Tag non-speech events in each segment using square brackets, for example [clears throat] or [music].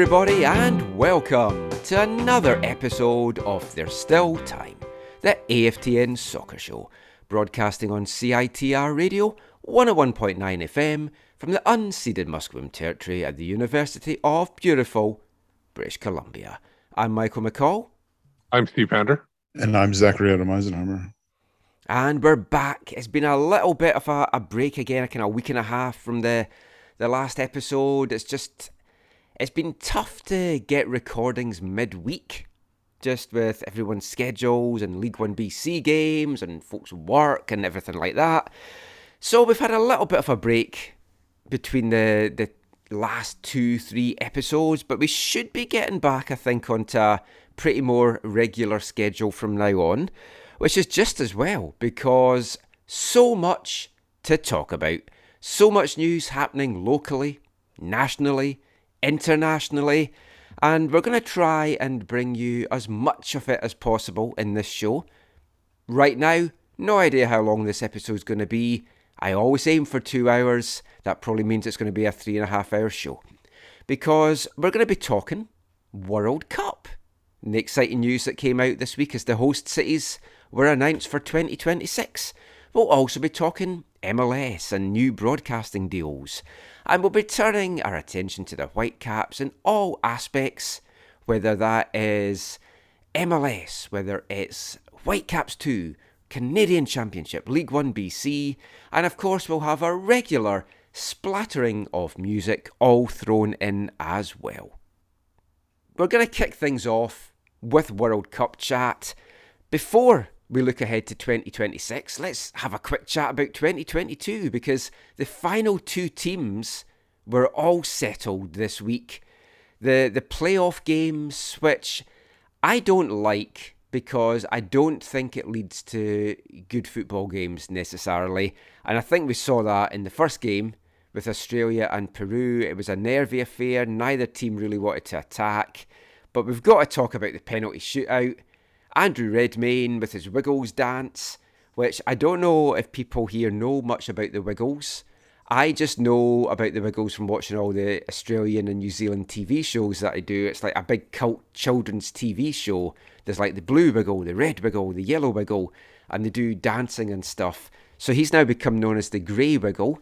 Everybody, and welcome to another episode of There's Still Time, the AFTN Soccer Show, broadcasting on CITR Radio 101.9 FM from the unceded Musqueam Territory at the University of beautiful British Columbia. I'm Michael McColl, I'm Steve Pander. And I'm Zachary Adam Eisenhammer. and we're back. It's been a little bit of a, a break again, a kind of a week and a half from the the last episode. It's just it's been tough to get recordings midweek, just with everyone's schedules and League One BC games and folks' work and everything like that. So we've had a little bit of a break between the the last two three episodes, but we should be getting back, I think, onto a pretty more regular schedule from now on, which is just as well because so much to talk about, so much news happening locally, nationally, internationally, and we're going to try and bring you as much of it as possible in this show. Right now, no idea how long this episode's going to be. I always aim for two hours. That probably means it's going to be a three and a half hour show. Because we're going to be talking World Cup. And the exciting news that came out this week is the host cities were announced for 2026. We'll also be talking MLS and new broadcasting deals. And we'll be turning our attention to the Whitecaps in all aspects, whether that is MLS, whether it's Whitecaps 2, Canadian Championship, League 1 BC, and of course we'll have a regular splattering of music all thrown in as well. We're going to kick things off with World Cup chat. Before we look ahead to 2026, let's have a quick chat about 2022 because the final two teams were all settled this week. The the playoff games, which I don't like because I don't think it leads to good football games necessarily. And I think we saw that in the first game with Australia and Peru. It was a nervy affair. Neither team really wanted to attack. But we've got to talk about the penalty shootout. Andrew Redmayne with his Wiggles dance, which I don't know if people here know much about the Wiggles. I just know about the Wiggles from watching all the Australian and New Zealand TV shows that I do. It's like a big cult children's TV show. There's like the blue Wiggle, the red Wiggle, the yellow Wiggle, and they do dancing and stuff. So he's now become known as the grey Wiggle.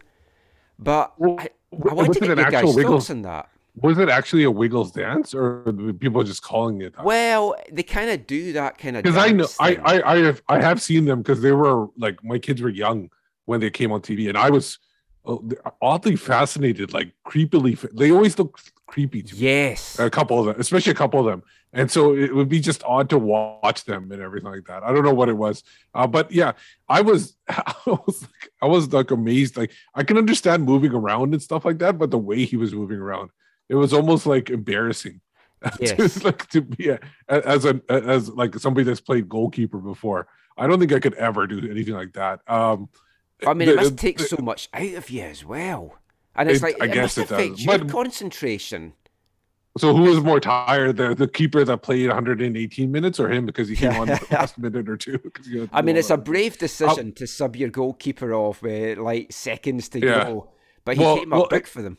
But I, I want to get an your guys' actual thoughts on that. Was it actually a Wiggles dance, or were people just calling it? Well, they kind of do that kind of Because I know I. I I have I have seen them because they were like my kids were young when they came on TV, and I was uh, oddly fascinated, like creepily. They always look creepy to me. yes. A couple of them, especially a couple of them, and so it would be just odd to watch them and everything like that. I don't know what it was, uh, but yeah, I was [laughs] I was like, I was like amazed. Like I can understand moving around and stuff like that, but the way he was moving around, it was almost like embarrassing. [laughs] Yes. to, like to be a, as a as like somebody that's played goalkeeper before. I don't think I could ever do anything like that. Um, I mean, it the- must take the- so much out of you as well. And it's It- like, I it guess must it does. affect your But- concentration. So who was more tired, the the keeper that played 118 minutes, or him because he came on the [laughs] last minute or two? 'Cause he had to I mean, it's a brave decision to sub your goalkeeper off with like seconds to Yeah. go, but he Well- came well, up big for them.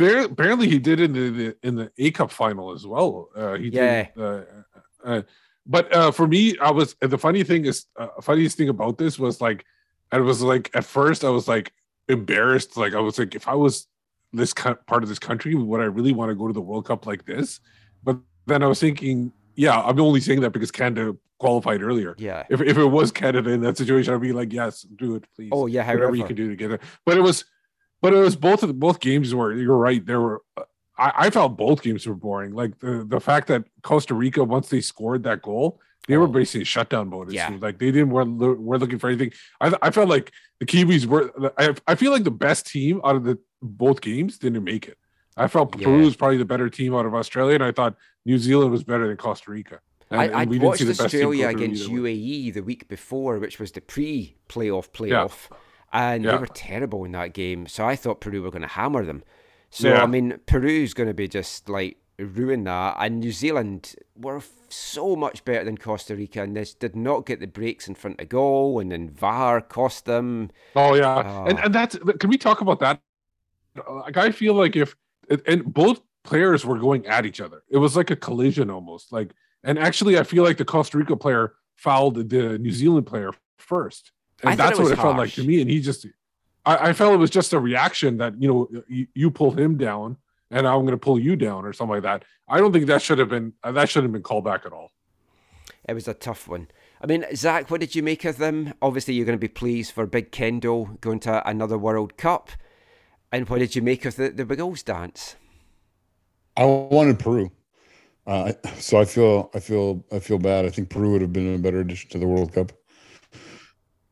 Apparently, he did in the, in the A Cup final as well. Uh, he Yeah. Did, uh, uh, but uh, for me, I was the funny thing is uh, funniest thing about this was like I was like at first I was like embarrassed. Like I was like, if I was this co- part of this country, would I really want to go to the World Cup like this? But then I was thinking, yeah, I'm only saying that because Canada qualified earlier. Yeah. If, if it was Canada in that situation, I'd be like, yes, do it, please. Oh yeah, whatever however. you can do to get it. But it was, but it was both of the, both games were. You're right. There were. I, I felt both games were boring. Like the the fact that Costa Rica once they scored that goal, they were Oh. basically shutdown mode. Yeah. seemed like they didn't were were looking for anything. I I felt like the Kiwis were. I I feel like the best team out of the both games didn't make it. I felt Yeah. Peru was probably the better team out of Australia, and I thought New Zealand was better than Costa Rica. And, I, we didn't watched see the best team Australia against. UAE the week before, which was the pre-playoff playoff, and they were terrible in that game. So I thought Peru were going to hammer them. So Yeah. I mean, Peru's going to be just like ruin that, and New Zealand were f- so much better than Costa Rica, and this did not get the breaks in front of goal, and then VAR cost them. Oh yeah, ah. and Oh. and that's can we talk about that? Like I feel like if and both players were going at each other, it was like a collision almost. Like, and actually, I feel like the Costa Rica player fouled the New Zealand player first, and thought that's it what it felt like to me. And he just, I, I felt it was just a reaction that you know you, you pull him down, and I'm going to pull you down or something like that. I don't think that should have been that shouldn't have been called back at all. It was a tough one. I mean, Zach, what did you make of them? Obviously, you're going to be pleased for Big Kendall going to another World Cup. And what did you make of the, the Wiggles dance? I wanted Peru, uh, so I feel I feel I feel bad. I think Peru would have been a better addition to the World Cup.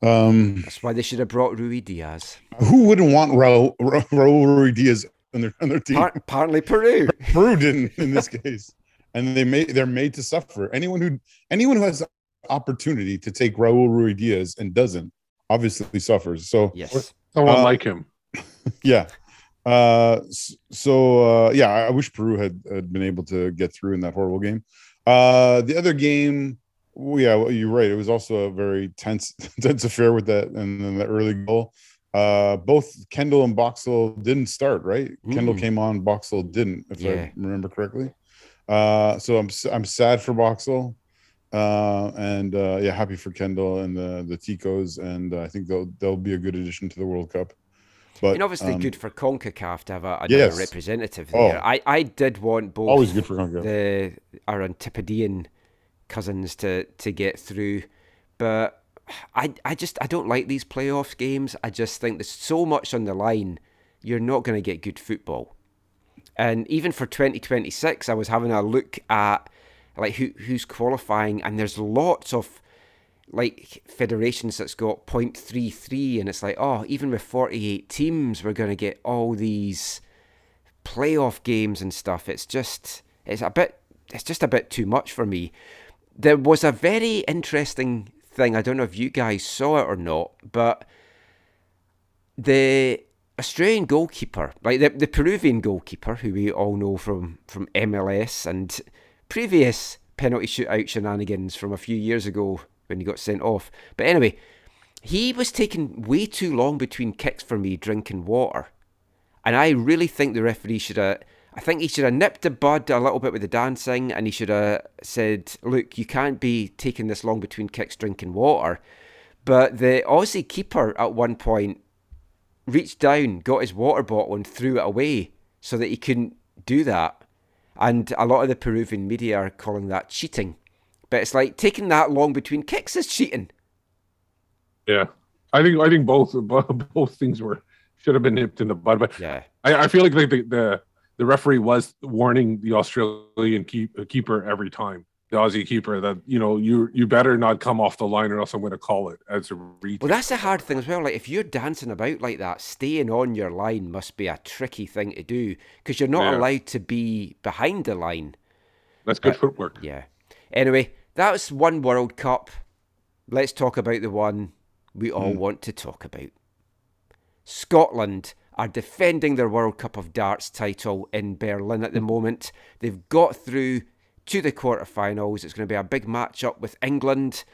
Um, That's why they should have brought Ruidiaz. who wouldn't want Raul, Ra- Raul Ruidiaz on their on their team? Par- apparently, Peru. [laughs] Peru didn't in this case, and they made they're made to suffer. Anyone who anyone who has opportunity to take Raul Ruidiaz and doesn't obviously suffers. So Yes. Someone Uh, like him. [laughs] yeah. Uh, so uh, yeah, I I wish Peru had, had been able to get through in that horrible game. Uh, the other game, well, yeah, well, you're right. It was also a very tense, [laughs] tense affair with that and then the early goal. Uh, both Kendall and Boxall didn't start, right? Kendall Mm. came on, Boxall didn't, if Yeah. I remember correctly. Uh, so I'm I'm sad for Boxall. Uh, and uh, yeah, happy for Kendall and the the Ticos, and uh, I think they'll they'll be a good addition to the World Cup. But and obviously, um, good for CONCACAF to have a, another Yes. representative Oh. there. I, I did want both always good for Congo. the our Antipodean cousins to, to get through. But I I just I don't like these playoff games. I just think there's so much on the line. You're not going to get good football. And even for 2026, I was having a look at like who who's qualifying, and there's lots of like federations that's got 0.33 and it's like oh even with 48 teams we're going to get all these playoff games and stuff it's just it's a bit it's just a bit too much for me there was a very interesting thing i don't know if you guys saw it or not but the Australian goalkeeper, like the, the Peruvian goalkeeper, who we all know from, from MLS and previous penalty shootout shenanigans from a few years ago when he got sent off. But anyway, he was taking way too long between kicks for me drinking water. And I really think the referee should have. I think he should have nipped the bud a little bit with the dancing and he should have said, Look, you can't be taking this long between kicks drinking water. But the Aussie keeper at one point reached down, got his water bottle, and threw it away so that he couldn't do that. And a lot of the Peruvian media are calling that cheating. But it's like taking that long between kicks is cheating. Yeah, I think I think both [laughs] both things were should have been nipped in the bud. But Yeah. I, I feel like the, the the the referee was warning the Australian keep, uh, keeper every time, the Aussie keeper, that you know you you better not come off the line or else I'm going to call it as a retake. Well, that's the hard thing as well. Like, if you're dancing about like that, staying on your line must be a tricky thing to do because you're not Yeah. allowed to be behind the line. That's good footwork. Yeah. Anyway, that was one World Cup. Let's talk about the one we all hmm. want to talk about. Scotland are defending their World Cup of Darts title in Berlin at the moment. They've got through to the quarterfinals. It's going to be a big match up with England.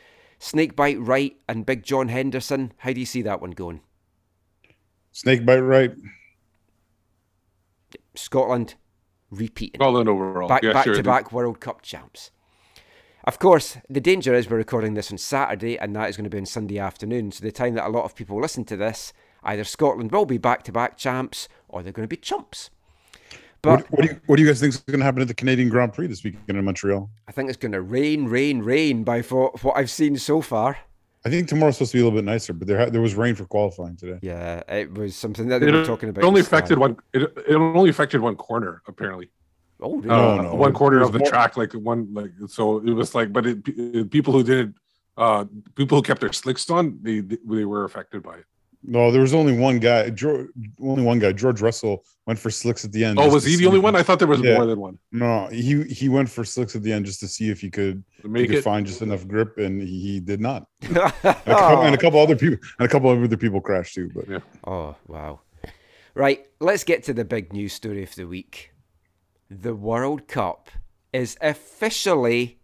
Snakebite Wright and Big John Henderson. How do you see that one going? Snakebite Wright. Scotland repeating. Well done overall. back yeah, back sure. to back World Cup champs. Of course, the danger is we're recording this on Saturday, and that is going to be on Sunday afternoon. So the time that a lot of people listen to this, either Scotland will be back-to-back champs, or they're going to be chumps. But What, what, do you, what do you guys think is going to happen at the Canadian Grand Prix this weekend in Montreal? I think it's going to rain, rain, rain by fo- what I've seen so far. I think tomorrow's supposed to be a little bit nicer, but there there was rain for qualifying today. Yeah, it was something that they It were talking about. It only in Sky. affected one. It, it only affected one corner apparently. Oh, really? No, uh, no, one it- quarter of the more- track, like one, like so. It was like, but it, it- people who didn't, uh, people who kept their slicks on, they they were affected by it. No, there was only one guy. George, only one guy. George Russell went for slicks at the end. Oh, was he the only one? I thought there was Yeah. more than one. No, he he went for slicks at the end just to see if he could, To he make could it. find just enough grip, and he, he did not. [laughs] And a, couple, and a couple other people and a couple of other people crashed too. But Yeah. Oh, wow. Right, let's get to the big news story of the week. The World Cup is officially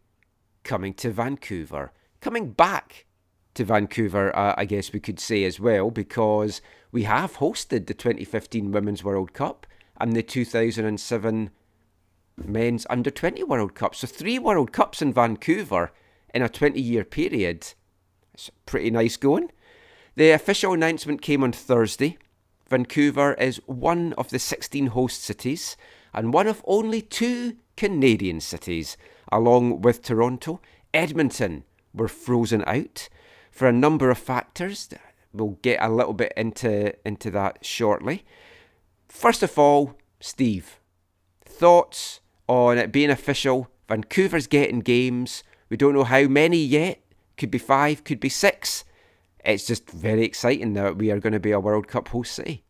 coming to Vancouver. Coming back to Vancouver, uh, I guess we could say as well, because we have hosted the 2015 Women's World Cup and the 2007 Men's Under 20 World Cup. So, three World Cups in Vancouver in a 20 year period. It's pretty nice going. The official announcement came on Thursday. Vancouver is one of the 16 host cities and one of only two Canadian cities, along with Toronto. Edmonton were frozen out for a number of factors. We'll get a little bit into, into that shortly. First of all, Steve, thoughts on it being official? Vancouver's getting games. We don't know how many yet. Could be five, could be six. It's just very exciting that we are going to be a World Cup host city.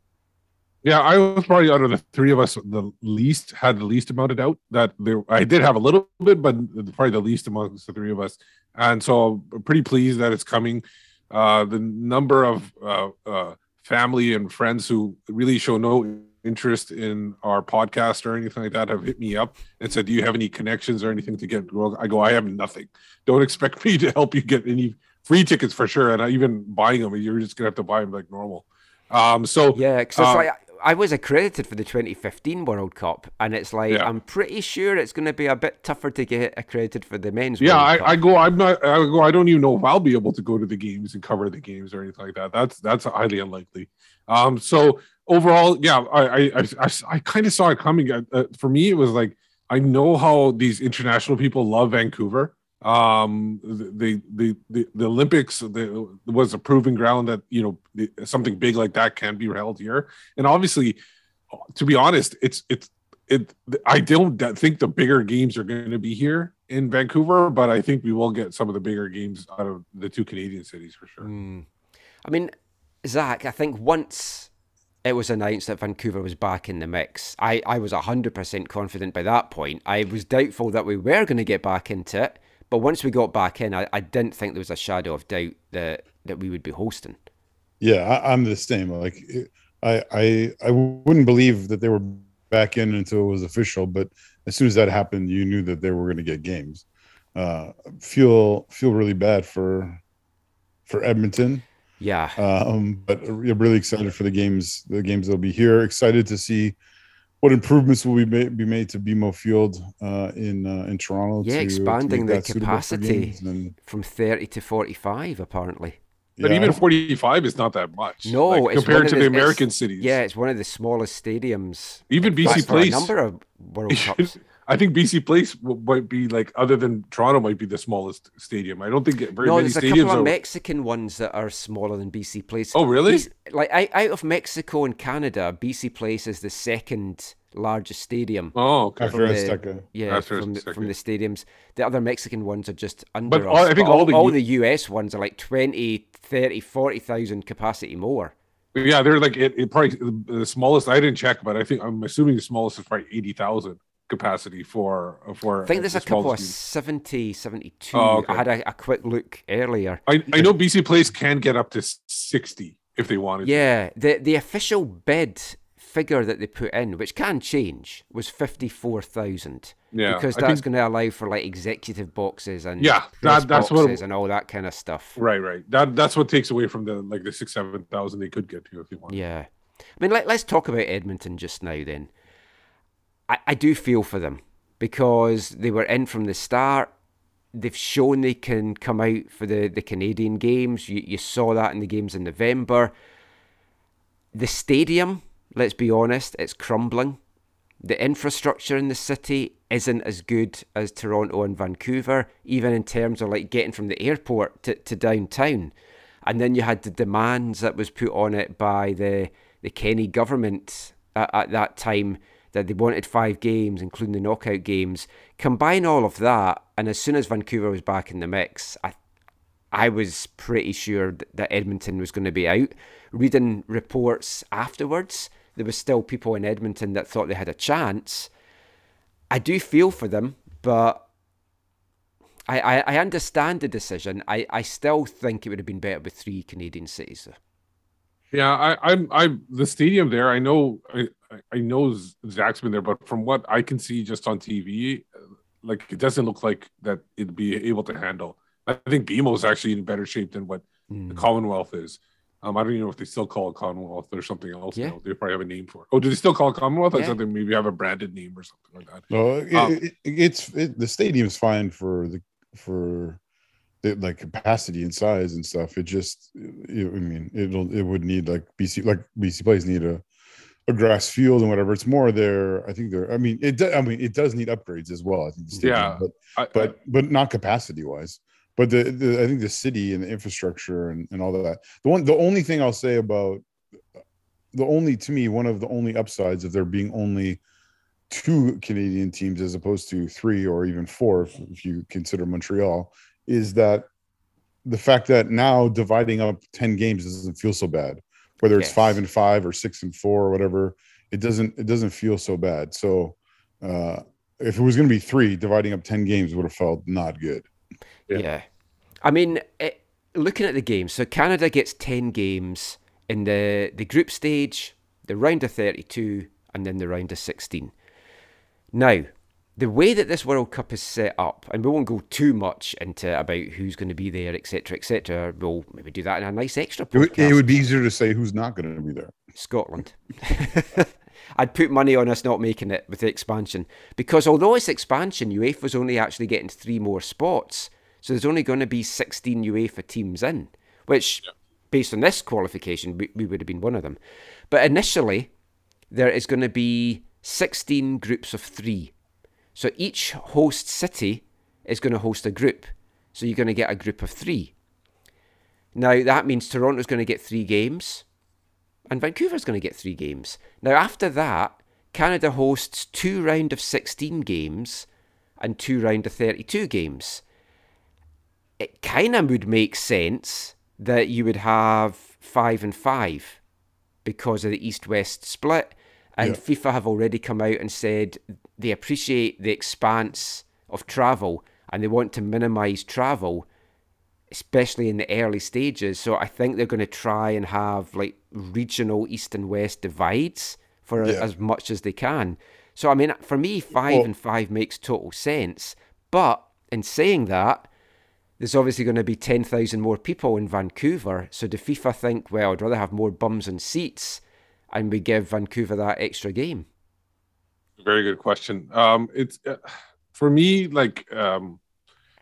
Yeah, I was probably out of the three of us the least had the least amount of doubt that there. I did have a little bit, but probably the least amongst the three of us. And so I'm pretty pleased that it's coming. Uh, the number of uh, uh, family and friends who really show no interest in our podcast or anything like that have hit me up and said, "Do you have any connections or anything to get?" Well, I go, "I have nothing. Don't expect [laughs] me to help you get any free tickets for sure." And I, even buying them, you're just gonna have to buy them like normal. Um, so Yeah, because Uh, like I was accredited for the 2015 World Cup, and it's like Yeah. I'm pretty sure it's going to be a bit tougher to get accredited for the men's. Yeah, World I. I go. I'm not. I go. I don't even know if I'll be able to go to the games and cover the games or anything like that. That's that's highly unlikely. Um. So overall, yeah, I I I, I, I kind of saw it coming. Uh, uh, for me, it was like I know how these international people love Vancouver. Um. The the the the Olympics the, was a proving ground that you know something big like that can be held here, and obviously, to be honest, it's it's it i don't think the bigger games are going to be here in vancouver but i think we will get some of the bigger games out of the two canadian cities for sure Mm. I mean, Zach, I think once it was announced that Vancouver was back in the mix, I, I was 100% confident by that point. I was doubtful that we were going to get back into it, but once we got back in, I, I didn't think there was a shadow of doubt that, that we would be hosting. yeah, I, I'm the same. Like I I I wouldn't believe that they were back in until it was official, but as soon as that happened, you knew that they were going to get games. Uh, feel feel really bad for for Edmonton. Yeah. um, but really excited for the games. The games that'll be here. Excited to see what improvements will be made, be made to BMO Field uh, in uh, in Toronto. Yeah, to- to expanding make the that suitable for capacity. games. And, From 30 to 45, apparently. but yeah, even 45 is not that much No, like, compared to the- the american cities Yeah, it's one of the smallest stadiums. even That's bc for a place number of World [laughs] Cups. I think bc place might be like other than toronto might be the smallest stadium i don't think it- very no, many there's a stadiums couple of are Mexican ones that are smaller than BC Place. Oh, really? BC like out of Mexico and Canada, BC Place is the second largest stadium. oh okay after the- Azteca. Yeah, After from the, Azteca. from the stadiums. The other Mexican ones are just under But us. all- I think but all the all the US ones are like 20, 30, 40,000 capacity more. yeah they're like it, it probably the smallest i didn't check but i think i'm assuming the smallest is probably 80000 capacity for for I think there's a couple of smallest 70, 72. Oh, okay. I had a, a quick look earlier. I, I know BC Place can get up to 60 if they wanted. to. Yeah, the the official bid figure that they put in, which can change, was fifty four thousand. Yeah, because that's think- going to allow for like executive boxes and Yeah, that- that's what- boxes and all that kind of stuff. Right, right. That that's what takes away from the like the six seven thousand they could get to if they want. Yeah, I mean, let, let's talk about Edmonton just now. Then, I, I do feel for them because they were in from the start. they've shown they can come out for the, the Canadian games. You, you saw that in the games in November. The stadium, let's be honest, it's crumbling. The infrastructure in the city isn't as good as Toronto and Vancouver, even in terms of like getting from the airport to, to downtown. And then you had the demands that was put on it by the the Kenney government at, at that time that they wanted five games, including the knockout games. Combine all of that, and as soon as Vancouver was back in the mix, I I was pretty sure that Edmonton was going to be out. Reading reports afterwards, there was still people in Edmonton that thought they had a chance. I do feel for them, but I, I, understand the decision. I, I still think it would have been better with three Canadian cities. Yeah, I, I'm, I'm the stadium there. I know, I know Zach's been there, but from what I can see just on TV, like it doesn't look like that it'd be able to handle. I think BMO is actually in better shape than what Mm. the Commonwealth is. Um, I don't even know if they still call it Commonwealth or something else. Yeah. now. They probably have a name for it. Oh, do they still call it Commonwealth? I Yeah. thought they maybe have a branded name or something like that. No, it, Um, it, it's it, the stadium's fine for the for the like capacity and size and stuff. It just, you I mean, it'll it would need like BC like BC Place need a a grass field and whatever. It's more there. I think there. I mean, it. do- I mean, it does need upgrades as well. I think. The stadium, Yeah. but I, but but not capacity wise. But the, the I think the city and the infrastructure and, and all that. The one the only thing I'll say about the only to me one of the only upsides of there being only two Canadian teams as opposed to three or even four if, if you consider Montreal is that the fact that now dividing up 10 games doesn't feel so bad whether it's Yes. five and five or six and four or whatever it doesn't it doesn't feel so bad so uh if it was going to be three dividing up 10 games would have felt not good Yeah. Yeah. I mean, it, looking at the games, so Canada gets 10 games in the, the group stage, the round of 32, and then the round of 16. Now, the way that this World Cup is set up, and we won't go too much into about who's going to be there, etc., etc. We'll maybe do that in a nice extra it, would- podcast. it would be easier to say who's not going to be there Scotland. [laughs] I'd put money on us not making it with the expansion because although it's expansion, UEFA's only actually getting three more spots, so there's only going to be 16 UEFA teams in, which, based on this qualification, we, we would have been one of them. But initially, there is going to be 16 groups of three. So each host city is going to host a group. So you're going to get a group of three. Now that means Toronto's going to get three games and Vancouver's going to get three games. Now, after that, Canada hosts two round of 16 games and two round of 32 games. It kind of would make sense that you would have five and five because of the east west split. And Yeah. FIFA have already come out and said they appreciate the expanse of travel and they want to minimize travel especially in the early stages. So I think they're going to try and have like regional east and west divides for Yeah. as much as they can. So I mean, for me, five Well- and five makes total sense. But in saying that, there's obviously going to be ten thousand more people in Vancouver. So do FIFA think, well, I'd rather have more bums and seats, and we give Vancouver that extra game? Very good question. Um, it's uh, for me like um,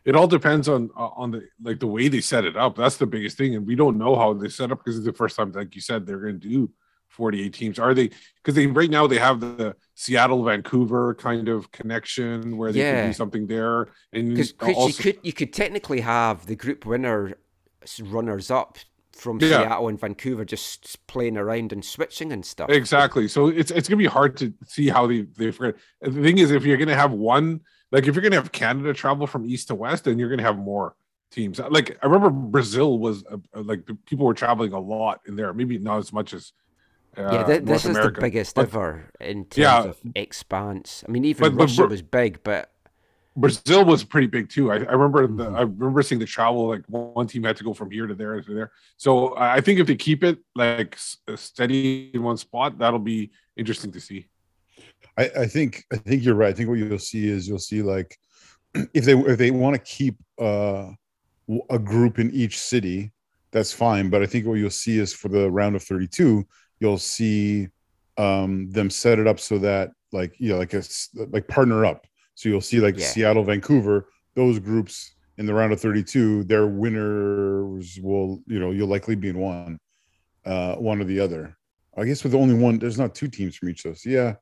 it all depends on uh, on the like the way they set it up. That's the biggest thing, and we don't know how they set up because it's the first time, like you said, they're going to do 48 teams. Are they? Because they right now they have the Seattle Vancouver kind of connection where they Yeah. can do something there, and Because you could you could technically have the group winner runners up from Yeah. Seattle and Vancouver just playing around and switching and stuff. Exactly. So it's it's gonna be hard to see how they they forget. The thing is, if you're gonna have one, like if you're gonna have Canada travel from east to west, then you're gonna have more teams. Like I remember Brazil was uh, like the people were traveling a lot in there. Maybe not as much as uh, yeah, th- North this is America. the biggest But ever in terms Yeah. of expanse. I mean, even But- but Russia Bra- was big, but Brazil was pretty big too. I, I remember the Mhm. I remember seeing the travel. Like one team had to go from here to there to there. So I think if they keep it like steady in one spot, that'll be interesting to see. I, I think I think you're right. I think what you'll see is you'll see like [clears throat] if they if they want to keep uh, a group in each city, that's fine. But I think what you'll see is for the round of 32, you'll see um, them set it up so that like you know like a like partner up. So you'll see like Yeah. Seattle, Vancouver, those groups in the round of 32, their winners will, you know, you'll likely be in one, uh, one or the other. I guess with only one, there's not two teams from each of those. Yeah,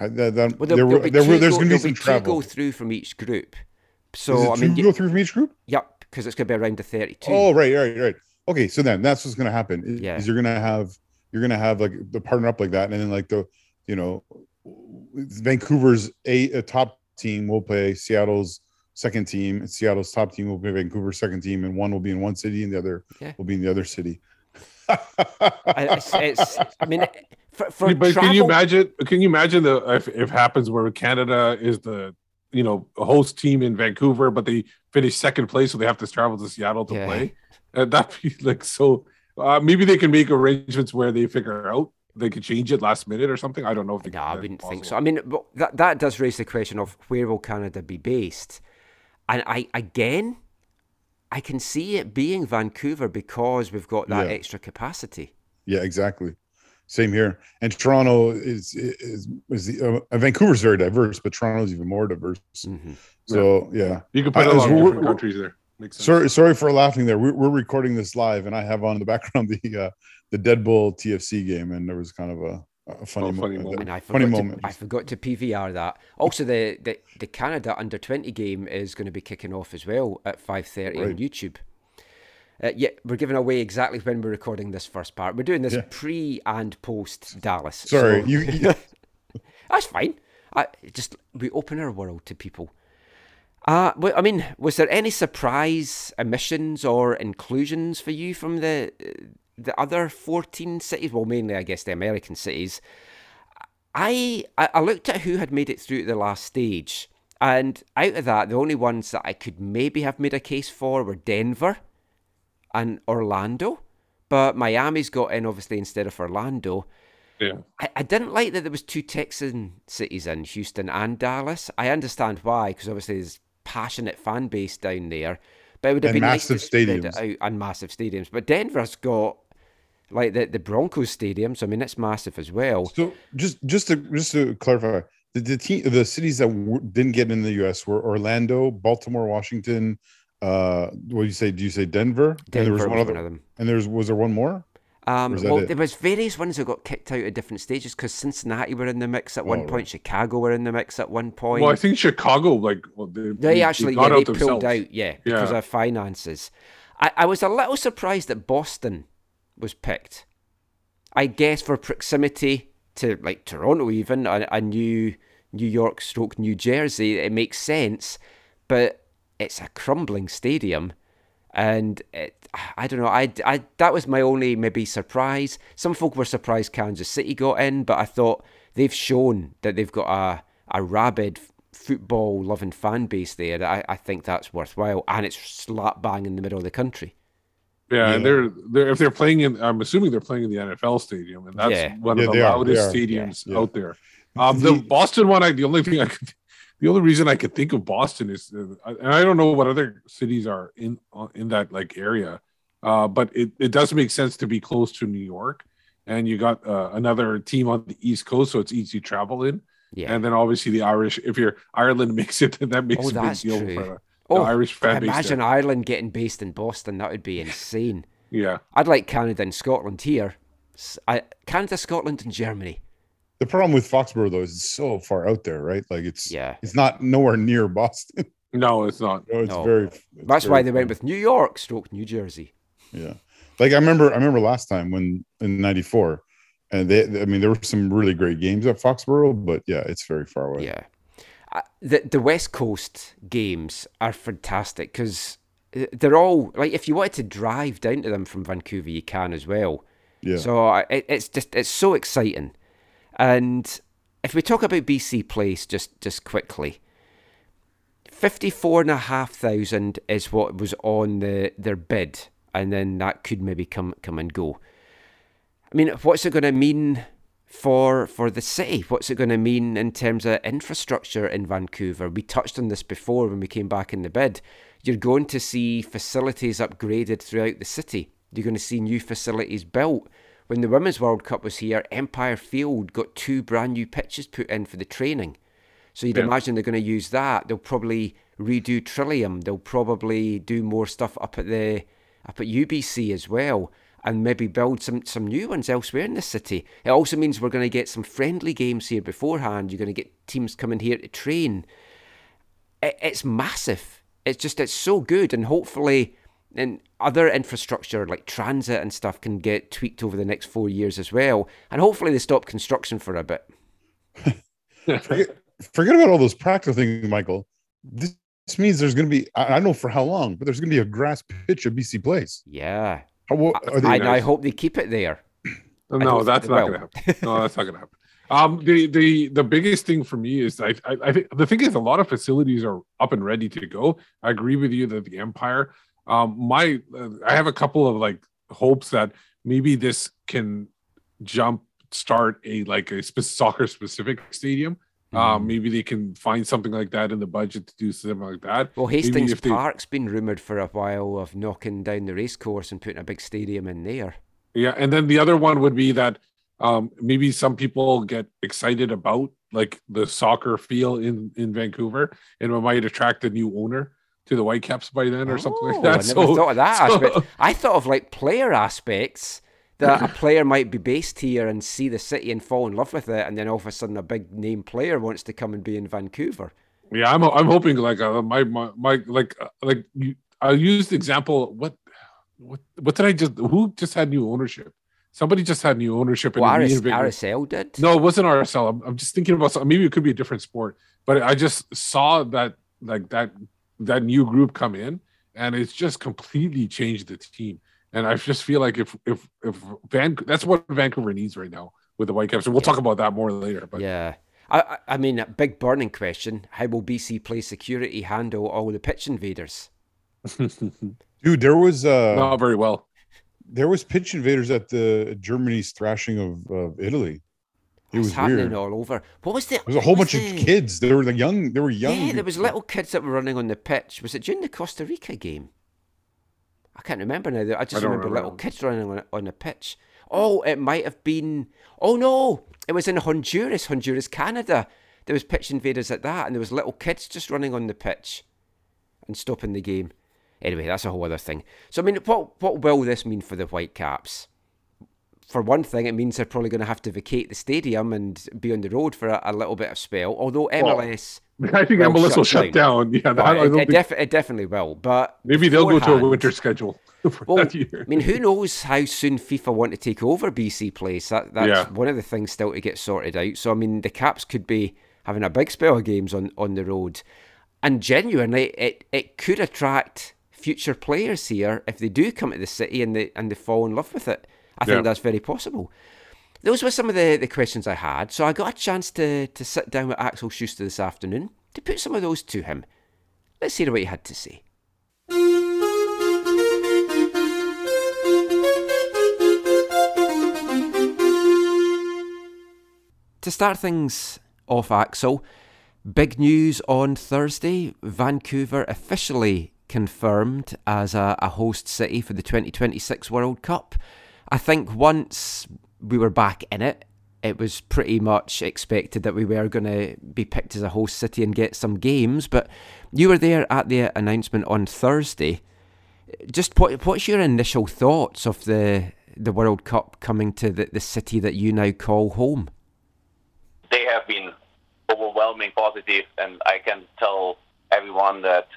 that, that, Well, there, there'll be two there's go- going to be some travel. go through from each group. So I mean, go through from each group? yep, because it's going to be around the thirty-two. Oh, right, right, right. Okay, so then that's what's going to happen. Is, Yeah. is you're going to have you're going to have like the partner up like that, and then like the you know Vancouver's a, a top team will play Seattle's second team, and Seattle's top team will play Vancouver's second team, and one will be in one city, and the other Yeah. will be in the other city. I- it's, it's, I mean, for, for but travel, can you imagine? Can you imagine the if, if it happens where Canada is the you know host team in Vancouver, but they finish second place, so they have to travel to Seattle to Yeah. play? And that'd be like so. Uh, maybe they can make arrangements where they figure out they could change it last minute or something. I don't know if they No, can- I wouldn't think so. I mean, but that that does raise the question of where will Canada be based, and I again, I can see it being Vancouver because we've got that Yeah. extra capacity. Yeah, exactly. Same here. And Toronto is is, is the, uh, Vancouver's very diverse, but Toronto's even more diverse. hmm So yeah. you could put I- a lot of different countries there. Makes sense. Sorry, sorry for laughing there. We're, we're recording this live, and I have on the background [laughs] the uh, the Red Bull TFC game, and there was kind of a, a funny, Oh, funny mo- moment. And I funny forgot, to, moment. I forgot to PVR that. Also, the, the, the Canada under twenty game is going to be kicking off as well at five thirty on YouTube. Uh, yeah, we're giving away exactly when we're recording this first part. We're doing this Yeah. pre and post Dallas. Sorry, so- you, you [laughs] That's fine. I just we open our world to people. Uh, well, I mean, was there any surprise omissions or inclusions for you from the the other fourteen cities? Well, mainly, I guess, the American cities. I I I looked at who had made it through to the last stage, and out of that, the only ones that I could maybe have made a case for were Denver and Orlando, but Miami's got in obviously instead of Orlando. Yeah. I, I didn't like that there was two Texan cities in Houston and Dallas. I understand why, because obviously there's passionate fan base down there. But it would have And been nice massive spread stadiums. out and massive stadiums. But Denver's got like the, the Broncos stadium, so I mean it's massive as well. so just just to just to clarify, the the, team, the cities that w- didn't get in the U.S. were Orlando, Baltimore, Washington. Uh, what do you say? Do you say Denver? and there Denver was was one one other. of them. And there was was there one more? Um, Or is that well, it? there was various ones that got kicked out at different stages because Cincinnati were in the mix at one Oh, point, right. Chicago were in the mix at one point. Well, I think Chicago, like, well, they, They actually, yeah, got they pulled out, yeah, because Yeah. of finances. I, I was a little surprised that Boston was picked. I guess for proximity to like Toronto, even a, a new New York stroke New Jersey, it makes sense, but it's a crumbling stadium, and it, I don't know. I, I that was my only maybe surprise. Some folk were surprised Kansas City got in, but I thought they've shown that they've got a a rabid football loving fan base there. That I, I think that's worthwhile, and it's slap bang in the middle of the country. Yeah, and they're they're if they're playing in, I'm assuming they're playing in the NFL stadium, and that's Yeah. one Yeah, of the loudest are. stadiums Yeah. out there. Um, the The- Boston one, I the only thing I could, the only reason I could think of Boston is, uh, and I don't know what other cities are in uh, in that like area, uh, but it it does make sense to be close to New York, and you got uh, another team on the East Coast, so it's easy to travel in, Yeah. and then obviously the Irish. If you're Ireland [laughs] makes it, then that makes Oh, a big deal true. for the, the oh, Irish fan base. imagine. Ireland getting based in Boston. That would be [laughs] insane. Yeah. I'd like Canada and Scotland here. I, Canada, Scotland, and Germany. The problem with Foxborough though is it's so far out there, right? Like it's Yeah. it's not nowhere near Boston. [laughs] No, it's not. No, it's No. very. it's That's very why they far. went with New York, stroke New Jersey. Yeah, like I remember, I remember last time when in '94, and they, I mean, there were some really great games at Foxborough, but yeah, it's very far away. Yeah. Uh, the the West Coast games are fantastic because they're all like if you wanted to drive down to them from Vancouver, you can as well. yeah. So uh, it, it's just it's so exciting. And if we talk about BC Place just just quickly, fifty four and a half thousand is what was on the their bid, and then that could maybe come come and go. I mean, what's it going to mean for for the city? What's it going to mean in terms of infrastructure in Vancouver? We touched on this before when we came back in the bid. You're going to see facilities upgraded throughout the city. You're going to see new facilities built. When the Women's World Cup was here, Empire Field got two brand new pitches put in for the training. So you'd Yeah. imagine they're going to use that. They'll probably redo Trillium. They'll probably do more stuff up at the up at UBC as well, and maybe build some some new ones elsewhere in the city. It also means we're going to get some friendly games here beforehand. You're going to get teams coming here to train. It, it's massive. It's just it's so good, and hopefully. And other infrastructure like transit and stuff can get tweaked over the next four years as well. And hopefully they stop construction for a bit. [laughs] forget, forget about all those practical things, Michael. This, this means there's going to be, I, I don't know for how long, but there's going to be a grass pitch at BC Place. Yeah. How, what, are they, I, I hope they keep it there. No, don't that's not going to happen. No, that's not going to happen. [laughs] Um, the the the biggest thing for me is I, I I think the thing is a lot of facilities are up and ready to go. I agree with you that the Empire. Um, my uh, I have a couple of like hopes that maybe this can jump start a like a spe- soccer specific stadium. Mm-hmm. Um, maybe they can find something like that in the budget to do something like that. Well, Hastings they- Park's been rumoured for a while of knocking down the racecourse and putting a big stadium in there. Yeah, and then the other one would be that um, maybe some people get excited about like the soccer feel in in Vancouver, and it might attract a new owner to the Whitecaps by then or something like Oh, that. I never So- thought of that so- aspect. I thought of like player aspects that a player might be based here and see the city and fall in love with it, and then all of a sudden a big name player wants to come and be in Vancouver. Yeah, I'm I'm hoping like uh, my my my like uh, like you, I'll use the example. What what what did I just? Who just had new ownership? Somebody just had new ownership. and Well, RS, RSL did. No, it wasn't RSL. I'm, I'm just thinking about something. Maybe it could be a different sport, but I just saw that like that that new group come in, and it's just completely changed the team. And I just feel like if if if Van, that's what Vancouver needs right now with the Whitecaps. And we'll talk about that more later. But Yeah. I, I I mean, a big burning question. How will BC Place Security handle all the pitch invaders? [laughs] dude, there was, uh, not very well. there was pitch invaders at the Germany's thrashing of, of Italy. It was happening weird. all over. What was the? There was a whole was bunch of kids. They were the young. They were young. Yeah, there was little kids that were running on the pitch. Was it during the Costa Rica game? I can't remember now. I just don't remember, remember. little kids running on, on the pitch. Oh, it might have been. Oh no, it was in Honduras, Honduras, Canada. There was pitch invaders at that, and there was little kids just running on the pitch and stopping the game. Anyway, that's a whole other thing. So I mean, what what will this mean for the Whitecaps? For one thing, it means they're probably going to have to vacate the stadium and be on the road for a, a little bit of spell. Although MLS. [laughs] I think Well, MLS will shut shut down. Yeah, that, it, it, think- def- it definitely will, but maybe they'll go to a winter schedule [laughs] for Well, that year. I mean, who knows how soon FIFA want to take over BC Place? That that's Yeah. one of the things still to get sorted out. So I mean, the Caps could be having a big spell of games on on the road, and genuinely, it it could attract future players here if they do come to the city and they and they fall in love with it. I think Yeah. that's very possible. Those were some of the, the questions I had. So I got a chance to, to sit down with Axel Schuster this afternoon to put some of those to him. Let's hear what he had to say. To start things off, Axel, big news on Thursday. Vancouver officially confirmed as a, a host city for the 2026 World Cup. I think once we were back in it, it was pretty much expected that we were going to be picked as a host city and get some games. But you were there at the announcement on Thursday. Just what, what's your initial thoughts of the the World Cup coming to the, the city that you now call home? they have been overwhelming positive, and I can tell everyone that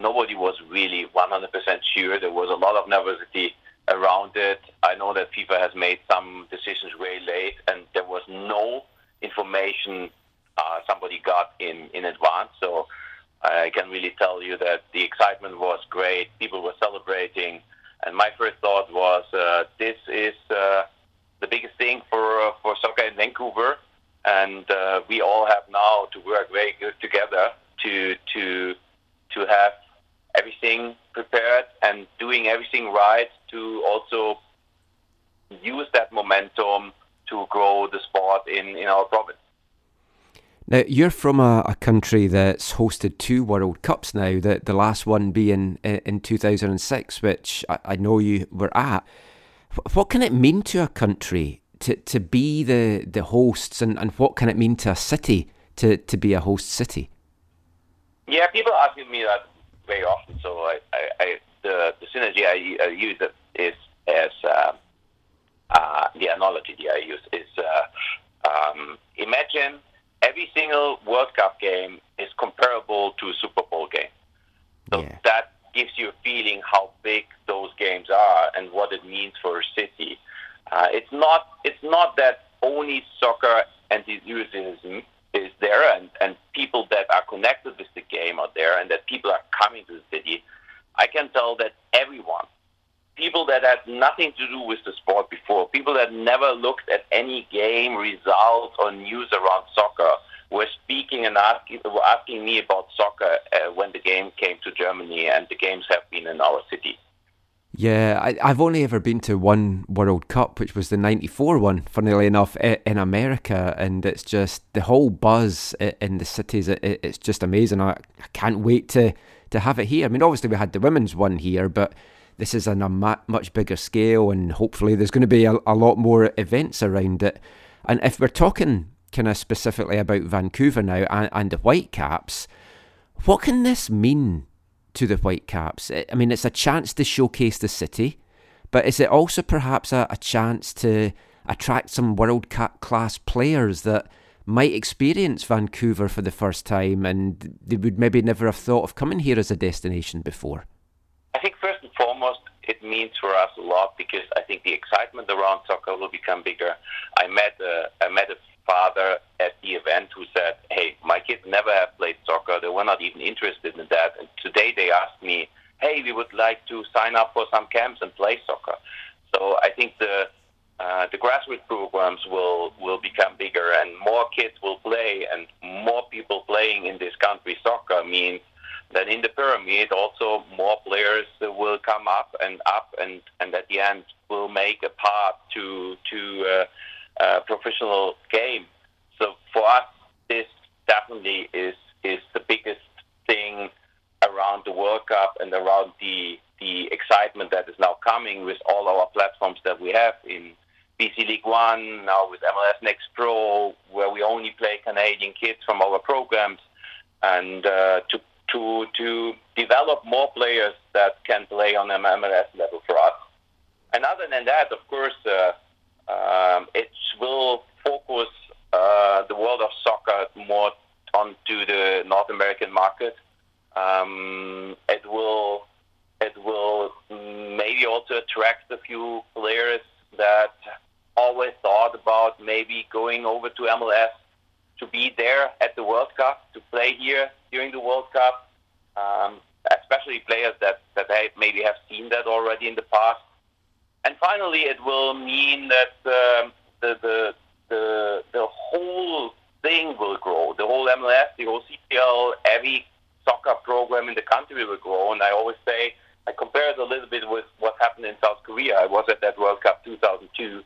nobody was really 100% sure. There was a lot of nervosity around it. I know that FIFA has made some decisions very late, and there was no information uh, somebody got in, in advance. So I can really tell you that the excitement was great. People were celebrating, and my first thought was, uh, this is uh, the biggest thing for uh, for soccer in Vancouver, and uh, we all have now to work very good together to to to have everything prepared and doing everything right to also use that momentum to grow the sport in, in our province. Now, you're from a, a country that's hosted two World Cups now, the, the last one being in, in 2006, which I, I know you were at. What can it mean to a country to, to be the, the hosts, and, and what can it mean to a city to, to be a host city? Yeah, people ask me that very often. So I, I, I the the synergy I, I use is as uh, uh, the analogy that I use is uh, um, imagine every single World Cup game is comparable to a Super Bowl game. So Yeah. that gives you a feeling how big those games are and what it means for a city. Uh, it's not it's not that only soccer and enthusiasm is there and, and people that are connected with the game are there and that people are coming to the city. I can tell that everyone, people that had nothing to do with the sport before, people that never looked at any game results or news around soccer, were speaking and asking, were asking me about soccer uh, when the game came to Germany and the games have been in our city. Yeah, I, I've only ever been to one World Cup, which was the '94 one. Funnily enough, in America, and it's just the whole buzz in the cities. It, it- it's just amazing. I, I can't wait to to have it here. I mean, obviously we had the women's one here, but this is on a much bigger scale, and hopefully there's going to be a, a lot more events around it. And if we're talking kind of specifically about Vancouver now and, and the Whitecaps, what can this mean to the Whitecaps? I mean, it's a chance to showcase the city, but is it also perhaps a, a chance to attract some world class players that might experience Vancouver for the first time and they would maybe never have thought of coming here as a destination before? I think first and foremost, it means for us a lot because I think the excitement around soccer will become bigger. I met a, I met a father at the event who said, "Hey, my kids never have played soccer. They were not even interested in that. And today they asked me, "Hey, we would like to sign up for some camps and play soccer." So I think the uh, the grassroots programs will will become bigger and more kids will play and more people playing in this country soccer means that in the pyramid also more players will come up and up and, and at the end will make a path to to uh, professional game. So for us, this definitely is is the biggest thing around the World Cup and around the the excitement that is now coming with all our platforms that we have in BC League One, now with MLS Next Pro, where we only play Canadian kids from our programs, and uh, to to to develop more players that can play on an MLS level for us. And other than that, of course, uh, um, it will focus uh, the world of soccer more onto the North American market. Um, it will it will maybe also attract a few players that always thought about maybe going over to MLS to be there at the World Cup, to play here during the World Cup, um, especially players that, that maybe have seen that already in the past. And finally, it will mean that um, the, the, the, the whole thing will grow. The whole MLS, the whole CPL, every soccer program in the country will grow. And I always say, I compare it a little bit with what happened in South Korea. I was at that World Cup 2002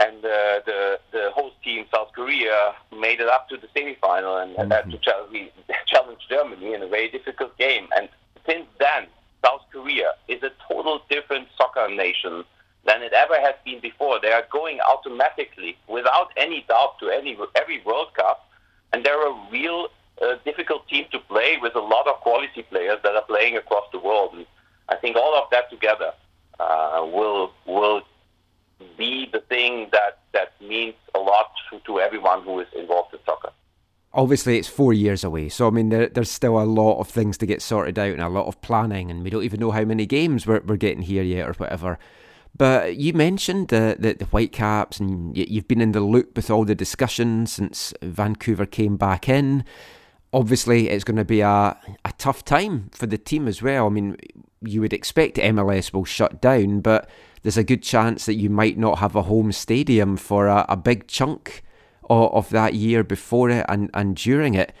and uh, the the host team South Korea made it up to the semifinal and, and had to challenge, [laughs] challenge Germany in a very difficult game. And since then, South Korea is a total different soccer nation than it ever has been before. They are going automatically, without any doubt, to any every World Cup, and they're a real uh, difficult team to play with a lot of quality players that are playing across the world. And I think all of that together uh, will will be the thing that, that means a lot to, to everyone who is involved in soccer. Obviously, it's four years away, so I mean, there, there's still a lot of things to get sorted out and a lot of planning, and we don't even know how many games we're, we're getting here yet or whatever. But you mentioned the, the, the Whitecaps, and you, you've been in the loop with all the discussions since Vancouver came back in. Obviously, it's going to be a, a tough time for the team as well. I mean, you would expect MLS will shut down, but there's a good chance that you might not have a home stadium for a, a big chunk of, of that year before it and, and during it.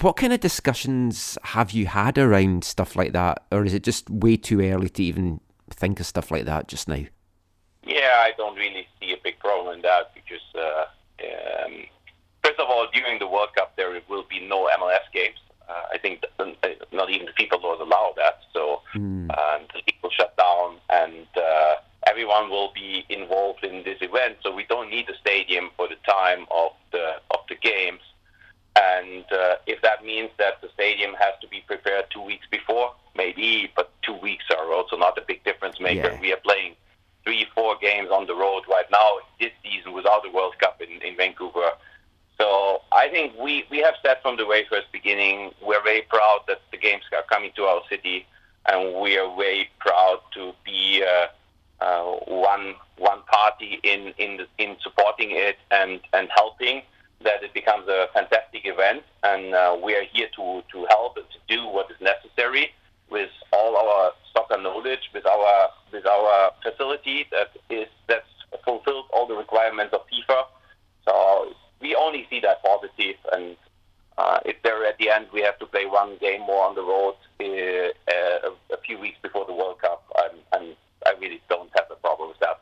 What, kind of discussions have you had around stuff like that? Or is it just way too early to even think of stuff like that just now? Yeah, I don't really see a big problem in that because, uh, um, first of all, during the World Cup, there will be no MLS games. Uh, I think not even the people laws allow that. So Mm. um, the will shut down, and uh, everyone will be involved in this event. So we don't need a stadium for the time of the of the games. And uh, if that means that the stadium has to be prepared two weeks before, maybe, but two weeks are also not a big difference maker. Yeah. We are playing three, four games on the road right now this season without the World Cup in, in Vancouver. So I think we, we have said from the very first beginning, we're very proud that the games are coming to our city, and we are very proud to be uh, uh, one one party in in in supporting it and and helping that it becomes a fantastic event. And uh, we are here to to help and to do what is necessary with all our soccer knowledge, with our with our facility that is that's fulfills all the requirements of FIFA. So we only see that positive, and uh, if there at the end we have to play one game more on the road uh, uh, a few weeks before the World Cup, and, and I really don't have a problem with that.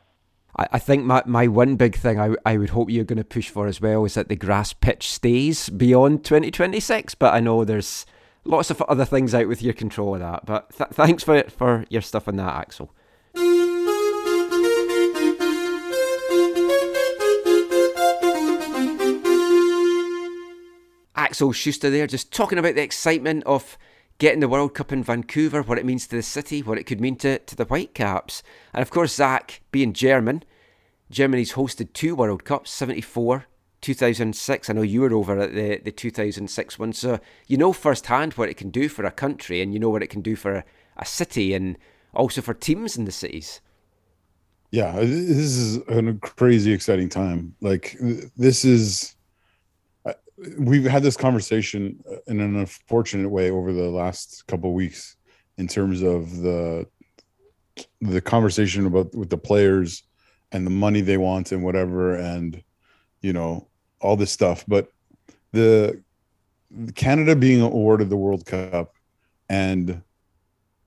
I, think my, my one big thing I, I would hope you're going to push for as well is that the grass pitch stays beyond 2026. But I know there's lots of other things out with your control of that. But th- thanks for for your stuff on that, Axel. Axel Schuster there, just talking about the excitement of getting the World Cup in Vancouver, what it means to the city, what it could mean to, to the Whitecaps. And of course, Zach, being German, Germany's hosted two World Cups, 74, 2006. I know you were over at the, the 2006 one, so you know firsthand what it can do for a country and you know what it can do for a, a city and also for teams in the cities. yeah this is a crazy exciting time like this is we've had this conversation uh, in an unfortunate way over the last couple of weeks in terms of the the conversation about with the players and the money they want and whatever and you know all this stuff but the canada being awarded the world cup and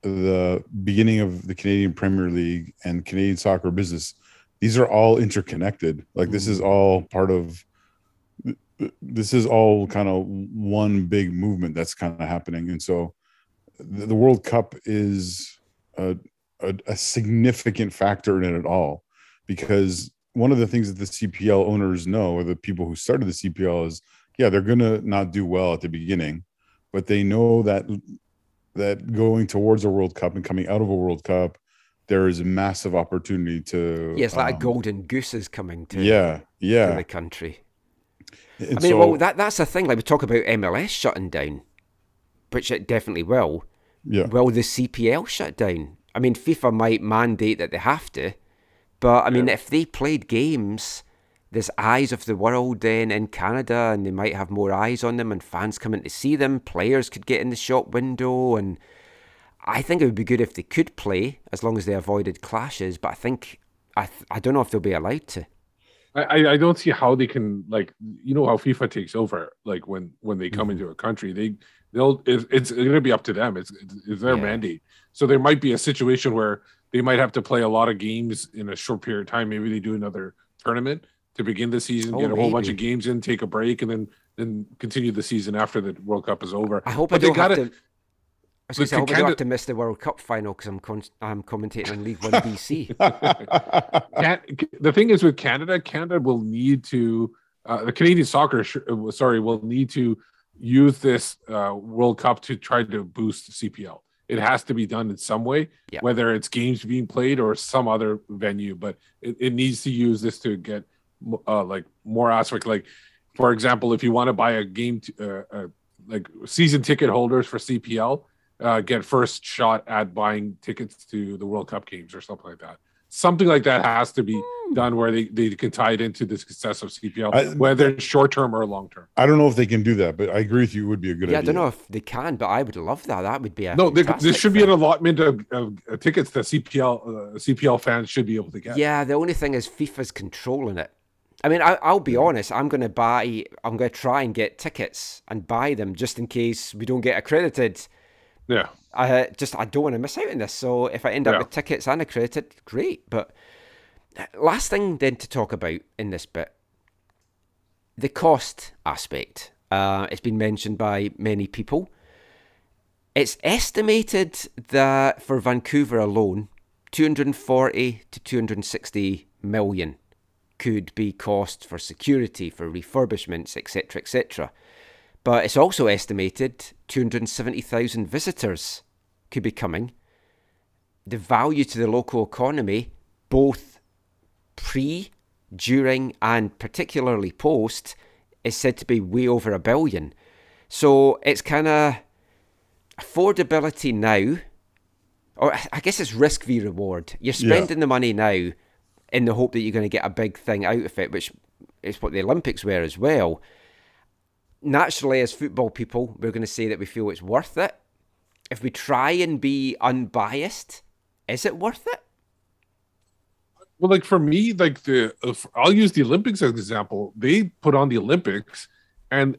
the beginning of the Canadian Premier League and Canadian soccer business, these are all interconnected. Like this is mm-hmm. all part of this is all kind of one big movement that's kind of happening. And so the, World Cup is a, a, a significant factor in it all because one of the things that the CPL owners know, or the people who started the CPL, is yeah, they're going to not do well at the beginning, but they know that that going towards a World Cup and coming out of a World Cup, there is a massive opportunity to. Yeah, it's like a um, golden goose is coming to, Yeah, to yeah. the country. And I mean, so- well, that that's the thing. Like we talk about MLS shutting down, which it definitely will. yeah, Will the CPL shut down? I mean, FIFA might mandate that they have to, but I mean, if they played games, there's eyes of the world then in Canada, and they might have more eyes on them, and fans coming to see them. Players could get in the shop window, and I think it would be good if they could play as long as they avoided clashes. But I think I th- I don't know if they'll be allowed to. I, I- don't see how they can like you know how FIFA takes over like when when they Mm-hmm. come into a country they they'll it's, it's going to be up to them it's it's, their Yeah. mandate so there might be a situation where they might have to play a lot of games in a short period of time maybe they do another tournament to begin the season Oh, get a whole bunch of games in take a break and then then continue the season after the World Cup is over I hope but I they gotta have to. I, was gonna say, I hope I don't have to miss the World Cup final because I'm con- I'm commentating on League One [laughs] BC. The thing is with Canada, Canada will need to uh, the Canadian soccer, uh, sorry, will need to use this uh, World Cup to try to boost CPL. It has to be done in some way, Yeah. whether it's games being played or some other venue. But it, it needs to use this to get uh, like more aspect. Like, for example, if you want to buy a game, uh, uh, like season ticket holders for CPL, uh, get first shot at buying tickets to the World Cup games or something like that. Something like that has to be done where they, they can tie it into the success of CPL, I- whether it's short term or long term. I don't know if they can do that, but I agree with you. It would be a good yeah, I don't know if they can, but I would love that. That would be a No, there, there fantastic should be an allotment of, of tickets that CPL uh, CPL fans should be able to get. Yeah, the only thing is FIFA's controlling it. I mean, I, I'll be honest. I'm going to buy. I'm going to try and get tickets and buy them just in case we don't get accredited. Yeah. I just I don't want to miss out on this. So if I end up Yeah. with tickets and accredited, great. But uh, last thing then to talk about in this bit, the cost aspect. Uh, it's been mentioned by many people. It's estimated that for Vancouver alone, 240 to 260 million could be cost for security, for refurbishments, etc., etc. but it's also estimated 270,000 visitors could be coming. The value to the local economy, both pre, during, and particularly post, is said to be way over a billion. So it's kind of affordability now, or I guess it's risk v reward. You're Yeah. spending the money now in the hope that you're going to get a big thing out of it, which is what the Olympics were as well. Naturally, as football people, we're going to say that we feel it's worth it. If we try and be unbiased, is it worth it? Well, like for me, like the I'll use the Olympics as an example. They put on the Olympics, and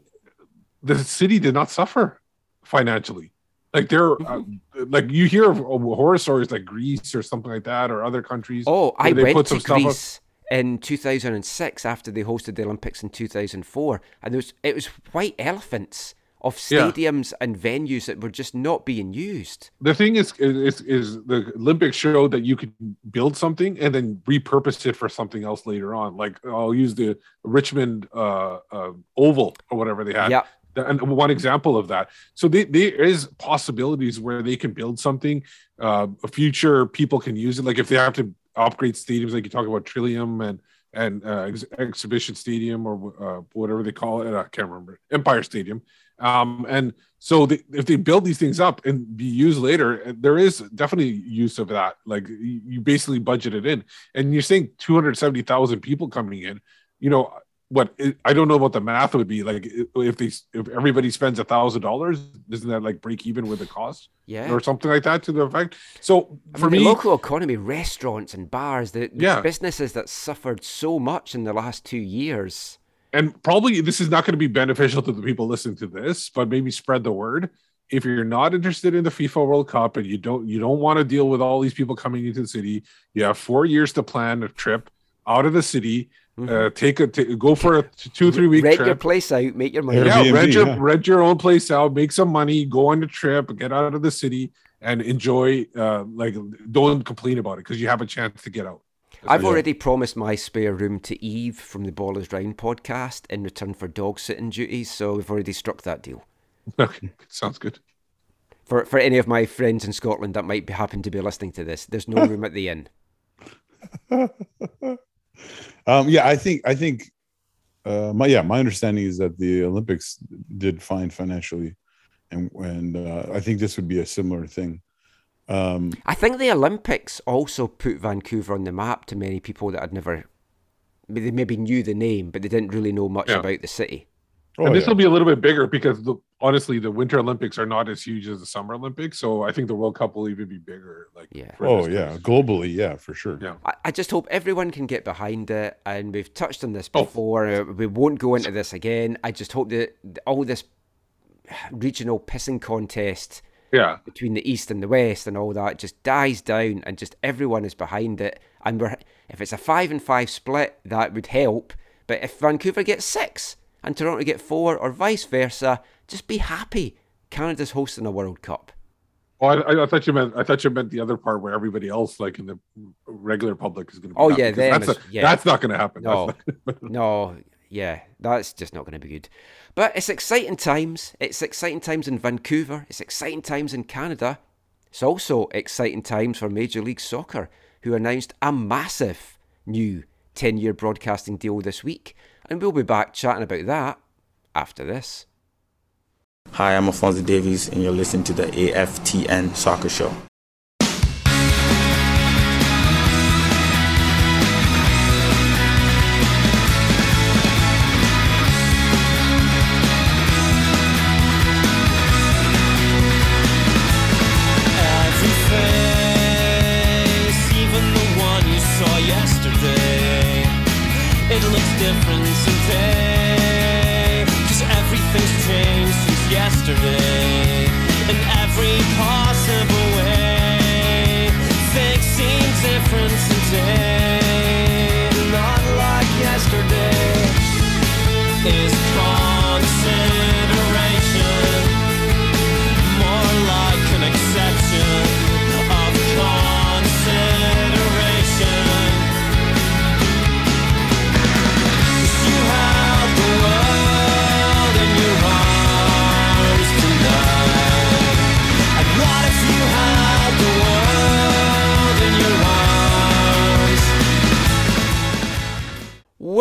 the city did not suffer financially. Like they're uh, like you hear of horror stories like Greece or something like that, or other countries. Oh, I they went put to some stuff up- Greece in 2006 after they hosted the Olympics in 2004, and there was it was white elephants of Yeah. stadiums and venues that were just not being used. the thing is, is is the Olympics showed that you could build something and then repurpose it for something else later on. Like I'll use the Richmond uh, uh, Oval or whatever they had. Yeah. and one example of that. So they, there is possibilities where they can build something. Uh, future people can use it. Like if they have to upgrade stadiums, like you talk about Trillium and and uh, ex- Exhibition Stadium or uh, whatever they call it. I can't remember Empire Stadium. Um, and so if they build these things up and be used later, there is definitely use of that. Like you basically budget it in, and you're saying 270,000 people coming in. You know what? I don't know what the math would be. Like if they if everybody spends a thousand dollars, isn't that like break even with the cost Yeah. or something like that to the effect? So I for mean, me, the local economy, restaurants and bars, the, the Yeah. businesses that suffered so much in the last two years. and probably this is not going to be beneficial to the people listening to this, but maybe spread the word. If you're not interested in the FIFA World Cup and you don't you don't want to deal with all these people coming into the city, you have four years to plan a trip out of the city. Uh, take a t- go for a t- two three week Rent your place out, make your money. Airbnb. Yeah, rent your yeah. rent your own place out, make some money, go on the trip, get out of the city, and enjoy. Uh, like don't complain about it because you have a chance to get out. I've Yeah. already promised my spare room to Eve from the Ballers Round podcast in return for dog sitting duties, so we've already struck that deal. [laughs] Okay, sounds good. For for any of my friends in Scotland that might be, happen to be listening to this, there's no room at the inn. [laughs] Um, yeah, I think I think uh, my yeah my understanding is that the Olympics did fine financially, and and uh, I think this would be a similar thing. Um, I think the Olympics also put Vancouver on the map to many people that had never, they maybe knew the name, but they didn't really know much Yeah. about the city. Oh, and this yeah. will be a little bit bigger because the, honestly, the Winter Olympics are not as huge as the Summer Olympics. So I think the World Cup will even be bigger. Like Yeah. for oh yeah, place. globally, yeah, for sure. Yeah. I, I just hope everyone can get behind it, and we've touched on this Oh. before. uh, We won't go into this again. I just hope that all this regional pissing contest yeah. between the east and the west and all that just dies down, and just everyone is behind it. And we're if it's a five and five split, that would help. But if Vancouver gets six and Toronto get four, or vice versa, just be happy. Canada's hosting a World Cup. Oh, I, I- thought you meant I thought you meant the other part where everybody else, like in the regular public, is going to. Be Oh, yeah, that's is- a- yeah. that's not going to happen. No, no, yeah, that's just not going to be good. But it's exciting times. It's exciting times in Vancouver. It's exciting times in Canada. It's also exciting times for Major League Soccer, who announced a massive new 10 year broadcasting deal this week. And we'll be back chatting about that after this. Hi, I'm Alphonso Davies, and you're listening to the AFTN Soccer Show.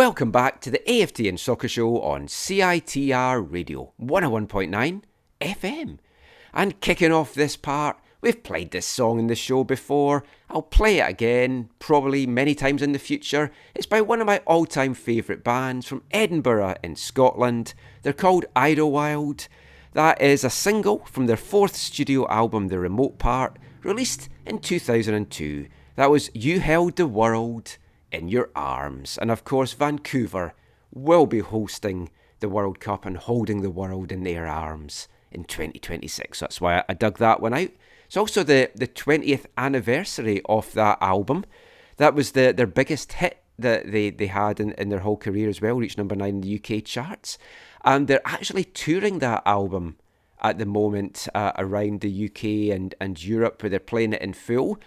Welcome back to the AFTN Soccer Show on CITR Radio 101.9 FM. And kicking off this part, we've played this song in the show before. I'll play it again, probably many times in the future. It's by one of my all time favourite bands from Edinburgh in Scotland. They're called Idlewild. That is a single from their fourth studio album, The Remote Part, released in 2002. That was You Held the World in Your Arms. And of course, Vancouver will be hosting the World Cup and holding the world in their arms in 2026. That's why I dug that one out. It's also the, the 20th anniversary of that album. That was the their biggest hit that they, they had in, in their whole career as well, reached number nine in the UK charts. And they're actually touring that album at the moment uh, around the UK and, and Europe, where they're playing it in full.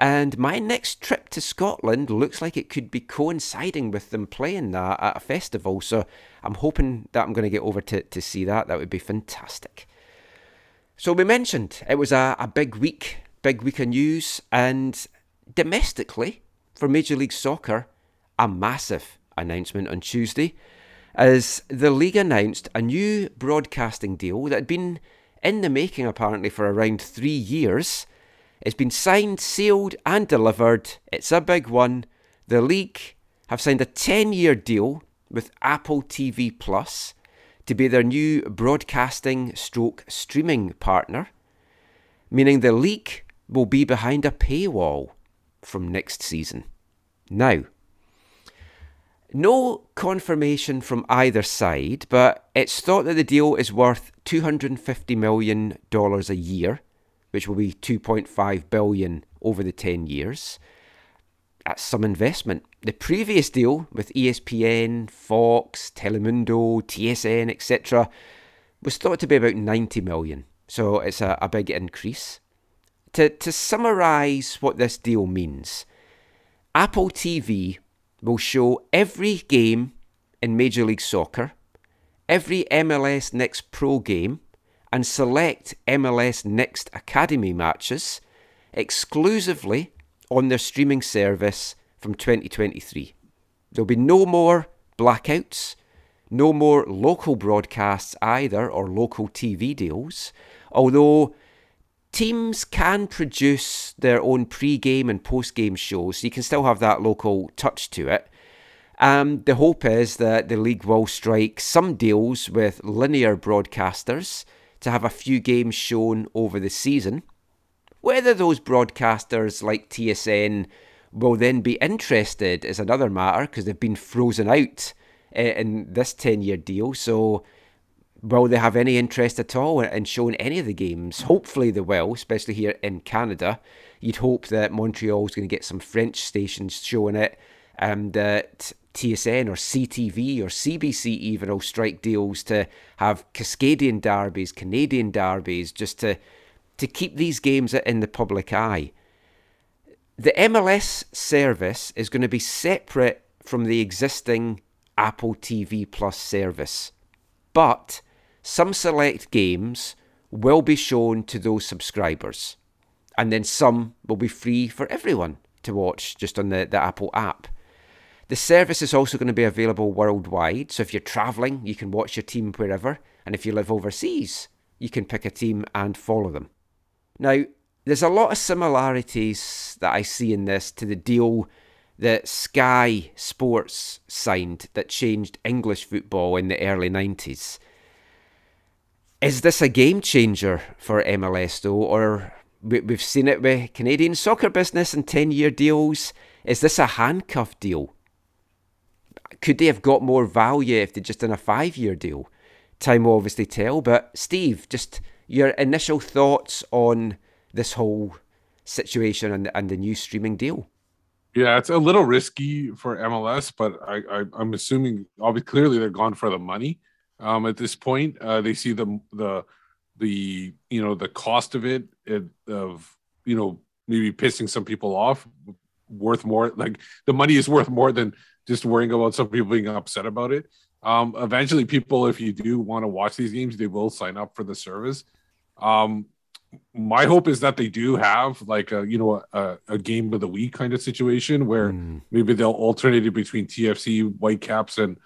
And my next trip to Scotland looks like it could be coinciding with them playing that at a festival. So I'm hoping that I'm going to get over to, to see that. That would be fantastic. So we mentioned it was a, a big week, big week of news, and domestically for Major League Soccer, a massive announcement on Tuesday as the league announced a new broadcasting deal that had been in the making apparently for around three years it's been signed, sealed, and delivered. It's a big one. The league have signed a 10 year deal with Apple TV Plus to be their new broadcasting stroke streaming partner, meaning the league will be behind a paywall from next season. Now, no confirmation from either side, but it's thought that the deal is worth $250 million a year which will be 2.5 billion over the 10 years. That's some investment. The previous deal with ESPN, Fox, Telemundo, TSN, etc., was thought to be about 90 million. So it's a, a big increase. To, to summarise what this deal means, Apple TV will show every game in Major League Soccer, every MLS Next Pro game, and select MLS Next Academy matches exclusively on their streaming service from 2023. There'll be no more blackouts, no more local broadcasts either, or local TV deals, although teams can produce their own pre game and post game shows, so you can still have that local touch to it. Um, the hope is that the league will strike some deals with linear broadcasters to have a few games shown over the season. Whether those broadcasters like TSN will then be interested is another matter because they've been frozen out eh, in this 10 year deal. So, will they have any interest at all in showing any of the games? Hopefully, they will, especially here in Canada. You'd hope that Montreal's going to get some French stations showing it and that TSN or CTV or CBC even will strike deals to have Cascadian derbies, Canadian derbies, just to to keep these games in the public eye. The MLS service is going to be separate from the existing Apple TV Plus service, but some select games will be shown to those subscribers, and then some will be free for everyone to watch just on the, the Apple app. The service is also going to be available worldwide, so if you're travelling, you can watch your team wherever, and if you live overseas, you can pick a team and follow them. Now, there's a lot of similarities that I see in this to the deal that Sky Sports signed that changed English football in the early 90s. Is this a game changer for MLS though, or we've seen it with Canadian soccer business and 10 year deals? Is this a handcuff deal? Could they have got more value if they'd just done a five year deal? Time will obviously tell. But Steve, just your initial thoughts on this whole situation and, and the new streaming deal. Yeah, it's a little risky for MLS, but I, I am assuming obviously clearly they're gone for the money. Um, at this point, uh, they see the the the you know the cost of it, it of you know maybe pissing some people off worth more like the money is worth more than just worrying about some people being upset about it. Um, eventually, people, if you do want to watch these games, they will sign up for the service. Um, my hope is that they do have like a you know a, a game of the week kind of situation where Mm. maybe they'll alternate it between TFC, Whitecaps, and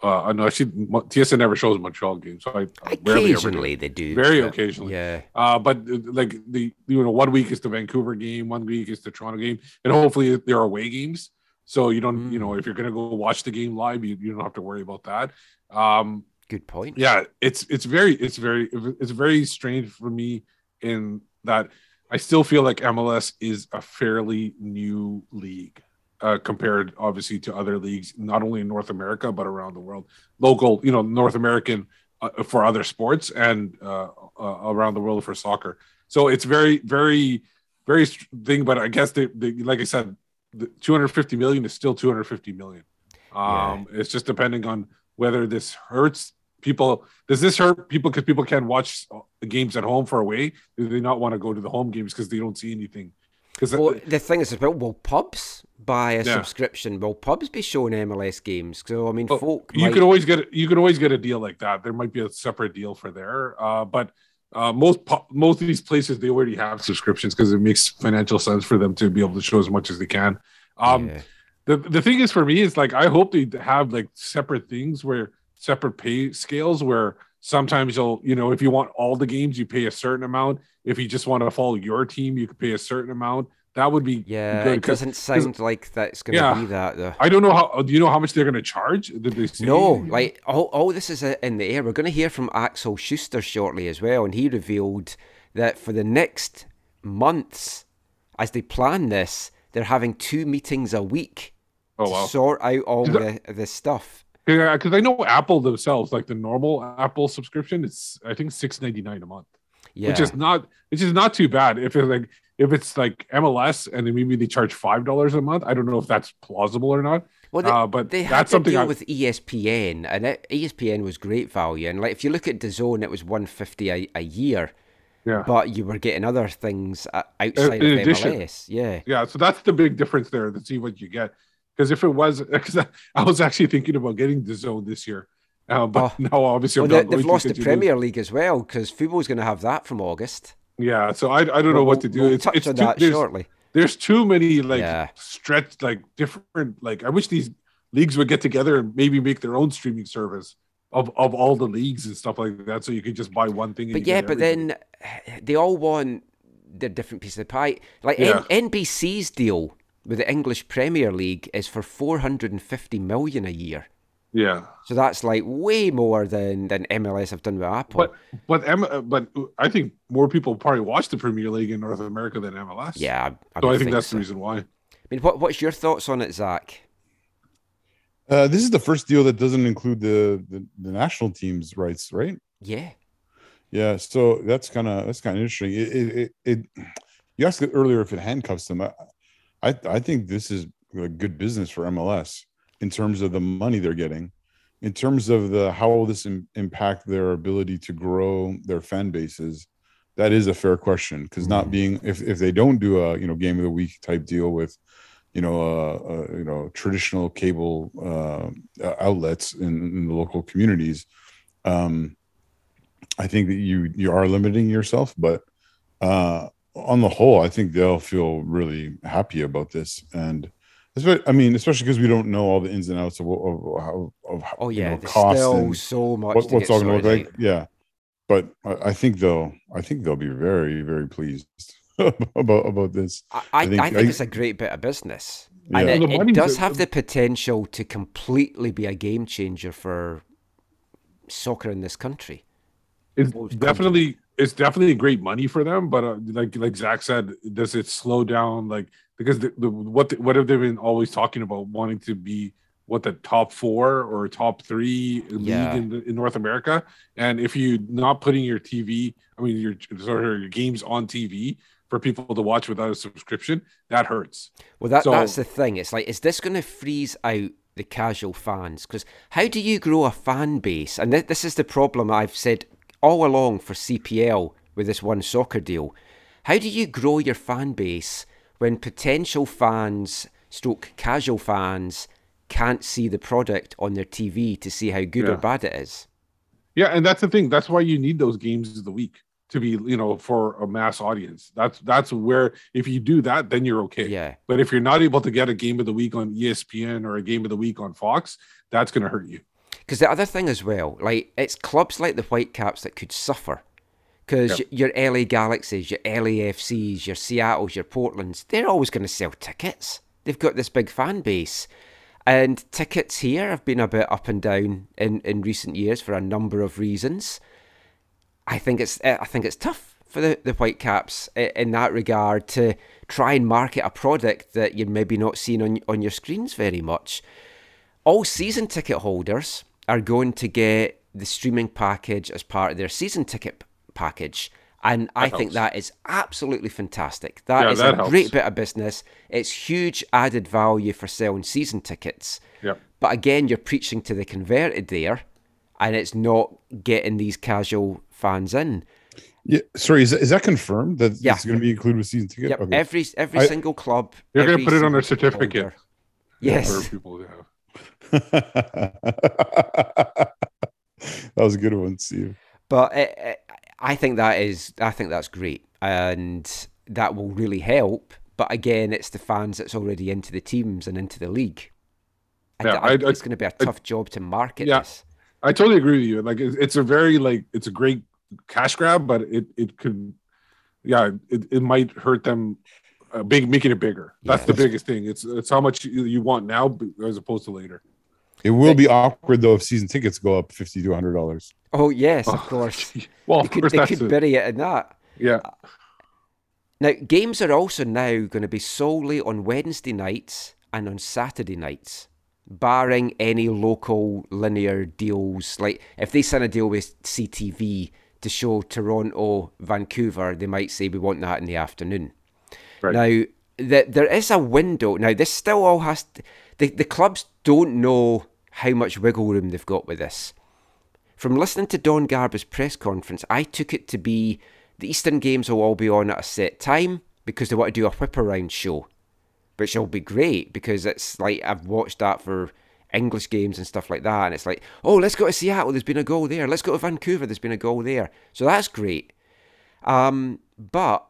uh, no, actually Mo- TSN never shows Montreal games, so I, I ever do. Occasionally they do. Very occasionally. Yeah. Uh, but like the you know one week is the Vancouver game, one week is the Toronto game, and hopefully there are away games. So you don't you know if you're gonna go watch the game live, you, you don't have to worry about that. Um, Good point. yeah, it's it's very it's very it's very strange for me in that I still feel like MLS is a fairly new league uh, compared obviously to other leagues, not only in North America but around the world. Local, you know, North American uh, for other sports and uh, uh, around the world for soccer. So it's very very very thing. But I guess they, they like I said, 250 million is still 250 million. Um, It's just depending on whether this hurts people. Does this hurt people because people can't watch the games at home for away? Do they not want to go to the home games because they don't see anything? Because Well, the thing is, about well, will pubs buy a Yeah. subscription? Will pubs be showing MLS games? So I mean, Well, folk. you might- could always get you could always get a deal like that. There might be a separate deal for there, uh, but uh, most most of these places they already have subscriptions because it makes financial sense for them to be able to show as much as they can. Um, Yeah. the the thing is for me is like I hope they have like separate things where separate pay scales where sometimes you'll you know if you want all the games you pay a certain amount if you just want to follow your team you could pay a certain amount that would be Yeah, good it doesn't sound like that's going to Yeah. be that though. I don't know how do you know how much they're going to charge did they say No, like all, all this is in the air. We're going to hear from Axel Schuster shortly as well, and he revealed that for the next months, as they plan this, they're having two meetings a week oh to sort out all the, the stuff. Yeah, because I know Apple themselves, like the normal Apple subscription, it's I think six ninety nine a month, Yeah, which is not which is not too bad. If it's like if it's like MLS and then maybe they charge five dollars a month, I don't know if that's plausible or not. well, they, uh, but they had that's to something deal I- with ESPN, and it, ESPN was great value. And like if you look at the zone, it was one fifty a, a year, Yeah, but you were getting other things uh, outside in of addition. MLS. Yeah, yeah. So that's the big difference there to see what you get. Because if it was, [laughs] because I was actually thinking about getting the zone this year, uh, but Oh. [laughs] now obviously well, they, to lost the because you lose- Premier League as well because Fubo's going to have that from August. Yeah, so I, I don't know We'll- what to do. we'll it's touch it's on too, that there's, shortly. there's too many like Yeah. stretch like different like I wish these leagues would get together and maybe make their own streaming service of of all the leagues and stuff like that, so you could just buy one thing. And But yeah, but then they all want their different piece of pie. Like Yeah. N- NBC's deal with the English Premier League is for 450 million a year. Yeah, So that's like way more than than MLS have done with Apple. but but M, uh, but I think more people probably watch the Premier League in North America than MLS. yeah, I, I so would I think that's so. the reason why. I mean, what what's your thoughts on it, Zach? Uh, this is the first deal that doesn't include the, the the national team's rights, right? Yeah, Yeah, so that's kind of that's kind of interesting. It, it, it, it you asked earlier if it handcuffs them. I, I I think this is a good business for MLS in terms of the money they're getting, in terms of the how will this im- impact their ability to grow their fan bases. That is a fair question because not being if if they don't do a you know game of the week type deal with you know uh, uh you know traditional cable uh outlets in, in the local communities um I think that you you are limiting yourself, but uh, on the whole, I think they'll feel really happy about this. And I mean, especially because we don't know all the ins and outs of, what- of how of how, oh you yeah, know, there's cost still and so much. what, to what's get all going to look like. Yeah, but I, I think they'll I think they'll be very very pleased [laughs] about about this. I, I, think- I think I- it's a great bit of business. And it, Well, it does have the potential to completely be a game changer for soccer in this country. It's definitely it's definitely great money for them, but uh, like like Zach said, does it slow down? Like because the, the what the, what have they been always talking about wanting to be what the top four or top three Yeah. league in, the, in North America? And if you're not putting your TV, I mean your sorry, your games on TV for people to watch without a subscription, that hurts. Well, that So- that's the thing. It's like, is this going to freeze out the casual fans? Because how do you grow a fan base? And th- this is the problem I've said all along for CPL with this one soccer deal. How do you grow your fan base when potential fans, stroke casual fans, can't see the product on their TV to see how good or bad it is? Yeah, and that's the thing. That's why you need those games of the week to be you know for a mass audience. That's that's where if you do that, then you're okay. Yeah. But if you're not able to get a game of the week on ESPN or a game of the week on Fox, that's going to hurt you. Because the other thing as well, like it's clubs like the Whitecaps that could suffer. Because Yep. your LA Galaxies, your LAFCs, your Seattles, your Portlands, they're always going to sell tickets. They've got this big fan base. And tickets here have been a bit up and down in, in recent years for a number of reasons. I think it's eh, I think it's tough for the, the Whitecaps in that regard to try and market a product that you're maybe not seeing on on your screens very much. All season ticket holders are going to get the streaming package as part of their season ticket package. And I think that is absolutely fantastic. That Yeah, is that a helps. great bit of business. It's huge added value for selling season tickets. Yep. But again, you're preaching to the converted there, and it's not getting these casual fans in. Yeah, sorry, is that, is that confirmed that Yeah. it's going to be included with season ticket? Yep. Okay. Every every I- single club. They're gonna put it on their certificate. holder. Yes. For people to have. [laughs] that was a good one, Steve. But it, it, I think that is, I think that's great, and that will really help. But again, it's the fans that's already into the teams and into the league. I- Yeah, I- I- I- it's going to be a tough job to market Yeah. this. I totally agree with you. Like it's, a very like it's a great cash grab, but it it could, yeah, it, it might hurt them. Uh, big making it bigger. That's the Yes. biggest thing. It's it's how much you, you want now as opposed to later. It will be awkward though if season tickets go up fifty to hundred dollars. Oh yes, of Oh, course. [laughs] Well, They of could, course they could bury it in that. yeah. Now, games are also now going to be solely on Wednesday nights and on Saturday nights, barring any local linear deals. Like if they sign a deal with CTV to show Toronto, Vancouver, they might say we want that in the afternoon. Right. Now, the, there is a window. Now, this still all has to, the, the clubs don't know how much wiggle room they've got with this. From listening to Don Garber's press conference, I took it to be the Eastern Games will all be on at a set time because they want to do a whip around show, which will be great because it's like I've watched that for English games and stuff like that, and it's like, oh, let's go to Seattle. There's been a goal there. Let's go to Vancouver. There's been a goal there. So that's great. Um, but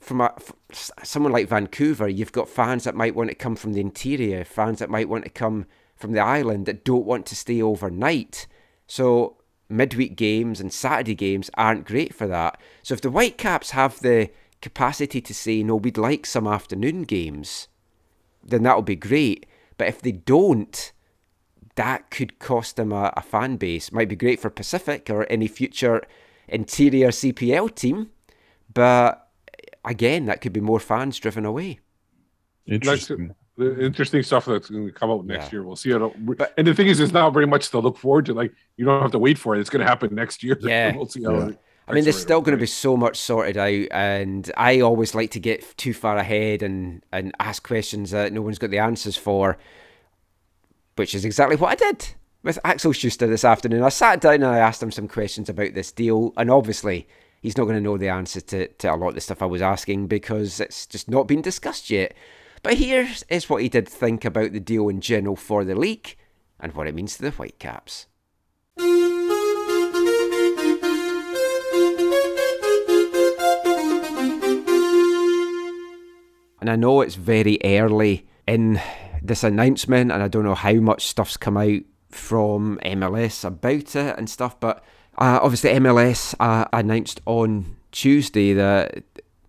from someone like Vancouver, you've got fans that might want to come from the interior, fans that might want to come from the island that don't want to stay overnight. So midweek games and Saturday games aren't great for that. So if the Whitecaps have the capacity to say, no, we'd like some afternoon games, then that'll be great. But if they don't, that could cost them a, a fan base. Might be great for Pacific or any future interior CPL team, but again, that could be more fans driven away. Interesting. The interesting stuff that's going to come out next Yeah. year. We'll see it. But- and the thing is, it's not very much to look forward to. Like you don't have to wait for it. It's going to happen next year. [laughs] Yeah. we'll see how. Yeah. I mean, there's still going to be so much sorted out, and I always like to get too far ahead and, and ask questions that no one's got the answers for, which is exactly what I did with Axel Schuster this afternoon. I sat down and I asked him some questions about this deal, and obviously he's not going to know the answer to, to a lot of the stuff I was asking because it's just not been discussed yet. But here is what he did think about the deal in general for the league and what it means to the Whitecaps. And I know it's very early in this announcement, and I don't know how much stuff's come out from MLS about it and stuff, but uh, obviously, MLS uh, announced on Tuesday that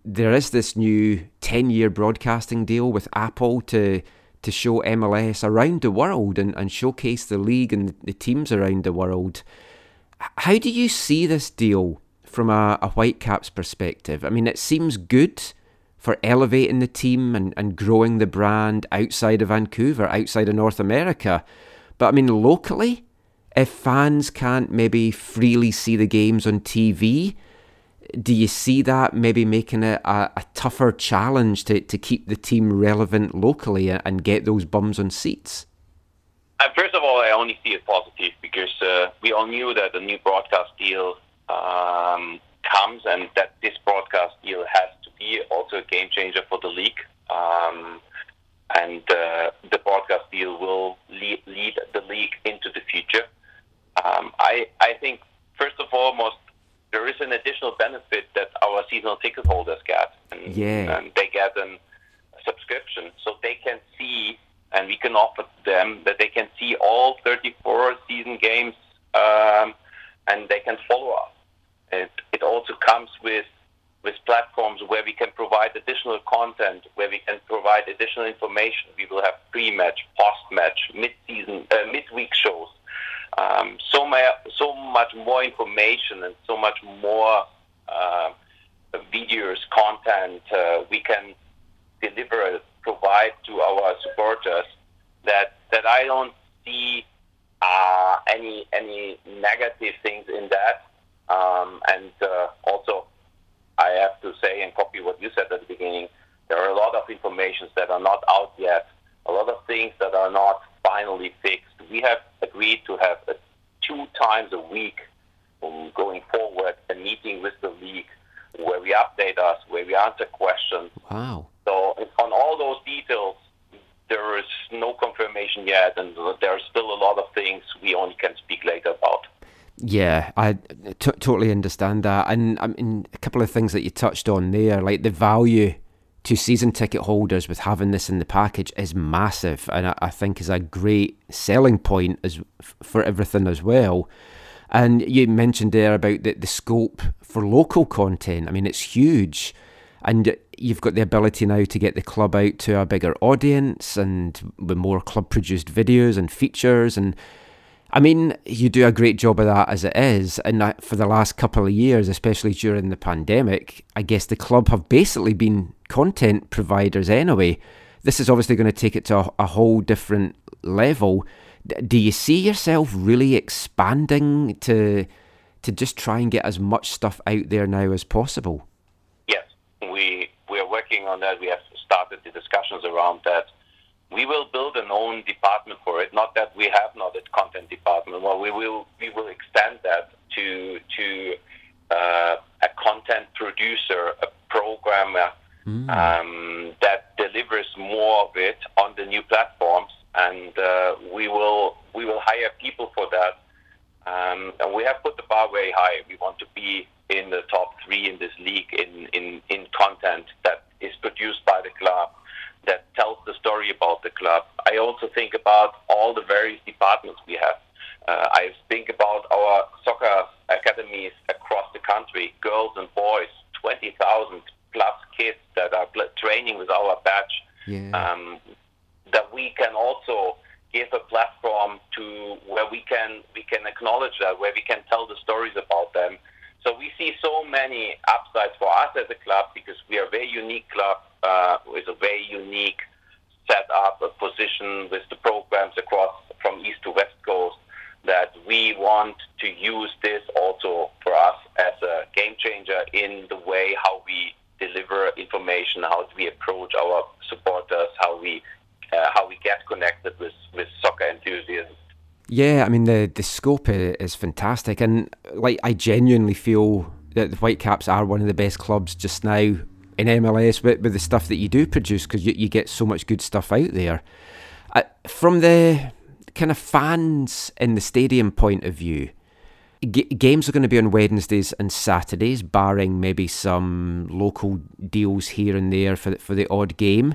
there is this new 10 year broadcasting deal with Apple to to show MLS around the world and, and showcase the league and the teams around the world. How do you see this deal from a, a Whitecaps perspective? I mean, it seems good for elevating the team and, and growing the brand outside of Vancouver, outside of North America. But I mean, locally, if fans can't maybe freely see the games on TV, do you see that maybe making it a, a tougher challenge to, to keep the team relevant locally and, and get those bums on seats? Uh, first of all, I only see it positive because uh, we all knew that the new broadcast deal um, comes and that this broadcast deal has to be also a game changer for the league. Um, and uh, the broadcast deal will lead, lead the league into the future. Um, I, I think, first of all, most there is an additional benefit that our seasonal ticket holders get, and, Yeah. and they get a subscription, so they can see, and we can offer them that they can see all 34 season games, um, and they can follow us. It, it also comes with with platforms where we can provide additional content, where we can provide additional information. We will have pre-match, post-match, mid-season, uh, mid-week shows. Um, so, so much more information and so much more uh, videos, content uh, we can deliver, provide to our supporters. That that I don't see uh, any any negative things in that. Um, and uh, also, I have to say and copy what you said at the beginning. There are a lot of informations that are not out yet. A lot of things that are not finally fixed. We have agreed to have a, two times a week um, going forward a meeting with the league where we update us, where we answer questions. Wow. So on all those details, there is no confirmation yet, and there are still a lot of things we only can speak later about. Yeah, I t- totally understand that. And I mean, a couple of things that you touched on there, like the value to season ticket holders with having this in the package is massive, and I, I think is a great selling point as f- for everything as well. And you mentioned there about the, the scope for local content. I mean, it's huge. And you've got the ability now to get the club out to a bigger audience and with more club produced videos and features. And I mean, you do a great job of that as it is. And for the last couple of years, especially during the pandemic, I guess the club have basically been content providers anyway. This is obviously going to take it to a, a whole different level. D- Do you see yourself really expanding to to just try and get as much stuff out there now as possible? Yes, we we are working on that. We have started the discussions around that. We will build an own department for it. Not that we have not a content department. Well, we will we will extend that to to uh, a content producer, a programmer um, that delivers more of it on the new platforms, and uh, we will we will hire people for that. Um, and we have put the bar very high. We want to be in the top three in this league in, in, in content that is produced by the club, that tells the story about the club. I also think about all the various departments we have. Uh, I think about our soccer academies across the country, girls and boys, 20,000 plus kids that are pl- training with our batch Yeah. um, that we can also give a platform to where we can we can acknowledge that, where we can tell the stories about them. So we see so many upsides for us as a club because we are a very unique club uh, with a very unique setup, a position with the programs across from east to west coast. That we want to use this also for us as a game changer in the way how we deliver information, how we approach our supporters, how we uh, how we get connected with, with soccer enthusiasts. Yeah, I mean the the scope is fantastic, and like I genuinely feel that the Whitecaps are one of the best clubs just now in MLS with, with the stuff that you do produce because you, you get so much good stuff out there. Uh, from the kind of fans in the stadium point of view, G- games are going to be on Wednesdays and Saturdays, barring maybe some local deals here and there for the, for the odd game.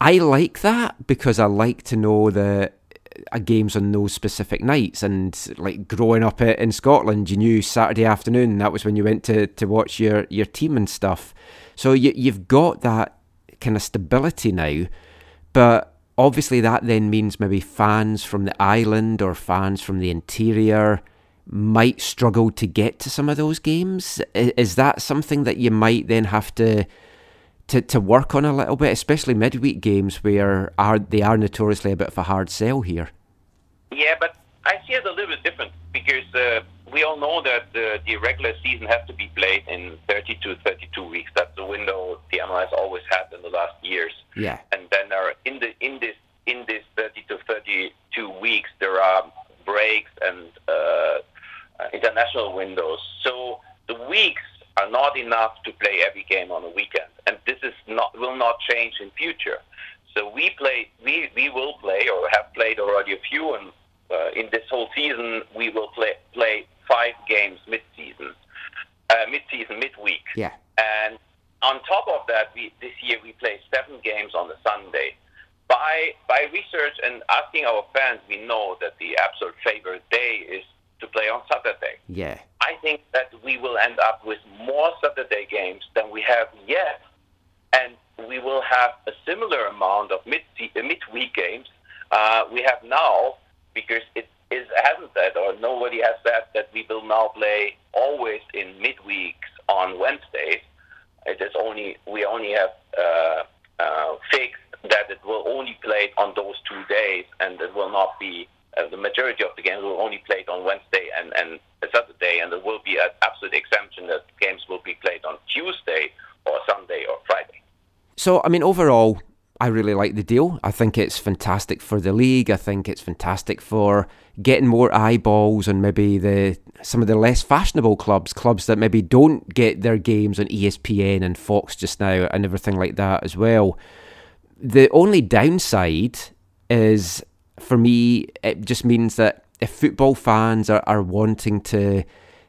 I like that because I like to know that a game's on those specific nights. And like growing up in Scotland, you knew Saturday afternoon that was when you went to, to watch your, your team and stuff. So you, you've got that kind of stability now, but obviously that then means maybe fans from the island or fans from the interior might struggle to get to some of those games. Is that something that you might then have to to, to work on a little bit, especially midweek games where are they are notoriously a bit of a hard sell here? Yeah, but I see it a little bit different because uh, we all know that uh, the regular season has to be played in 30 to 32 weeks. That's the window the MLS always had in the last years. Yeah. and then there are in the in this in this 30 to 32 weeks there are breaks and uh, uh, international windows. So the weeks are not enough to play every game on a weekend, and this is not will not change in future. So we play we, we will play or have played already a few, and uh, in this whole season we will play play five games mid-season. uh, mid-season, midweek. Yeah. And on top of that, we, this year we play seven games on the Sunday. By by research and asking our fans, we know that the absolute favorite day is to play on Saturday. Yeah. I think that we will end up with more Saturday games than we have yet, and we will have a similar amount of mid uh, midweek games uh, we have now because it is hasn't said or nobody has said that we will now play always in midweeks on Wednesdays. It is only we only have uh, uh, fixed that it will only play on those two days, and it will not be uh, the majority of the games will only played on Wednesday and and Saturday, and there will be an absolute exemption that games will be played on Tuesday or Sunday or Friday. So, I mean, overall, I really like the deal. I think it's fantastic for the league. I think it's fantastic for getting more eyeballs on maybe the some of the less fashionable clubs, clubs that maybe don't get their games on ESPN and Fox just now and everything like that as well. The only downside is for me it just means that if football fans are, are wanting to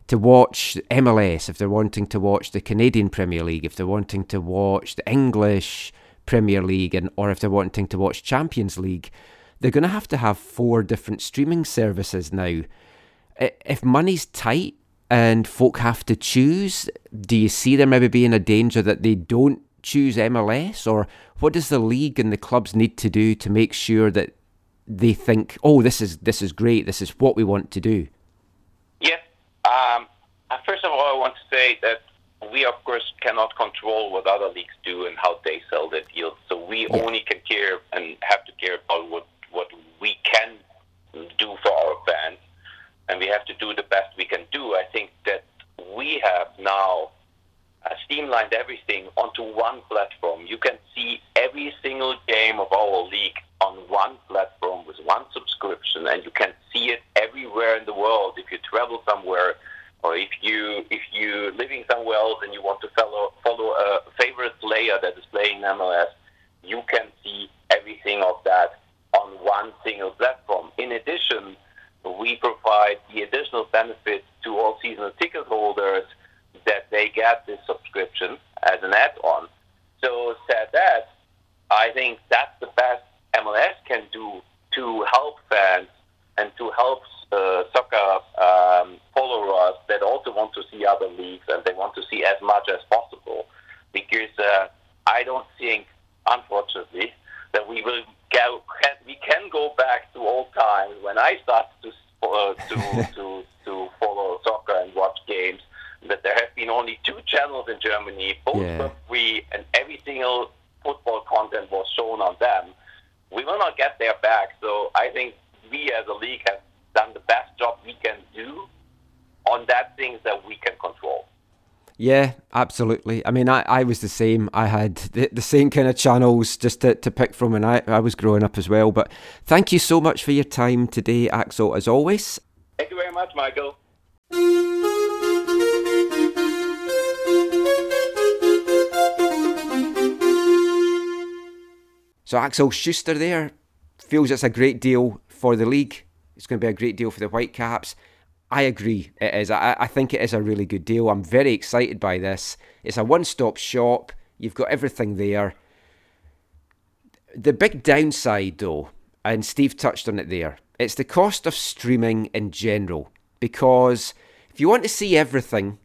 to watch MLS, if they're wanting to watch the Canadian Premier League, if they're wanting to watch the English Premier League, and or if they're wanting to watch Champions League, they're going to have to have four different streaming services now. If money's tight and folk have to choose, do you see there maybe being a danger that they don't choose MLS, or what does the league and the clubs need to do to make sure that they think, oh, this is this is great, this is what we want to do? Yes. Um, uh, first of all, I want to say that we, of course, cannot control what other leagues do and how they sell their deals. So we Yeah. only can care and have to care about what, what we can do for our fans. And we have to do the best we can do. I think that we have now uh, streamlined everything onto one platform. You can see every single game of our league on one platform with one subscription, and you can see it everywhere in the world. If you travel somewhere, or if you if you living somewhere else and you want to follow follow a favorite player that is playing MLS, you can see everything of that on one single platform. In addition, we provide the additional benefits to all season ticket holders that they get this subscription as an add-on. So said that, I think that's the best MLS can do to help fans and to help uh, soccer um, followers that also want to see other leagues and they want to see as much as possible. Because uh, I don't think, unfortunately, that we will go. Can, we can go back to old times when I started to uh, to, [laughs] to to follow soccer and watch games. That there have been only two channels in Germany, both Yeah. were free, and every single football content was shown on them. We will not get there back. So I think we as a league have done the best job we can do on that things that we can control. Yeah, absolutely. I mean, I, I was the same. I had the, the same kind of channels just to, to pick from when I, I was growing up as well. But thank you so much for your time today, Axel, as always. Thank you very much, Michael. So Axel Schuster there feels it's a great deal for the league. It's going to be a great deal for the Whitecaps. I agree. It is. I, I think it is a really good deal. I'm very excited by this. It's a one-stop shop. You've got everything there. The big downside, though, and Steve touched on it there, it's the cost of streaming in general. Because if you want to see everything,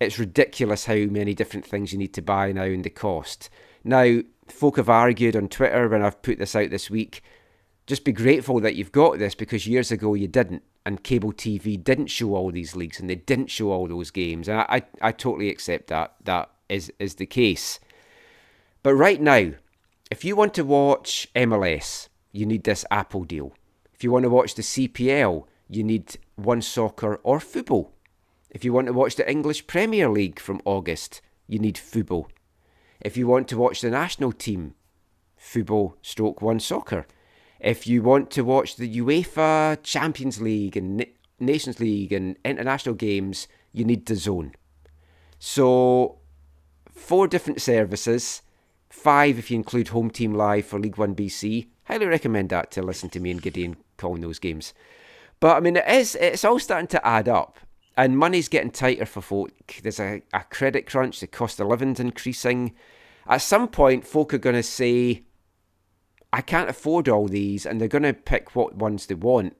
it's ridiculous how many different things you need to buy now and the cost. Now, folk have argued on Twitter when I've put this out this week, just be grateful that you've got this because years ago you didn't, and cable TV didn't show all these leagues and they didn't show all those games. And I, I, I totally accept that. That is, is the case. But right now, if you want to watch MLS, you need this Apple deal. If you want to watch the CPL, you need One Soccer or Fubo. If you want to watch the English Premier League from August, you need Fubo. If you want to watch the national team, Fubo stroke One Soccer. If you want to watch the UEFA Champions League and Nations League and international games, you need DAZN. So, four different services, five if you include Home Team Live for League One BC. Highly recommend that to listen to me and Gideon calling those games. But I mean, it is it's all starting to add up, and money's getting tighter for folk. There's a, a credit crunch, the cost of living's increasing. At some point, folk are going to say, I can't afford all these, and they're going to pick what ones they want.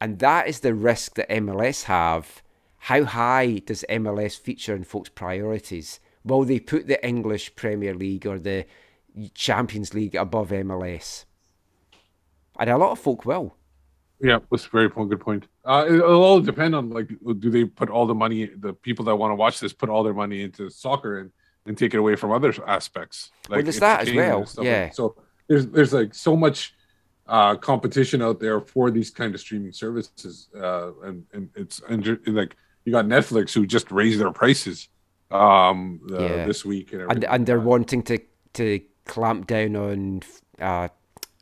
And that is the risk that MLS have. How high does MLS feature in folks' priorities? Will they put the English Premier League or the Champions League above MLS? And a lot of folk will. Yeah, that's a very. Good point. Uh, it- it'll all depend on like, do they put all the money? The people that want to watch this put all their money into soccer and and take it away from other aspects. Well, there's that as well, yeah. Like, so there's there's like so much uh, competition out there for these kind of streaming services, uh, and and it's and like you got Netflix who just raised their prices um uh, Yeah. this week and and and they're wanting to to clamp down on uh,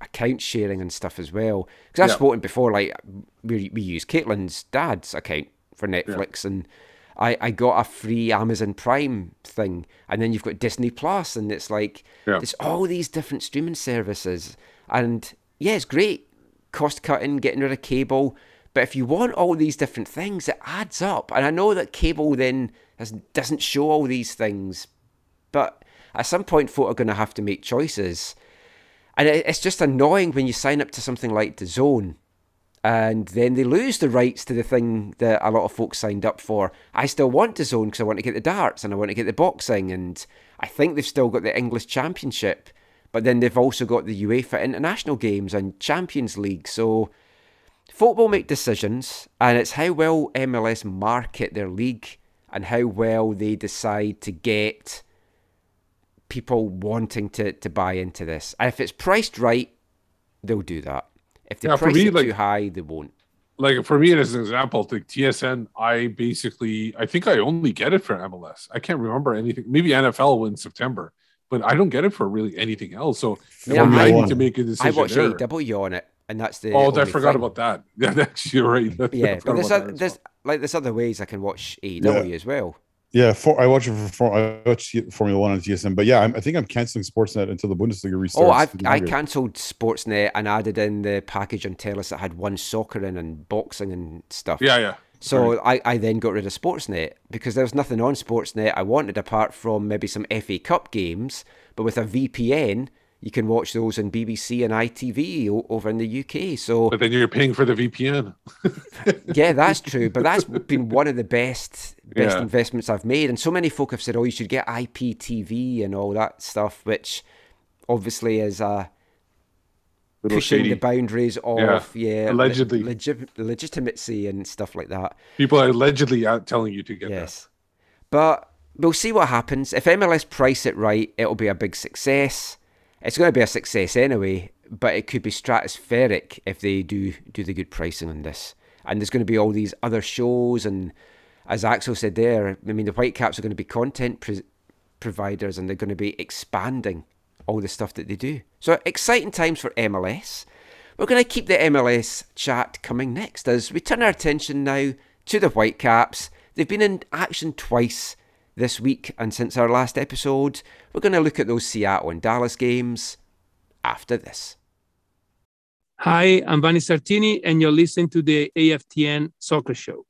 account sharing and stuff as well. Because I've Yeah. spoken before, like we we use Caitlin's dad's account for Netflix, and I I got a free Amazon Prime thing, and then you've got Disney Plus, and it's like Yeah. there's all these different streaming services, and yeah, it's great cost cutting, getting rid of cable. But if you want all these different things, it adds up. And I know that cable then has, doesn't show all these things, but at some point, folk are going to have to make choices. And it's just annoying when you sign up to something like DAZN and then they lose the rights to the thing that a lot of folks signed up for. I still want DAZN because I want to get the darts and I want to get the boxing, and I think they've still got the English Championship, but then they've also got the UEFA International Games and Champions League. So football make decisions, and it's how well MLS market their league and how well they decide to get people wanting to, to buy into this. And if it's priced right, they'll do that. If they Yeah, for price me, it like- too high, they won't. like for me as an example, like TSN, I basically I think I only get it for MLS. I can't remember anything. Maybe NFL in September, but I don't get it for really anything else. So Yeah, I I- need to make a decision. I watch there. AEW on it, and that's the. Oh, I forgot thing. about that. [laughs] Yeah, that's you're right. [laughs] I Yeah, but there's, a, that there's well. like there's other ways I can watch AEW as well. Yeah, for, I watch it for, for I watch Formula One on TSN, but yeah, I'm, I think I'm canceling Sportsnet until the Bundesliga restarts. Oh, I've, I cancelled Sportsnet and added in the package on Telus that had one soccer in and boxing and stuff. Yeah, yeah. So I, I then got rid of Sportsnet because there was nothing on Sportsnet I wanted apart from maybe some FA Cup games. But with a VPN, you can watch those on BBC and ITV o- over in the UK. So But then you're paying for the VPN. [laughs] yeah, that's true. But that's [laughs] been one of the best best Yeah. investments I've made. And so many folk have said, "Oh, you should get IPTV and all that stuff," which obviously is Little pushing shady. the boundaries of yeah, le- Allegedly. legi- legitimacy and stuff like that. People are allegedly out telling you to get Yes. But we'll see what happens. If MLS price it right, it'll be a big success. It's going to be a success anyway, but it could be stratospheric if they do do the good pricing on this. And there's going to be all these other shows, and as Axel said there, I mean, the Whitecaps are going to be content pro- providers, and they're going to be expanding all the stuff that they do. So exciting times for MLS. We're going to keep the MLS chat coming next as we turn our attention now to the Whitecaps. They've been in action twice this week, and since our last episode, we're going to look at those Seattle and Dallas games after this. Hi, I'm Vanni Sartini, and you're listening to the AFTN Soccer Show.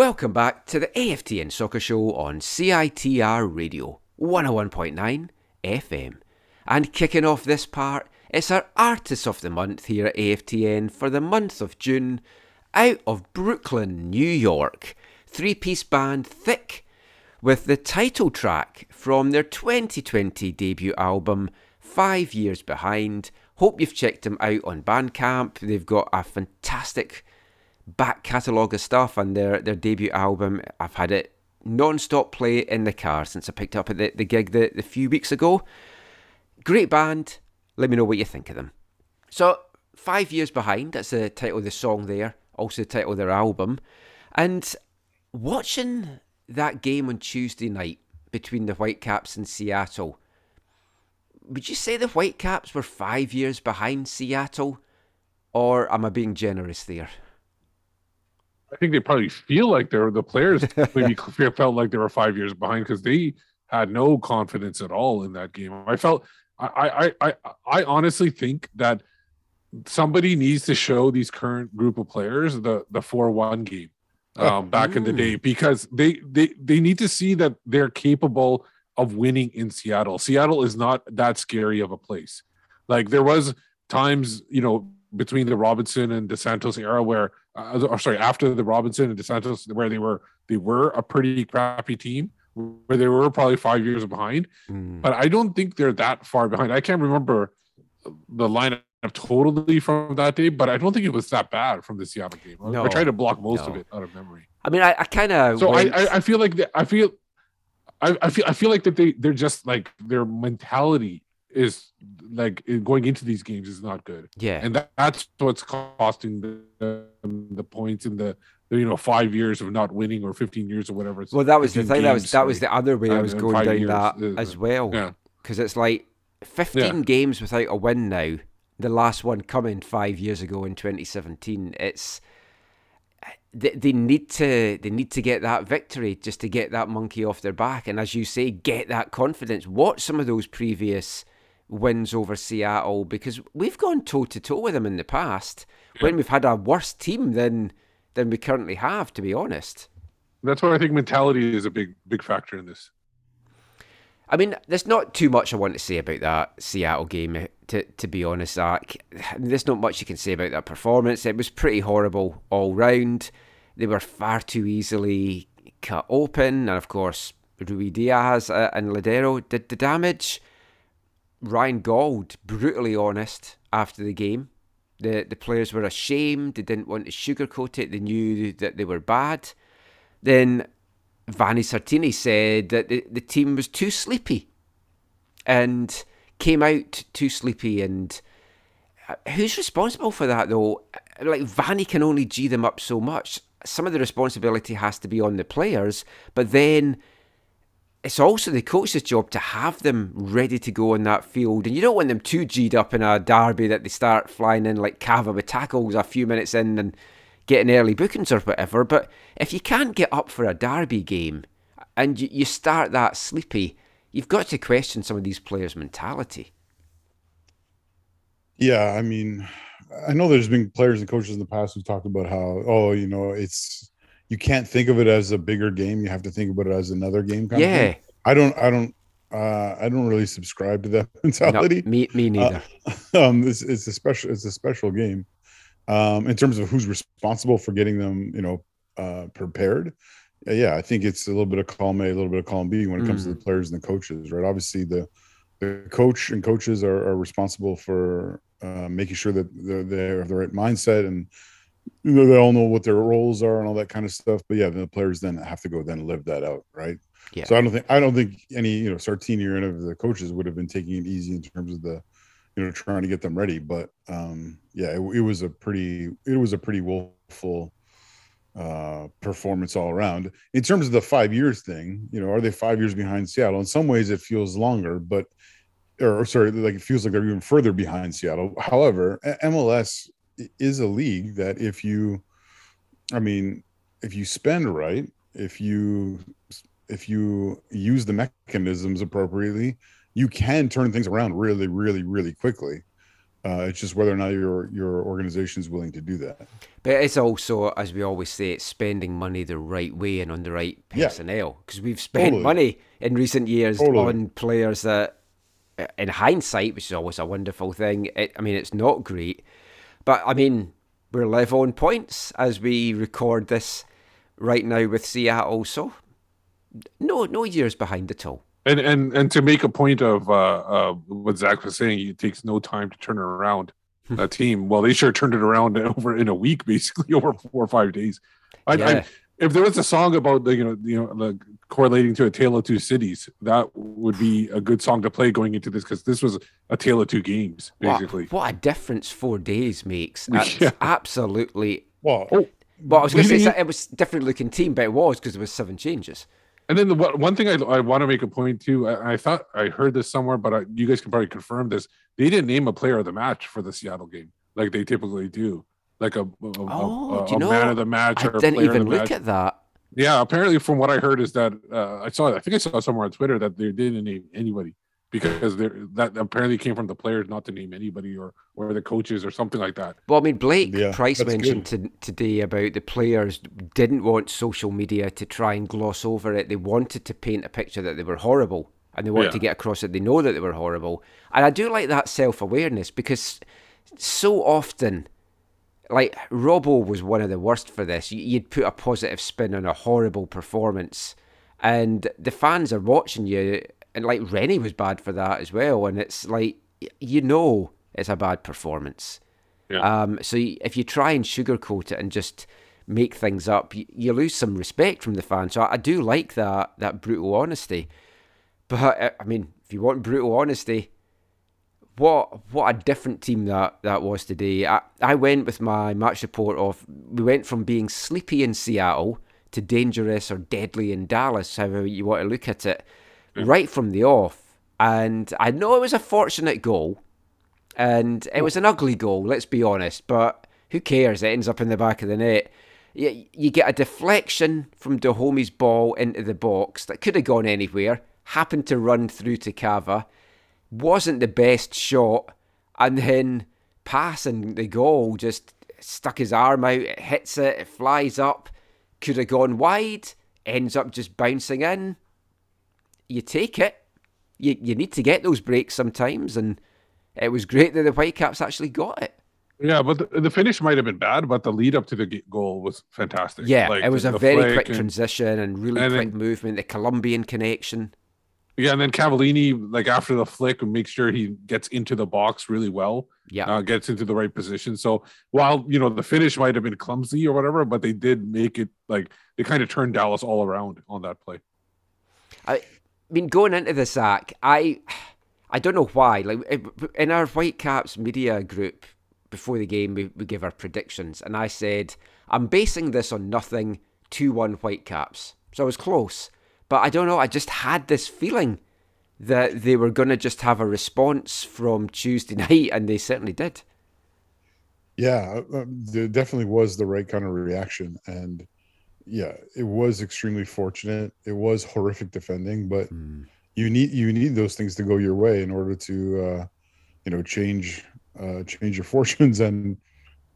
Welcome back to the AFTN Soccer Show on CITR Radio 101.9 FM. And kicking off this part, it's our Artists of the Month here at AFTN for the month of June, out of Brooklyn, New York. Three piece band Thick, with the title track from their 2020 debut album, Five Years Behind. Hope you've checked them out on Bandcamp. They've got a fantastic back catalogue of stuff and their, their debut album. I've had it non-stop play in the car since I picked up at the, the gig the, the few weeks ago. Great band. Let me know what you think of them. So, Five Years Behind, that's the title of the song there, also the title of their album. And watching that game on Tuesday night between the Whitecaps and Seattle, would you say the Whitecaps were five years behind Seattle? Or am I being generous there? I think they probably feel like they're the players [laughs] maybe felt like they were five years behind because they had no confidence at all in that game. I felt I I I I honestly think that somebody needs to show these current group of players the the four one game um, back in the day because they they they need to see that they're capable of winning in Seattle. Seattle is not that scary of a place. Like there was times you know between the Robinson and Dos Santos era where uh, or sorry after the Robinson and Dos Santos where they were they were a pretty crappy team where they were probably five years behind. Mm. But I don't think they're that far behind. I can't remember the lineup totally from that day, but I don't think it was that bad from the Seattle game. I- No, I tried to block most of it out of memory. I mean, I, I kind of. So I, I I feel like the, I feel I, I feel I feel like that they they're just like their mentality is like going into these games is not good. yeah. and that, that's what's costing the the points in the, the you know five years of not winning or 15 years or whatever. Well, that was the 15 thing. That was that was the other way I was going down years, that uh, as well. Yeah, Because it's like 15 Yeah. games without a win now. The last one coming five years ago in 2017. It's they, they need to they need to get that victory just to get that monkey off their back, and as you say, get that confidence. Watch some of those previous wins over Seattle because we've gone toe to toe with them in the past when we've had a worse team than than we currently have. To be honest. that's why I think mentality is a big big factor in this. I mean, there's not too much I want to say about that Seattle game, to, to be honest, Zach. There's not much you can say about that performance. It was pretty horrible all round. They were far too easily cut open. And of course, Ruidiaz uh, and Lodeiro did the damage. Ryan Gauld, brutally honest after the game. The, the players were ashamed. They didn't want to sugarcoat it. They knew that they were bad. Then Vanni Sartini said that the, the team was too sleepy and came out too sleepy. And uh, who's responsible for that, though? Like, Vanni can only G them up so much. Some of the responsibility has to be on the players, but then it's also the coach's job to have them ready to go on that field. And you don't want them too G'd up in a derby that they start flying in like Cava with tackles a few minutes in and getting early bookings or whatever. But if you can't get up for a derby game and you, you start that sleepy, you've got to question some of these players' mentality. Yeah, I mean, I know there's been players and coaches in the past who've talked about how, oh, you know, it's you can't think of it as a bigger game. You have to think about it as another game. Kind Yeah. I don't, I don't, uh, I don't really subscribe to that [laughs] no, mentality. me, me neither. [laughs] um, this it's a special, it's a special game. Um, in terms of who's responsible for getting them, you know, uh, prepared. Yeah, I think it's a little bit of column A, a little bit of column B when it comes to the players and the coaches, right? Obviously, the the coach and coaches are, are responsible for uh, making sure that they're, they have the right mindset and they all know what their roles are and all that kind of stuff. But yeah, the players then have to go then live that out, right? Yeah. So I don't think I don't think any you know Sartini or any of the coaches would have been taking it easy in terms of the you know trying to get them ready. But um yeah, it, it was a pretty it was a pretty woeful uh performance all around. In terms of the five years thing, you know, are they five years behind Seattle? In some ways, it feels longer, but or sorry, like it feels like they're even further behind Seattle. However, MLS is a league that if you, I mean, if you spend right, if you if you use the mechanisms appropriately, you can turn things around really, really, really quickly. Uh, it's just whether or not your your organization is willing to do that. But it's also, as we always say, it's spending money the right way and on the right personnel. Because we've spent Totally. money in recent years Totally. on players that, in hindsight, which is always a wonderful thing, it, I mean, it's not great. But, I mean, we're live on points as we record this right now with Seattle. So, no, no years behind at all. And and and to make a point of uh, uh, what Zach was saying, it takes no time to turn it around [laughs] a team. Well, they sure turned it around over in a week, basically [laughs] over four or five days. I, Yeah. I, if there was a song about the you know you know the correlating to a tale of two cities, that would be a good song to play going into this because this was a tale of two games, basically. What, what a difference four days makes. [laughs] That's Yeah. absolutely. Well, Oh, Well, I was going to say it was a different looking team, but it was because there was seven changes. And then the one one thing I, I want to make a point to, I, I thought I heard this somewhere, but I, you guys can probably confirm this. They didn't name a player of the match for the Seattle game like they typically do, like a, a, a- Oh, a- do you a man of the match. I or a didn't even look match. at that. Yeah, apparently from what I heard is that uh, I saw. I think I saw somewhere on Twitter that they didn't name anybody because they that apparently came from the players not to name anybody or or the coaches or something like that. Well, I mean, Blake Yeah, Price mentioned to, today about the players didn't want social media to try and gloss over it. They wanted to paint a picture that they were horrible and they wanted Yeah. to get across that they know that they were horrible. And I do like that self awareness because so often, like Robbo was one of the worst for this. You- You'd put a positive spin on a horrible performance, and the fans are watching you. And like Rennie was bad for that as well. And it's like you know it's a bad performance. Yeah. Um, so if you try and sugarcoat it and just make things up, you, you lose some respect from the fans. So I, I do like that that brutal honesty. But uh, I mean, if you want brutal honesty, what what a different team that that was today. I, I went with my match report of we went from being sleepy in Seattle to dangerous or deadly in Dallas, however you want to look at it, mm. right from the off. And I know it was a fortunate goal, and it was an ugly goal. Let's be honest, but who cares? It ends up in the back of the net. You, you get a deflection from Dájome's ball into the box that could have gone anywhere. Happened to run through to Cava wasn't the best shot, and then passing the goal just stuck his arm out, it hits it, it flies up, could have gone wide, ends up just bouncing in. You take it. You you need to get those breaks sometimes, and it was great that the Whitecaps actually got it. Yeah, but the, the finish might have been bad, but the lead up to the goal was fantastic. Yeah, Like, it was a very quick and- transition and really and quick then- movement. The Colombian connection. Yeah, and then Cavallini, like after the flick, and make sure he gets into the box really well. Yeah. uh, gets into the right position. So while you know the finish might have been clumsy or whatever, but they did make it like they kind of turned Dallas all around on that play. I mean, going into the sack, I I don't know why. Like in our Whitecaps media group before the game, we, we give our predictions, and I said I'm basing this on nothing. Two one Whitecaps, so I was close, but I don't know. I just had this feeling that they were going to just have a response from Tuesday [laughs] night, and they certainly did. Yeah, uh, there definitely was the right kind of reaction, and yeah, it was extremely fortunate. It was horrific defending, but you need you need those things to go your way in order to uh, you know change uh, change your [laughs] fortunes. And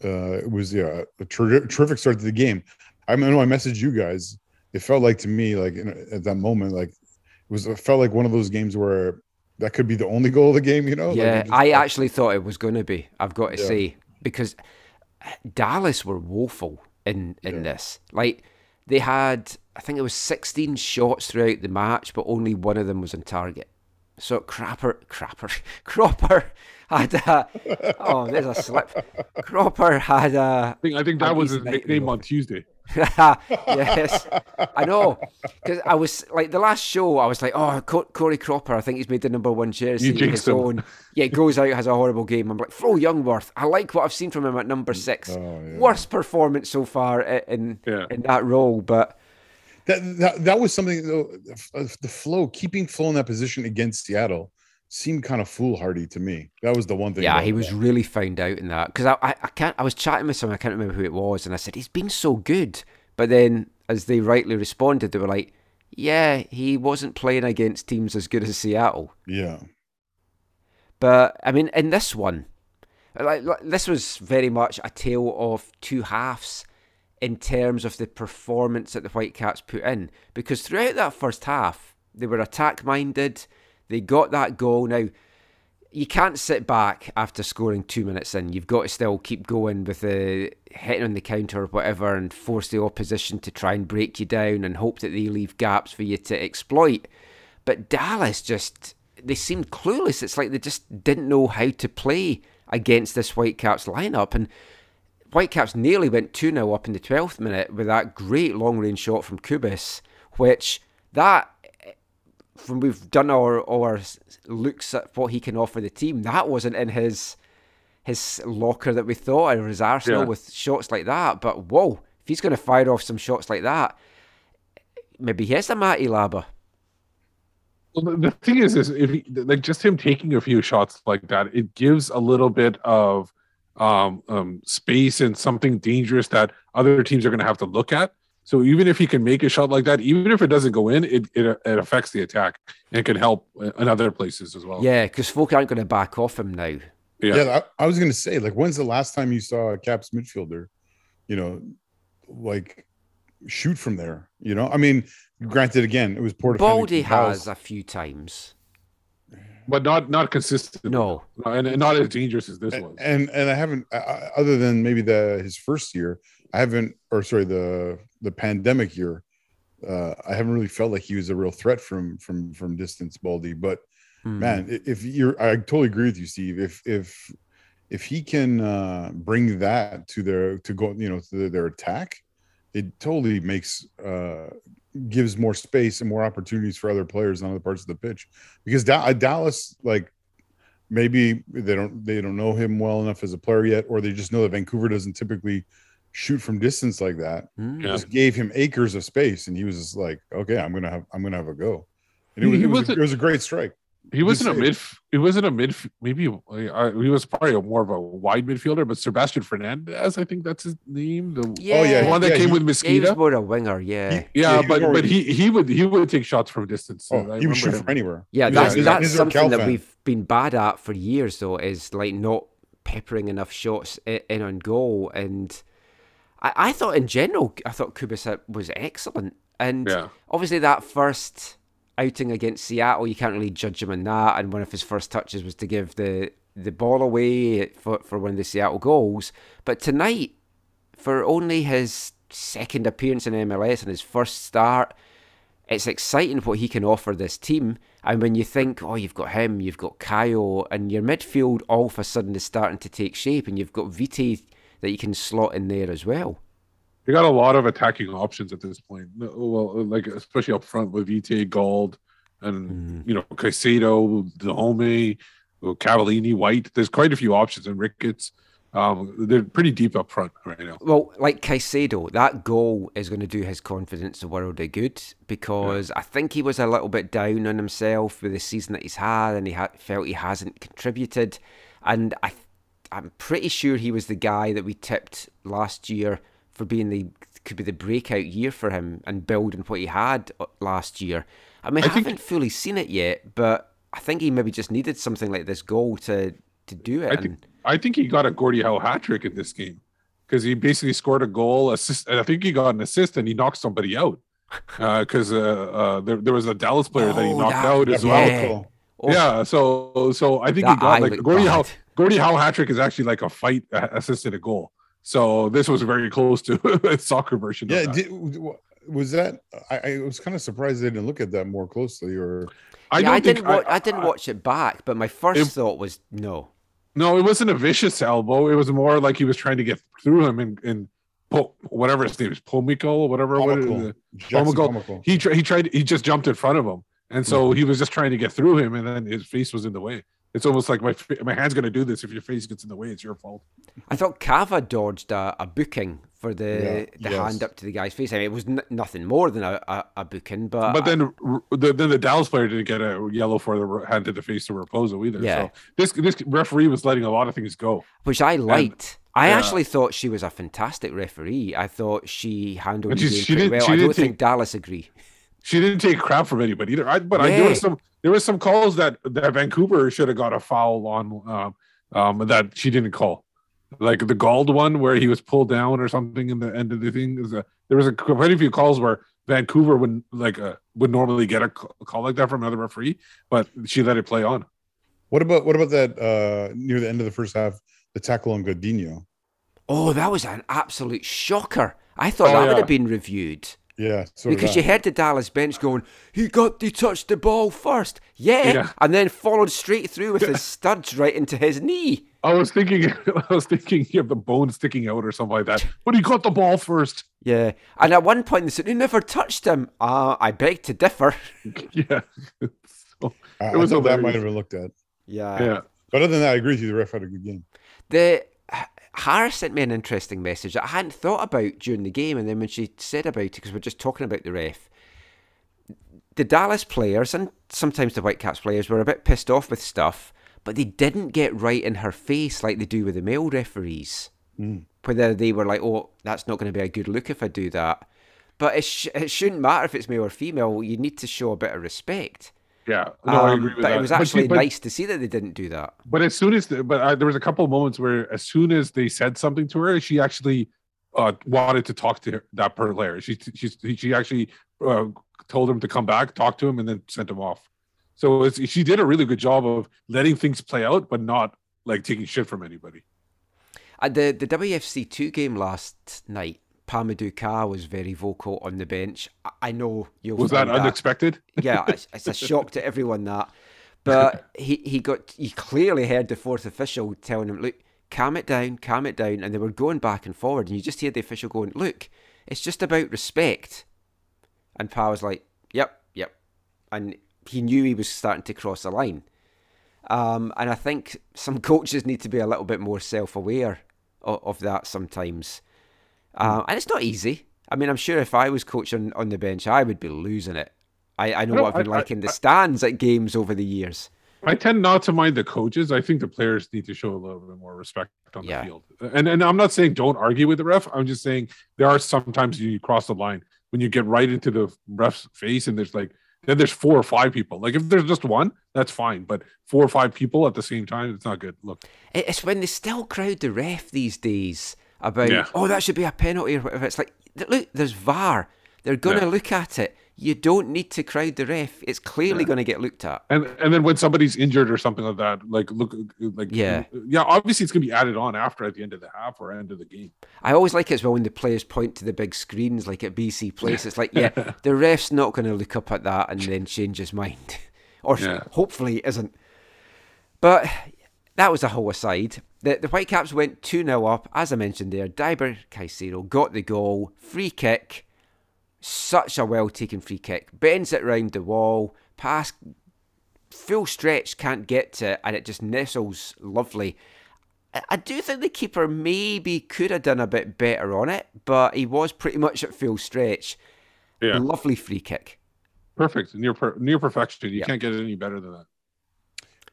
uh, it was yeah a ter- terrific start to the game. I know I messaged you guys. It felt like to me like in, at that moment like it was it felt like one of those games where that could be the only goal of the game. You know? Yeah, it just I felt- actually thought it was going to be. I've got to Yeah. say because uh, Dallas were woeful in in this. Like they had, I think it was 16 shots throughout the match, but only one of them was on target. So Crapper, Crapper, [laughs] Cropper had a. Oh, there's a slip. Cropper had a. I think I think that was his nickname on Tuesday. [laughs] yes, I know. Because I was like the last show, I was like, oh, Co- Cody Cropper. I think he's made the number one jersey. You his own. Yeah, goes out has a horrible game. I'm like, Flo Jungwirth. I like what I've seen from him at number mm. six. Oh, yeah. Worst performance so far in Yeah. in that role, but that that, that was something though the flow keeping flow in that position against Seattle seemed kind of foolhardy to me. That was the one thing. yeah, he was that. really found out in that because I, I I can't. I was chatting with someone. I can't remember who it was, and I said he's been so good, but then as they rightly responded, they were like, yeah, he wasn't playing against teams as good as Seattle. Yeah, But I mean, in this one, Like, like, this was very much a tale of two halves in terms of the performance that the Whitecaps put in. Because throughout that first half, they were attack minded. They got that goal. Now, you can't sit back after scoring two minutes in. You've got to still keep going with the hitting on the counter or whatever and force the opposition to try and break you down and hope that they leave gaps for you to exploit. But Dallas just, they seemed clueless. It's like they just didn't know how to play against this Whitecaps lineup. And Whitecaps nearly went 2 0 up in the 12th minute with that great long range shot from Cubas, which that when we've done our our looks at what he can offer the team, that wasn't in his his locker that we thought or his arsenal Yeah. with shots like that. But whoa, if he's going to fire off some shots like that, maybe he is the Matty Laba. Well, the, the thing is, is if he, like just him taking a few shots like that, it gives a little bit of um, um, space and something dangerous that other teams are going to have to look at. So even if he can make a shot like that, even if it doesn't go in, it it, it affects the attack and it can help in other places as well. Yeah, because folk aren't going to back off him now. Yeah. Yeah, I, I was gonna say, like, when's the last time you saw a Caps midfielder, you know, like shoot from there? You know, I mean, granted, again, it was poor Baldy has a few times. but not not consistent. No. and, and not as dangerous as this was. and and I haven't, I- I- other than maybe the his first year, I haven't, or sorry, the the pandemic year, uh, I haven't really felt like he was a real threat from from from distance, Baldy. But Hmm. man, if you're, I totally agree with you, Steve. If if if he can uh, bring that to their to go, you know, to their, their attack, it totally makes uh, gives more space and more opportunities for other players on other parts of the pitch. Because Da- Dallas, like maybe they don't they don't know him well enough as a player yet, or they just know that Vancouver doesn't typically shoot from distance like that. Hmm. Yeah. Just gave him acres of space, and he was just like, okay, I'm gonna have I'm gonna have a go. And it was, He it was, a, it was a great strike. He wasn't a say- mid. He wasn't a mid. Maybe uh, he was probably a more of a wide midfielder. But Sebastian Fernandez, I think that's his name. The, Yeah, Oh, yeah, the one that yeah, came he- with Yeah, he Mosquito. more a winger, yeah. He- Yeah, Yeah, he but was but he he would he would take shots from distance. Oh, he would shoot him. from anywhere. Yeah, He was- that's that's something that fan. we've been bad at for years, though, is like not peppering enough shots i- in on goal. And I, I thought in general, I thought Kubicek was excellent. And Yeah. obviously that first outing against Seattle, you can't really judge him on that. And one of his first touches was to give the the ball away for for one of the Seattle goals. But tonight, for only his second appearance in MLS and his first start, it's exciting what he can offer this team. And when you think, oh, you've got him, you've got Kyle, and your midfield all of a sudden is starting to take shape, and you've got Vite that you can slot in there as well. They got a lot of attacking options at this point. Well, like especially up front with Vite, Gauld, and you know Caicedo, Dájome, Cavallini, White. There's quite a few options, and Ricketts. Um, they're pretty deep up front right now. Well, like Caicedo, that goal is going to do his confidence a world of good because I think he was a little bit down on himself with the season that he's had, and he ha- felt he hasn't contributed. And I, I'm pretty sure he was the guy that we tipped last year for being the could be the breakout year for him and building what he had uh, last year. I mean, I, I think- haven't fully seen it yet, but I think he maybe just needed something like this goal to to do it. I and- think I think he got a Gordie Howe hat trick in this game because he basically scored a goal, assist, and I think he got an assist, and he knocked somebody out [laughs] because uh, uh, there, there was a Dallas player that he Oh, knocked that- out as Yeah, well. Oh, Yeah, so so I think That he got like Gordie Howe. Bad. Gordie Howe hat trick is actually like a fight assisted a goal. So this was very close to [laughs] a soccer version. Yeah, of that. did, was that? I, I was kind of surprised they didn't look at that more closely. Or I yeah, I didn't. Wa- I, didn't watch it back, but my first It- thought was no. No, it wasn't a vicious elbow. It was more like he was trying to get through him and and po- whatever his name is, Pomykal, or whatever. what is Comical. it? Paxton Pomykal. Comical. He tried. He tried. He just jumped in front of him, and so mm-hmm. he was just trying to get through him, and then his face was in the way. It's almost like my my hand's gonna do this. If your face gets in the way, it's your fault. I thought Cava dodged a, a booking for the Yeah, the yes. hand up to the guy's face. I mean, it was n- nothing more than a, a, a booking, but But then r- the, then the Dallas player didn't get a yellow for the hand to the face to Raposo either. Yeah. So this this referee was letting a lot of things go. which I liked. I yeah. actually thought she was a fantastic referee. I thought she handled And the game she pretty didn't- well. she I don't didn't think take- Dallas agree. She didn't take crap from anybody either. I, but I there was some there was some calls that that Vancouver should have got a foul on. Um, um, that she didn't call. Like the Gauld one where he was pulled down or something in the end of the thing. Is a, there was a quite a few calls where Vancouver would like uh, would normally get a call like that from another referee, but she let it play on. What about what about that uh near the end of the first half, the tackle on Godinho? Oh, that was an absolute shocker. I thought Oh, that would have been reviewed. Yeah, so Because you heard the Dallas bench going, he got he touched the ball first. Yeah. Yeah. And then followed straight through with his [laughs] studs right into his knee. I was thinking, [laughs] I was thinking you have the bone sticking out or something like that. But he got the ball first. Yeah. And at one point they said, he never touched him. Uh, I beg to differ. [laughs] Yeah, so, I, it was I thought that might have been looked at. Yeah. yeah. But other than that, I agree with you. The ref had a good game. The Harris sent me an interesting message that I hadn't thought about during the game, and then when she said about it, because we're just talking about the ref, the Dallas players and sometimes the Whitecaps players were a bit pissed off with stuff, but they didn't get right in her face like they do with the male referees. Mm. Whether they were like, "Oh, that's not going to be a good look if I do that," but it, sh- it shouldn't matter if it's male or female. You need to show a bit of respect. Yeah, no, I Um, agree with but that. it was actually but- nice to see that they didn't do that. But as soon as, the, but I, there was a couple of moments where, as soon as they said something to her, she actually uh, wanted to talk to her, that player. She she she actually uh, told him to come back, talk to him, and then sent him off. So it's, she did a really good job of letting things play out, but not like taking shit from anybody. At the the WFC two game last night, Pa-Modou Kah was very vocal on the bench. I, know you'll Was that find unexpected? [laughs] yeah, it's, it's a shock to everyone that. But [laughs] he, he got he clearly heard the fourth official telling him, "Look, calm it down, calm it down," and they were going back and forward, and you just hear the official going, "Look, it's just about respect." And Pa was like, "Yep, yep," and he knew he was starting to cross the line. Um, and I think some [laughs] coaches need to be a little bit more self-aware of, of that sometimes. Uh, and it's not easy. I mean, I'm sure if I was coaching on the bench, I would be losing it. I, I know No, what I've been I- like in the I- stands at games over the years. I tend not to mind the coaches. I think the players need to show a little bit more respect on Yeah. the field. And and I'm not saying don't argue with the ref. I'm just saying there are sometimes you cross the line when you get right into the ref's face and there's like then there's four or five people. Like if there's just one, that's fine. But four or five people at the same time, it's not good. Look, It's when they still crowd the ref these days about, Yeah. oh, that should be a penalty or whatever. It's like, look, there's VAR. They're going to Yeah. look at it. You don't need to crowd the ref. It's clearly going to get looked at. and and then when somebody's injured or something like that, like look, like Yeah. yeah. Obviously, it's gonna be added on after at the end of the half or end of the game. I always like it as well when the players point to the big screens, like at BC Place. It's like, yeah, [laughs] the ref's not going to look up at that and then change his mind, [laughs] or Yeah. hopefully isn't. But that was a whole aside. The the Whitecaps went two 0 up, as I mentioned there. Deiber Caicedo got the goal, free kick, such a well taken free kick, bends it round the wall, pass full stretch, can't get to it, and it just nestles lovely. I- I do think the keeper maybe could have done a bit better on it, but he was pretty much at full stretch. Yeah, Lovely free kick. perfect, near per, near perfection. You Yeah. can't get any better than that.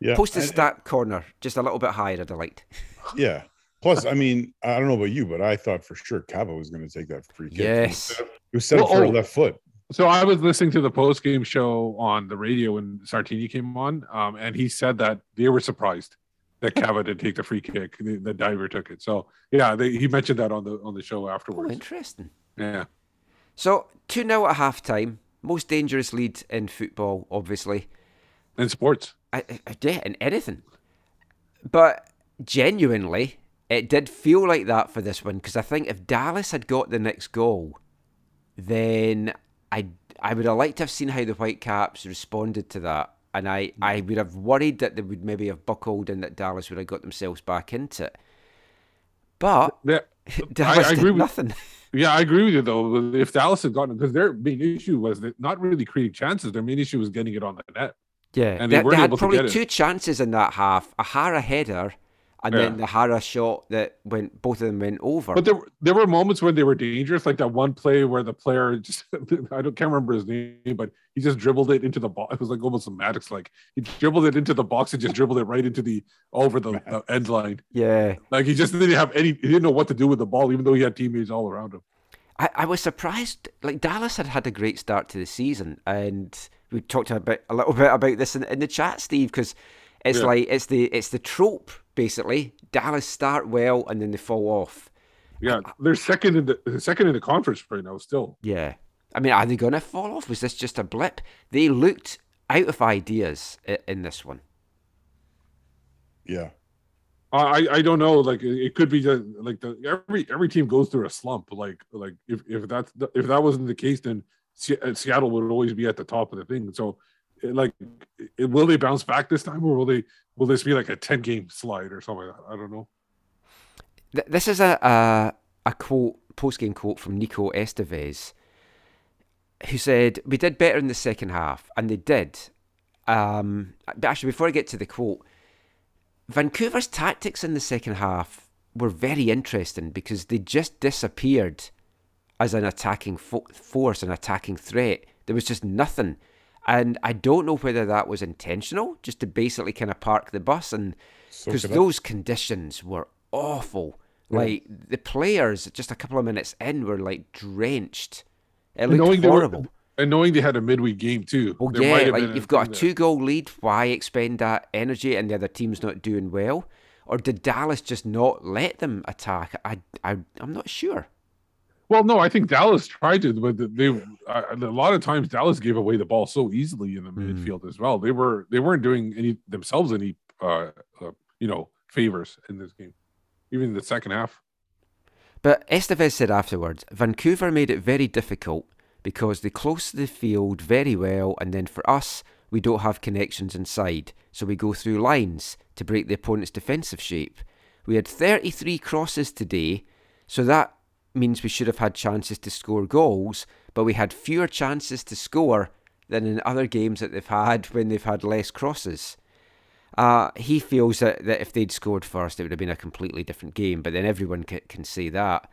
Yeah, Post the and- stat corner, just a little bit higher, I'd have liked. [laughs] Yeah. Plus, I [laughs] mean, I don't know about you, but I thought for sure Cava was going to take that free kick. Yes. He was set up Well, for oh. a left foot. So I was listening to the post game show on the radio when Sartini came on, um, and he said that they were surprised that Cava did take the free kick. The, the Deiber took it. So yeah, they, he mentioned that on the on the show Oh, afterwards. interesting. yeah, So, 2 0 at half time. Most dangerous lead in football, obviously. In sports. I, I, yeah, in anything. But genuinely, it did feel like that for this one because I think if Dallas had got the next goal, then I I would have liked to have seen how the Whitecaps responded to that, and I I would have worried that they would maybe have buckled and that Dallas would have got themselves back into it. But Yeah, [laughs] Dallas I did agree with- nothing. [laughs] yeah, I agree with you though. If Dallas had gotten because their main issue was that not really creating chances. Their main issue was getting it on the net. Yeah, And they, they they had able to probably two chances in that half: a Jara header, and then the Jara shot that went. Both of them went over. But there were there were moments when they were dangerous, like that one play where the player just [laughs] I don't can't remember his name, but he just dribbled it into the box. It was like almost a Maddox like he dribbled it into the box and just dribbled it right into the over the, the [laughs] end line. yeah, Like he just didn't have any. He didn't know what to do with the ball, even though he had teammates all around him. I, I was surprised. Like Dallas had had a great start to the season, and we talked about a little [laughs] bit about this in, in the chat, Steve, because it's Yeah. like it's the it's the trope basically. Dallas start well and then they fall off. Yeah, they're second in the second in the conference right now. Still, Yeah. I mean, are they going to fall off? Was this just a blip? They looked out of ideas in this one. Yeah. I I don't know. Like it it could be just like the every every team goes through a slump. Like like if if that's the- if that wasn't the case, then Se- Seattle would always be at the top of the thing. So, like, will they bounce back this time, or will they will this be like a ten game slide or something like that? I don't know. This is a a, a quote, post game quote from Nico Estevez, who said, "We did better in the second half, and they did." Um, but actually, before I get to the quote, Vancouver's tactics in the second half were very interesting because they just disappeared as an attacking fo- force, an attacking threat. There was just nothing. And I don't know whether that was intentional, just to basically kind of park the bus. And because up. those conditions were awful. Like the players, just a couple of minutes in, were like drenched. It And looked knowing they were- horrible. and knowing they had a midweek game too. Well, there yeah, like you've got a two goal lead. Why expend that energy and the other team's not doing well? Or did Dallas just not let them attack? I, I, I'm not sure. Well, no, I think Dallas tried to, but they uh, a lot of times Dallas gave away the ball so easily in the Hmm. midfield as well. They were they weren't doing any themselves any uh, uh you know favors in this game, even in the second half. But Estevez said afterwards, Vancouver made it very difficult because they close the field very well, and then for us, we don't have connections inside, so we go through lines to break the opponent's defensive shape. We had 33 crosses today, so that means we should have had chances to score goals, but we had fewer chances to score than in other games that they've had when they've had less crosses. Uh, he feels that, that if they'd scored first, it would have been a completely different game, but then everyone can, can say that.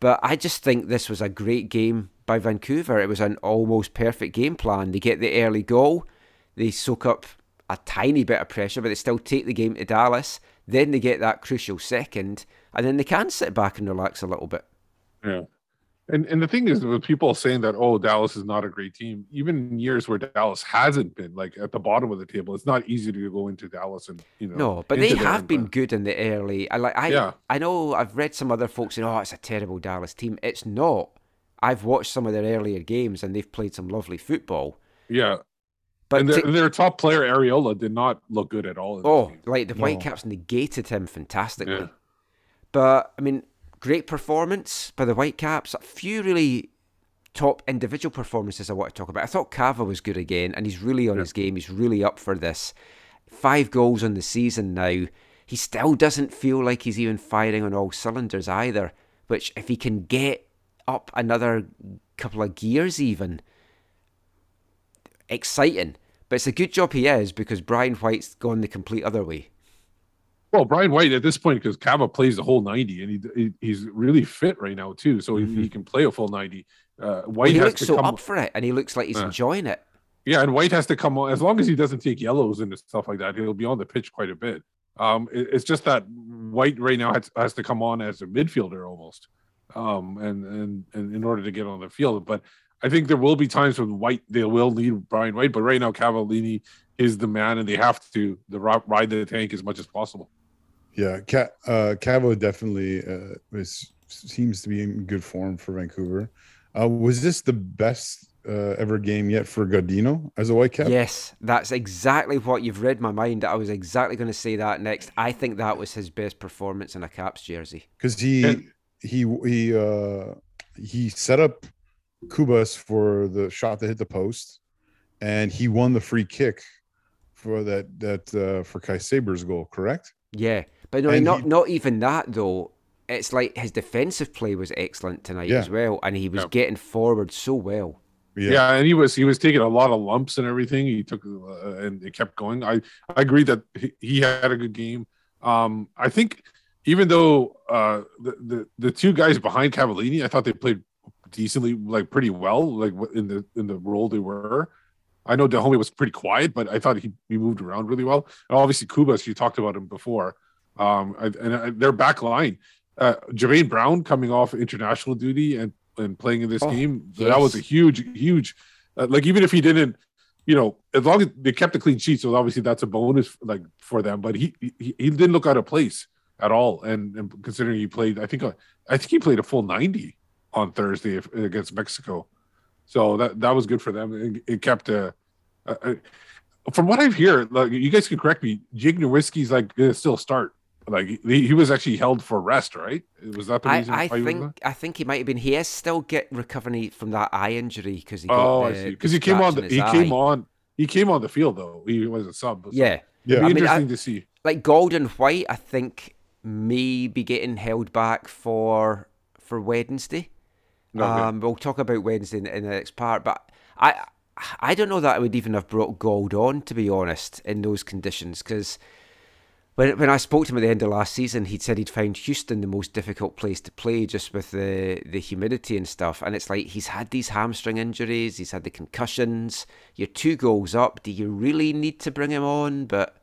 But I just think this was a great game by Vancouver. It was an almost perfect game plan. They get the early goal, they soak up a tiny bit of pressure, but they still take the game to Dallas. Then they get that crucial second, and then they can sit back and relax a little bit. Yeah. And and the thing is hmm. with people saying that oh Dallas is not a great team, even in years where Dallas hasn't been like at the bottom of the table, it's not easy to go into Dallas and you know No, but they have and- been good in the early. I like. I Yeah. I know. I've read some other folks saying, "Oh, it's a terrible Dallas team." It's not. I've watched some of their earlier games, and they've played some lovely football. yeah. But and their, to- their top player Arriola did not look good at all. in oh, like the No. Whitecaps negated him fantastically. Yeah. But I mean, great performance by the Whitecaps. A few really top individual performances I want to talk about. I thought Cava was good again, and he's really on his game. He's really up for this. Five goals on the season now. He still doesn't feel like he's even firing on all cylinders either. Which, if he can get up another couple of gears, even exciting. But it's a good job he is because Brian White's gone the complete other way. Well, Brian White at this point because Cava plays the whole ninety, and he, he he's really fit right now too, so he, he can play a full ninety. Uh, White Mm-hmm. he has looks to so come, up for it, and he looks like he's Uh. enjoying it. yeah, and White has to come on as long as he doesn't take yellows and stuff like that. He'll be on the pitch quite a bit. Um, it- it's just that White right now has, has to come on as a midfielder almost, um, and and and in order to get on the field. But I think there will be times when White they will need Brian White, but right now Cavallini is the man, and they have to the ride the tank as much as possible. Yeah, Ca uh, Cava definitely uh, is, seems to be in good form for Vancouver. Uh, was this the best uh, ever game yet for Godinho as a White Whitecap? Yes, that's exactly what you've read my mind. I was exactly going to say that next. I think that was his best performance in a Caps jersey. because he And- he he uh he set up Cubas for the shot that hit the post, and he won the free kick for that that uh, for Caicedo's goal. Correct? Yeah, but no, And not he- not even that though. It's like his defensive play was excellent tonight Yeah. as well, and he was Yeah. getting forward so well. Yeah. and he was he was taking a lot of lumps and everything. He took uh, and it kept going. I I agree that he, he had a good game. Um, I think even though uh the, the the two guys behind Cavallini, I thought they played decently, like pretty well, like in the in the role they were. I know Dájome was pretty quiet, but I thought he, he moved around really well. And obviously, Cubas, you talked about him before. Um, and their back line, uh, Javain Brown coming off international duty and and playing in this Oh, game, that was a huge, huge. Uh, like even if he didn't you know, as long as they kept a clean sheet, so obviously that's a bonus like for them. But he he, he didn't look out of place at all, and, and considering he played, I think uh, I think he played a full ninety on Thursday if, against Mexico, so that that was good for them. It, it kept a. Uh, uh, from what I've heard, like you guys can correct me, Jake Nowitzki's like gonna still start. Like he, he was actually held for rest, right? Was that the reason? I was think I think he might have been. He is still get recovering from that eye injury because he got Oh, the, I see. the Because he came on. The, he eye. came on. He came on the field though. He was a sub. so Yeah, it'd be I mean, interesting I- to see. like Golden White, I think may be getting held back for for Wednesday. Okay. Um, we'll talk about Wednesday in, in the next part, but I I don't know that I would even have brought Gauld on to be honest in those conditions because when when I spoke to him at the end of last season, he'd said he'd found Houston the most difficult place to play just with the the humidity and stuff, and it's like he's had these hamstring injuries, he's had the concussions. You're two goals up. Do you really need to bring him on? But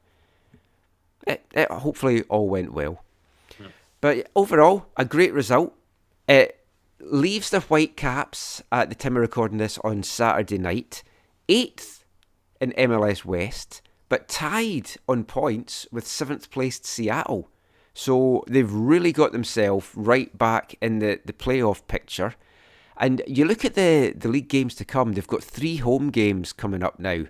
it, it hopefully all went well. But overall, a great result. It leaves the Whitecaps at the time of recording this on Saturday night, eighth in MLS West, but tied on points with seventh placed Seattle. So they've really got themselves right back in the, the playoff picture. And you look at the, the league games to come, they've got three home games coming up now,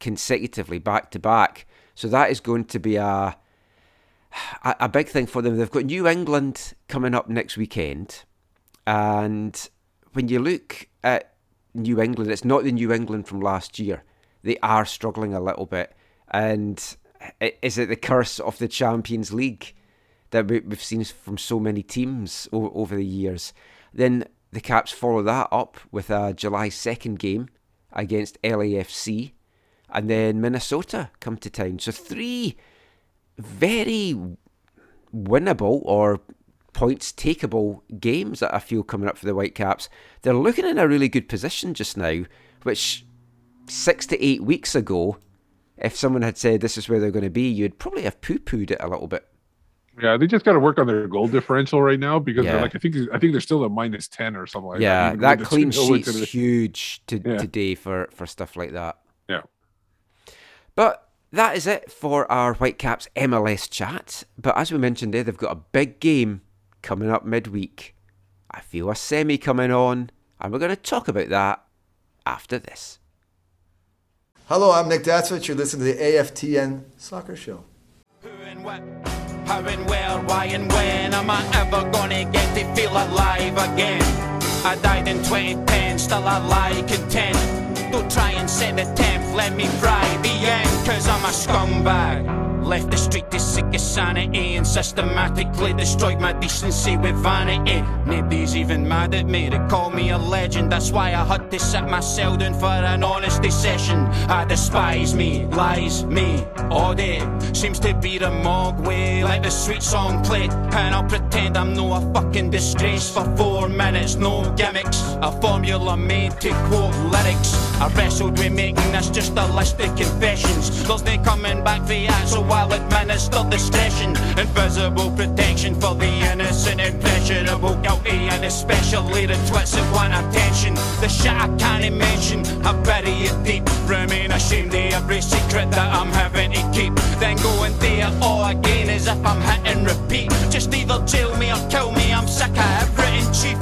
consecutively, back to back. So that is going to be a, a, a big thing for them. They've got New England coming up next weekend. And when you look at New England, it's not the New England from last year. They are struggling a little bit. And is it the curse of the Champions League that we- we've seen from so many teams over the years? Then the Caps follow that up with a July 2nd game against LAFC. And then Minnesota come to town. So three very winnable or points takeable games that I feel coming up for the Whitecaps. They're looking in a really good position just now, which six to eight weeks ago, if someone had said this is where they're going to be, you'd probably have poo pooed it a little bit. Yeah, they just got to work on their goal differential right now because Yeah. they're like I think I think they're still at minus ten or something like yeah, that. even that clean [laughs] 2-0 sheet's the- huge to, Yeah. today for, for stuff like that. Yeah. But that is it for our Whitecaps MLS chat. But as we mentioned there, they've got a big game coming up midweek. I feel a semi coming on, and we're going to talk about that after this. Hello, I'm Nick Datsvich. You're listening to the AFTN Soccer Show. How and where, why and when am I ever gonna get to feel alive again? I died in 2010, still I lie content. Don't try and send a temp, let me fry the end, cause I'm a scumbag. Left the street to seek sanity and systematically destroyed my decency with vanity. Nobody's even mad at me, they call me a legend. That's why I had to sit myself down for an honesty session. I despise me, lies me, day. Seems to be the mog way, like the sweet song played. And I'll pretend I'm no a fucking disgrace for four minutes, no gimmicks. A formula made to quote lyrics. I wrestled with making this just of confessions. Those no coming back for that, so I'll administer discretion. Invisible protection for the innocent, impressionable, guilty, and especially the that want attention. The shit I can't mention, I bury it deep. Remain ashamed of every secret that I'm having to keep. Then go and it all again as if I'm hit and repeat. Just either jail me or kill me, I'm sick of everything cheap.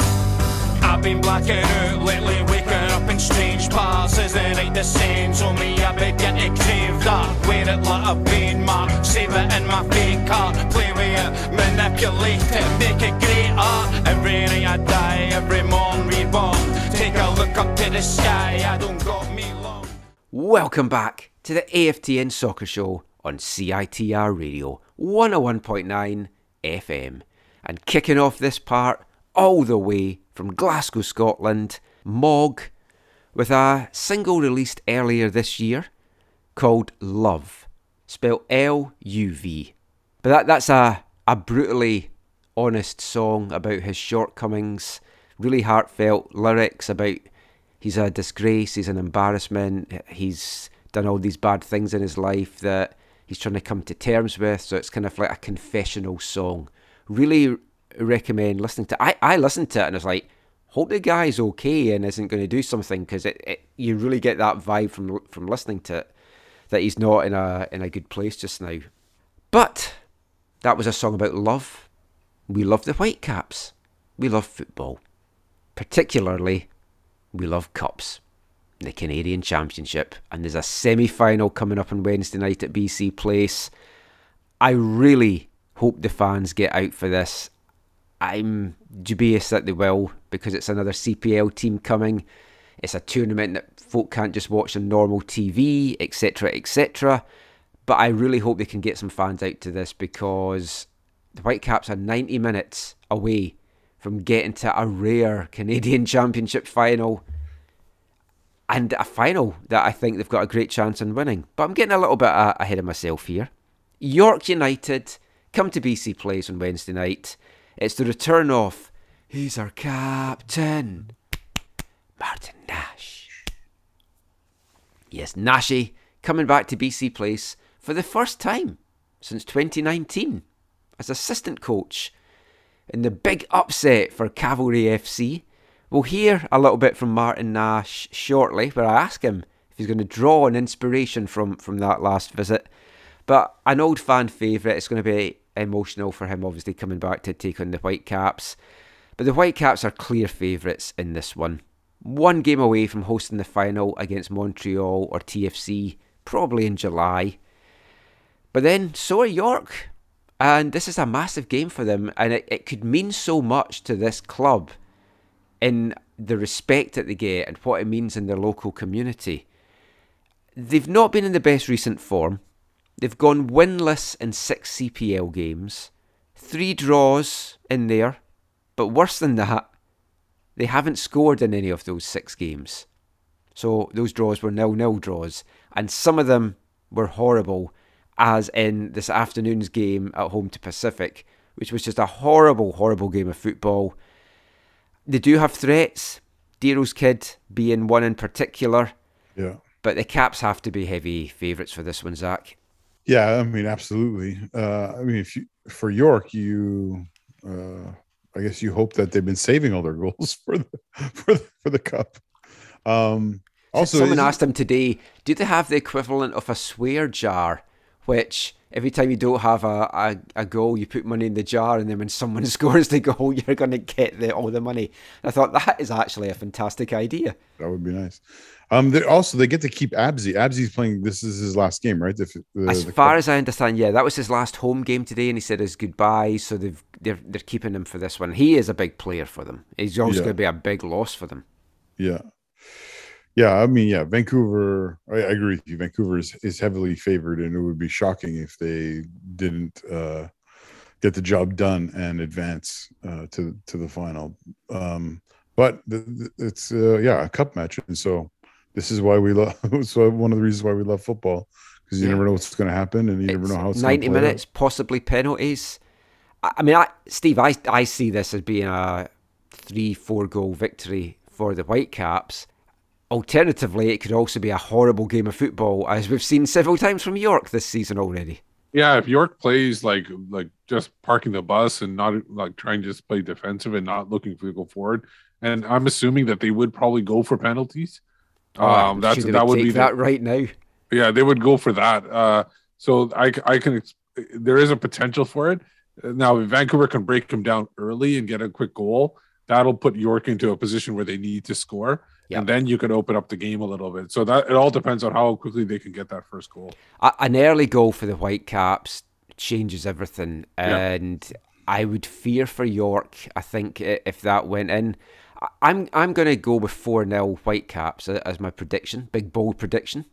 I've been blacking out lately, waking in strange parts as the night descends on me. I begin to crave that, wear it like a vein mark, save it in my fake art, play with it, manipulate it, make it great art. Every night I die, every morn reborn. Take a look up to the sky, I don't got me long. Welcome back to the AFTN Soccer Show on CITR Radio 101.9 FM. And kicking off this part all the way from Glasgow, Scotland, Mog, with a single released earlier this year called Love, spelled L U V. But that, that's a, a brutally honest song about his shortcomings, really heartfelt lyrics about he's a disgrace, he's an embarrassment, he's done all these bad things in his life that he's trying to come to terms with. So it's kind of like a confessional song. Really recommend listening to. I I listened to it and I was like, hope the guy's okay and isn't going to do something because it, it, you really get that vibe from from listening to it that he's not in a in a good place just now. But that was a song about love. We love the Whitecaps. We love football. Particularly, we love cups. The Canadian Championship. And there's a semi final coming up on Wednesday night at BC Place. I really hope the fans get out for this. I'm dubious that they will because it's another CPL team coming. It's a tournament that folk can't just watch on normal TV, etc., etc. But I really hope they can get some fans out to this because the Whitecaps are 90 minutes away from getting to a rare Canadian [laughs] Championship final and a final that I think they've got a great chance in winning. But I'm getting a little bit uh, ahead of myself here. York United come to BC Place on Wednesday night. It's the return of He's our captain, Martin Nash. Yes, Nashy coming back to BC Place for the first time since 2019 as assistant coach in the big upset for Cavalry FC. We'll hear a little bit from Martin Nash shortly, where I ask him if he's going to draw an inspiration from, from that last visit. But an old fan favourite, it's going to be emotional for him, obviously, coming back to take on the Whitecaps. But the Whitecaps are clear favourites in this one. One game away from hosting the final against Montreal or TFC, probably in July. But then, so are York. And this is a massive game for them, and it, it could mean so much to this club in the respect that they get and what it means in their local community. They've not been in the best recent form. They've gone winless in six CPL games, three draws in there, but worse than that, they haven't scored in any of those six games. So those draws were nil nil draws, and some of them were horrible, as in this afternoon's game at home to Pacific, which was just a horrible, horrible game of football. They do have threats, Dero's kid being one in particular. Yeah. But the Caps have to be heavy favourites for this one, Zach. Yeah, I mean, absolutely. Uh, I mean, if you for York, you, uh, I guess you hope that they've been saving all their goals [laughs] for the for the, for the cup. Um, also, someone asked him today, do they have the equivalent of a swear jar, which every time you don't have a, a, a goal, you put money in the jar, and then when someone [laughs] scores the goal, you're going to get the, all the money. I thought that is actually a fantastic idea. That would be nice. Um, they also they get to keep Absy. Absy's playing. This is his last game, right? The, the, As the far as I understand, yeah, that was his last home game today, and he said his goodbye. So they've they're they're keeping him for this one. He is a big player for them. He's always Yeah. going to be a big loss for them. yeah, yeah. I mean, yeah. Vancouver. I, I agree with you. Vancouver is, is heavily favored, and it would be shocking if they didn't uh, get the job done and advance uh, to to the final. Um, but the, the- it's uh, yeah a cup match, and so this is why we love. [laughs] so one of the reasons why we love football because you Yeah. never know what's going to happen, and you never know how it's gonna 90 play out. minutes, possibly penalties. I, I mean, I, Steve, I, I see this as being a three, four goal victory for the Whitecaps. Alternatively, it could also be a horrible game of football, as we've seen several times from York this season already. Yeah, if York plays like like just parking the bus and not like trying to just play defensive and not looking to go forward, and I'm assuming that they would probably go for penalties. Oh, um, that's that would be the- that right now. yeah, they would go for that. Uh, so I I can there is a potential for it. Now, if Vancouver can break them down early and get a quick goal, that'll put York into a position where they need to score, Yeah. and then you can open up the game a little bit. So that it all depends on how quickly they can get that first goal. An early goal for the Whitecaps changes everything, and I would fear for York. I think if that went in, I'm I'm going to go with four 0 Whitecaps as my prediction, big bold prediction.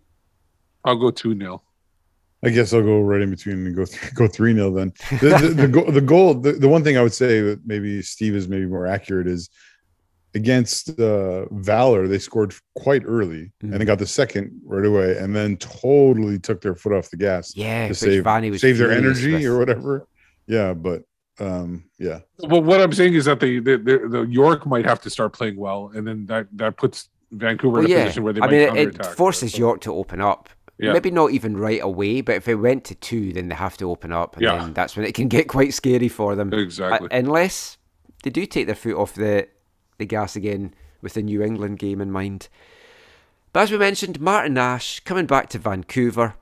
I'll go two 0 I guess I'll go right in between and go th- [laughs] go three nil then. The the, the, goal, the goal the, the one thing I would say that maybe Steve is maybe more accurate is against uh, Valor they scored quite early and Mm-hmm. they got the second right away and then totally took their foot off the gas Yeah, to save Vanny was save their energy with. or whatever. Yeah, but um yeah But what I'm saying is that they, they, they the York might have to start playing well, and then that that puts Vancouver Well, in a yeah, position where they I might mean, it, counterattack. it forces York to open up. Yeah. Maybe not even right away, but if it went to two, then they have to open up, and Yeah. then that's when it can get quite scary for them. Exactly. Uh, unless they do take their foot off the the gas again with the New England game in mind. But as we mentioned, Martin Nash coming back to Vancouver.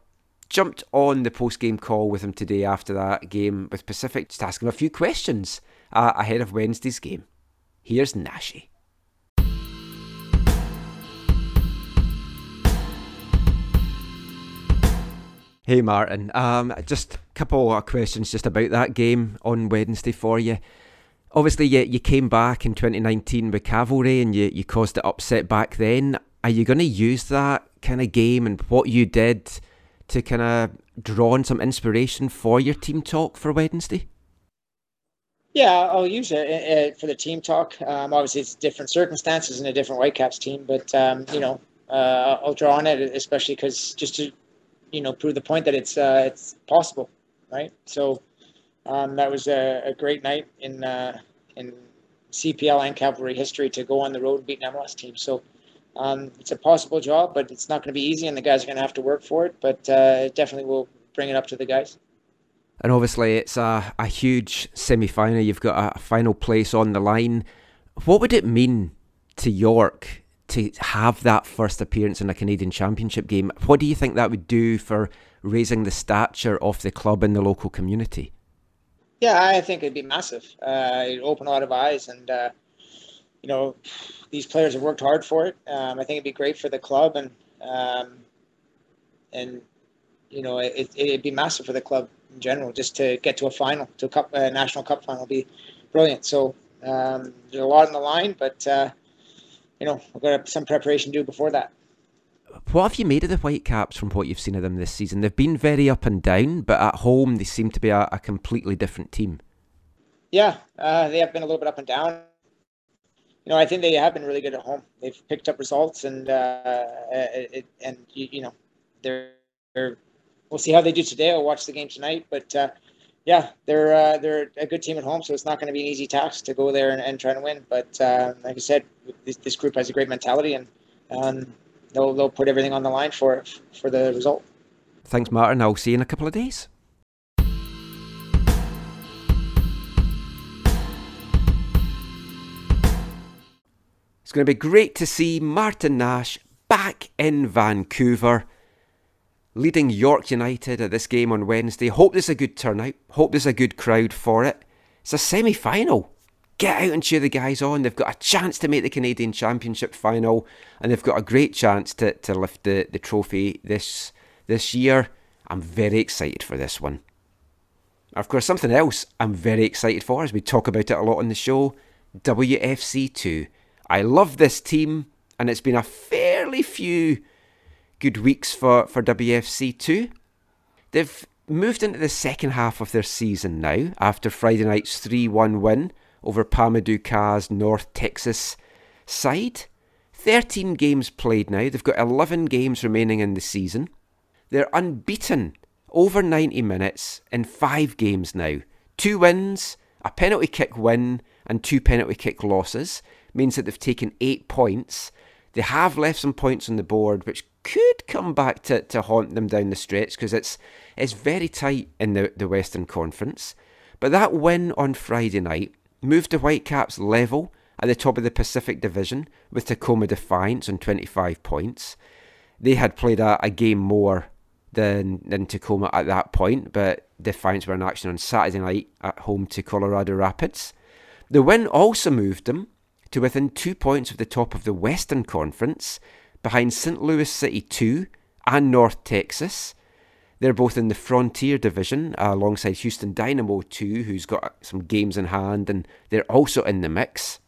Jumped on the post game call with him today after that game with Pacific, just asking him a few questions uh, ahead of Wednesday's game. Here's Nashy. Hey Martin, um, just a couple of questions just about that game on Wednesday for you. Obviously, you, you came back in 2019 with Cavalry and you, you caused the upset back then. Are you going to use that kind of game and what you did to kind of draw on some inspiration for your team talk for Wednesday? Yeah, I'll use it uh, for the team talk. Um, obviously, it's different circumstances in a different Whitecaps team, but um, you know, uh, I'll draw on it, especially because just to you know prove the point that it's uh, it's possible, right? So um, that was a, a, great night in uh, in CPL and Cavalry history to go on the road and beat an MLS team. So um, it's a possible job, but it's not going to be easy, and the guys are going to have to work for it. But uh, definitely will bring it up to the guys. And obviously, it's a, a huge semi final. You've got a final place on the line. What would it mean to York to have that first appearance in a Canadian Championship game. What do you think that would do for raising the stature of the club in the local community? Yeah, I think it'd be massive. Uh, it'd open a lot of eyes, and uh, you know, these players have worked hard for it. Um, I think it'd be great for the club, and um, and you know, it, it'd be massive for the club in general. Just to get to a final, to a cup, a national cup final, would be brilliant. So um, there's a lot on the line, but uh, you know, we've got some preparation to do before that. What have you made of the Whitecaps from what you've seen of them this season? They've been very up and down, but at home they seem to be a, a completely different team. Yeah, uh, they have been a little bit up and down. You know, I think they have been really good at home. They've picked up results, and uh, it, and you, you know, they're, they're. We'll see how they do today. I'll watch the game tonight, but uh, yeah, they're uh, they're a good team at home, so it's not going to be an easy task to go there and, and try to win. But uh, like I said, this, this group has a great mentality, and um, they'll they'll put everything on the line for for the result. Thanks, Martin. I'll see you in a couple of days. It's going to be great to see Martin Nash back in Vancouver leading York United at this game on Wednesday. Hope there's a good turnout. Hope there's a good crowd for it. It's a semi final. Get out and cheer the guys on. They've got a chance to make the Canadian Championship final, and they've got a great chance to, to lift the, the trophy this this year. I'm very excited for this one. Of course, something else I'm very excited for, as we talk about it a lot on the show, WFC2. I love this team, and it's been a fairly few good weeks for, for WFC2. They've moved into the second half of their season now after Friday night's 3 1 win over Pa-Modou North Texas side. 13 games played now. They've got 11 games remaining in the season. They're unbeaten over 90 minutes in five games now. Two wins, a penalty kick win, and two penalty kick losses means that they've taken eight points. They have left some points on the board, which could come back to, to haunt them down the stretch because it's it's very tight in the, the Western Conference. But that win on Friday night moved the Whitecaps level at the top of the Pacific Division with Tacoma Defiance on 25 points. They had played a, a game more than, than Tacoma at that point, but Defiance were in action on Saturday night at home to Colorado Rapids. The win also moved them to within two points of the top of the Western Conference behind St. Louis City 2 and North Texas. They're both in the Frontier Division uh, alongside Houston Dynamo 2, who's got some games in hand, and they're also in the mix.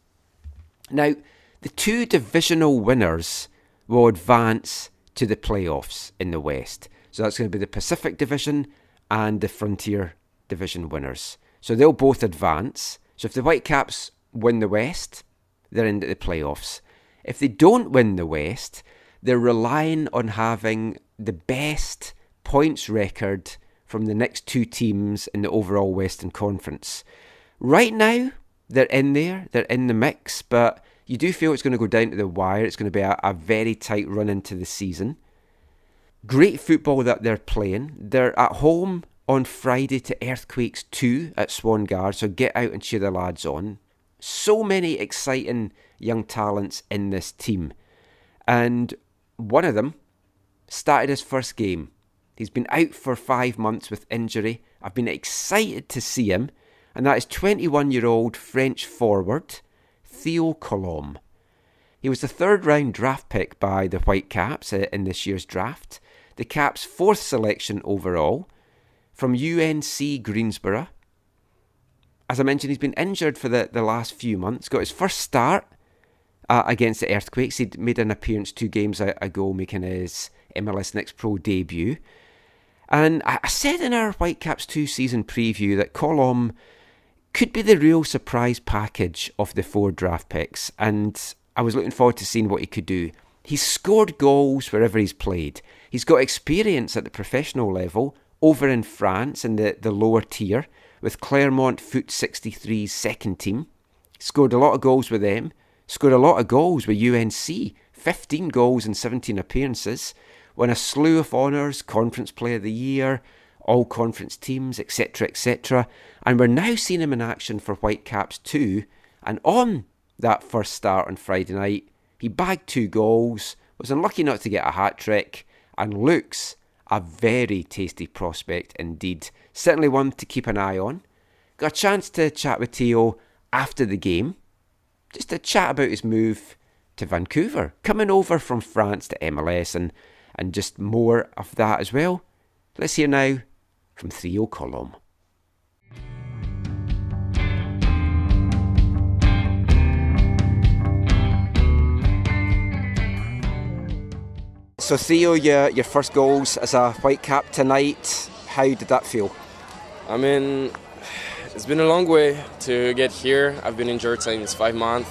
Now, the two divisional winners will advance to the playoffs in the West. So that's going to be the Pacific Division and the Frontier Division winners. So they'll both advance. So if the Whitecaps win the West, they're into the playoffs. If they don't win the West, they're relying on having the best points record from the next two teams in the overall Western Conference. Right now, they're in there, they're in the mix, but you do feel it's going to go down to the wire. It's going to be a, a very tight run into the season. Great football that they're playing. They're at home on Friday to Earthquakes 2 at Swangard, so get out and cheer the lads on. So many exciting young talents in this team. And one of them started his first game. He's been out for five months with injury. I've been excited to see him, and that is 21 year old French forward Theo Colombe. He was the third round draft pick by the Whitecaps uh, in this year's draft, the Caps' fourth selection overall, from UNC Greensboro. As I mentioned, he's been injured for the, the last few months. Got his first start uh, against the Earthquakes. He'd made an appearance two games ago, making his MLS Next Pro debut. And I said in our Whitecaps 2 season preview that Colom could be the real surprise package of the four draft picks, and I was looking forward to seeing what he could do. He's scored goals wherever he's played. He's got experience at the professional level over in France in the, the lower tier with Clermont Foot 63's second team. Scored a lot of goals with them. Scored a lot of goals with UNC. 15 goals in 17 appearances won a slew of honours, Conference Player of the Year, all conference teams, etc., etc. And we're now seeing him in action for Whitecaps too. And on that first start on Friday night, he bagged two goals, was unlucky not to get a hat trick, and looks a very tasty prospect indeed. Certainly one to keep an eye on. Got a chance to chat with Theo after the game, just to chat about his move to Vancouver, coming over from France to MLS and and just more of that as well. Let's hear now from Theo Colombe. So Theo, your your first goals as a Whitecap tonight. How did that feel? I mean, it's been a long way to get here. I've been injured since five months.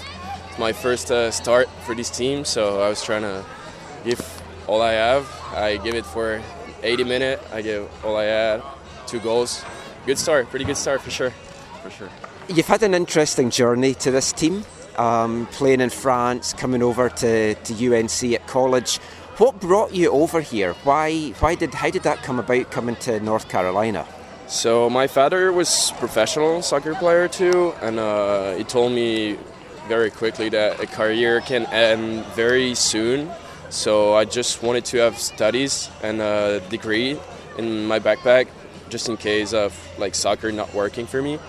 It's my first uh, start for this team, so I was trying to give all I have. I give it for 80 minutes. I give all I had, two goals. Good start, pretty good start for sure, for sure. You've had an interesting journey to this team, um, playing in France, coming over to, to UNC at college. What brought you over here? Why? Why did? How did that come about? Coming to North Carolina? So my father was professional soccer player too, and uh, he told me very quickly that a career can end very soon so I just wanted to have studies and a degree in my backpack just in case of like soccer not working for me.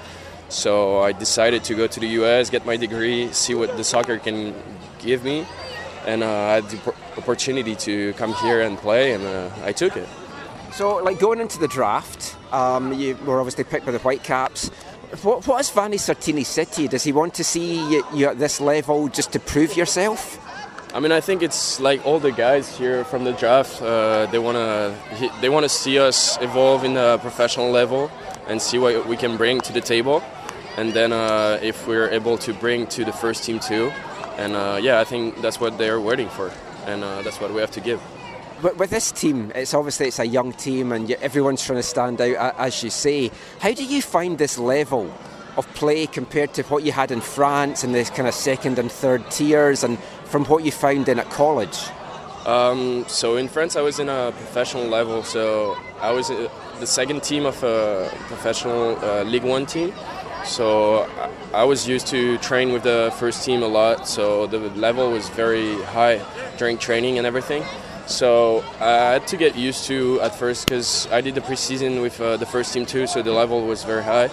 So I decided to go to the US, get my degree, see what the soccer can give me, and uh, I opportunity to come here and play, and uh, I took it. So, like going into the draft, um, you were obviously picked by the Whitecaps. What, what has Vanni Sartini you? Does he want to see you, you at this level just to prove yourself? I mean, I think it's like all the guys here from the draft. Uh, they wanna they wanna see us evolve in the professional level and see what we can bring to the table. And then uh, if we're able to bring to the first team too, and uh, yeah, I think that's what they're waiting for, and uh, that's what we have to give. But with this team, it's obviously it's a young team, and everyone's trying to stand out, as you say. How do you find this level of play compared to what you had in France in this kind of second and third tiers, and from what you found in at college? Um, so in France, I was in a professional level. So I was uh, the second team of a professional uh, League One team. So I was used to train with the first team a lot. So the level was very high during training and everything. So I had to get used to at first because I did the preseason with uh, the first team too. So the level was very high.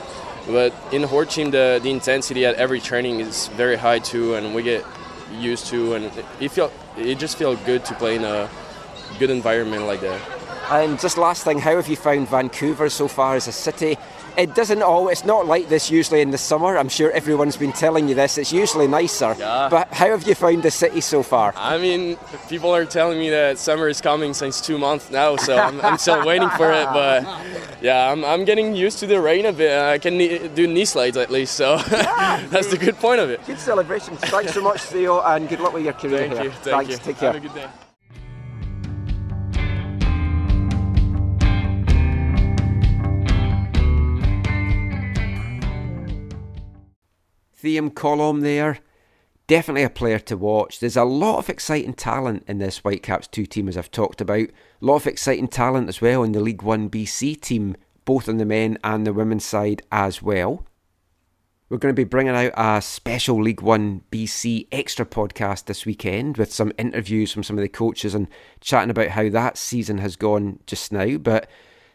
But in the Horde team, the, the intensity at every training is very high too, and we get used to, and it feel it just feels good to play in a good environment like that. And just last thing, how have you found Vancouver so far as a city? It doesn't all. It's not like this usually in the summer. I'm sure everyone's been telling you this. It's usually nicer. Yeah. But how have you found the city so far? I mean, people are telling me that summer is coming since two months now, so I'm, I'm still [laughs] waiting for it. But yeah, I'm, I'm getting used to the rain a bit. I can do knee slides at least, so yeah. [laughs] that's the good point of it. Good celebrations. Thanks so much, Theo, and good luck with your career. Thank here. you. Thank Thanks. you. Take care. Have a good day. Theo Colombe there. Definitely a player to watch. There's a lot of exciting talent in this Whitecaps 2 team, as I've talked about. A lot of exciting talent as well in the League 1 BC team, both on the men and the women's side as well. We're going to be bringing out a special League One BC extra podcast this weekend with some interviews from some of the coaches and chatting about how that season has gone just now. But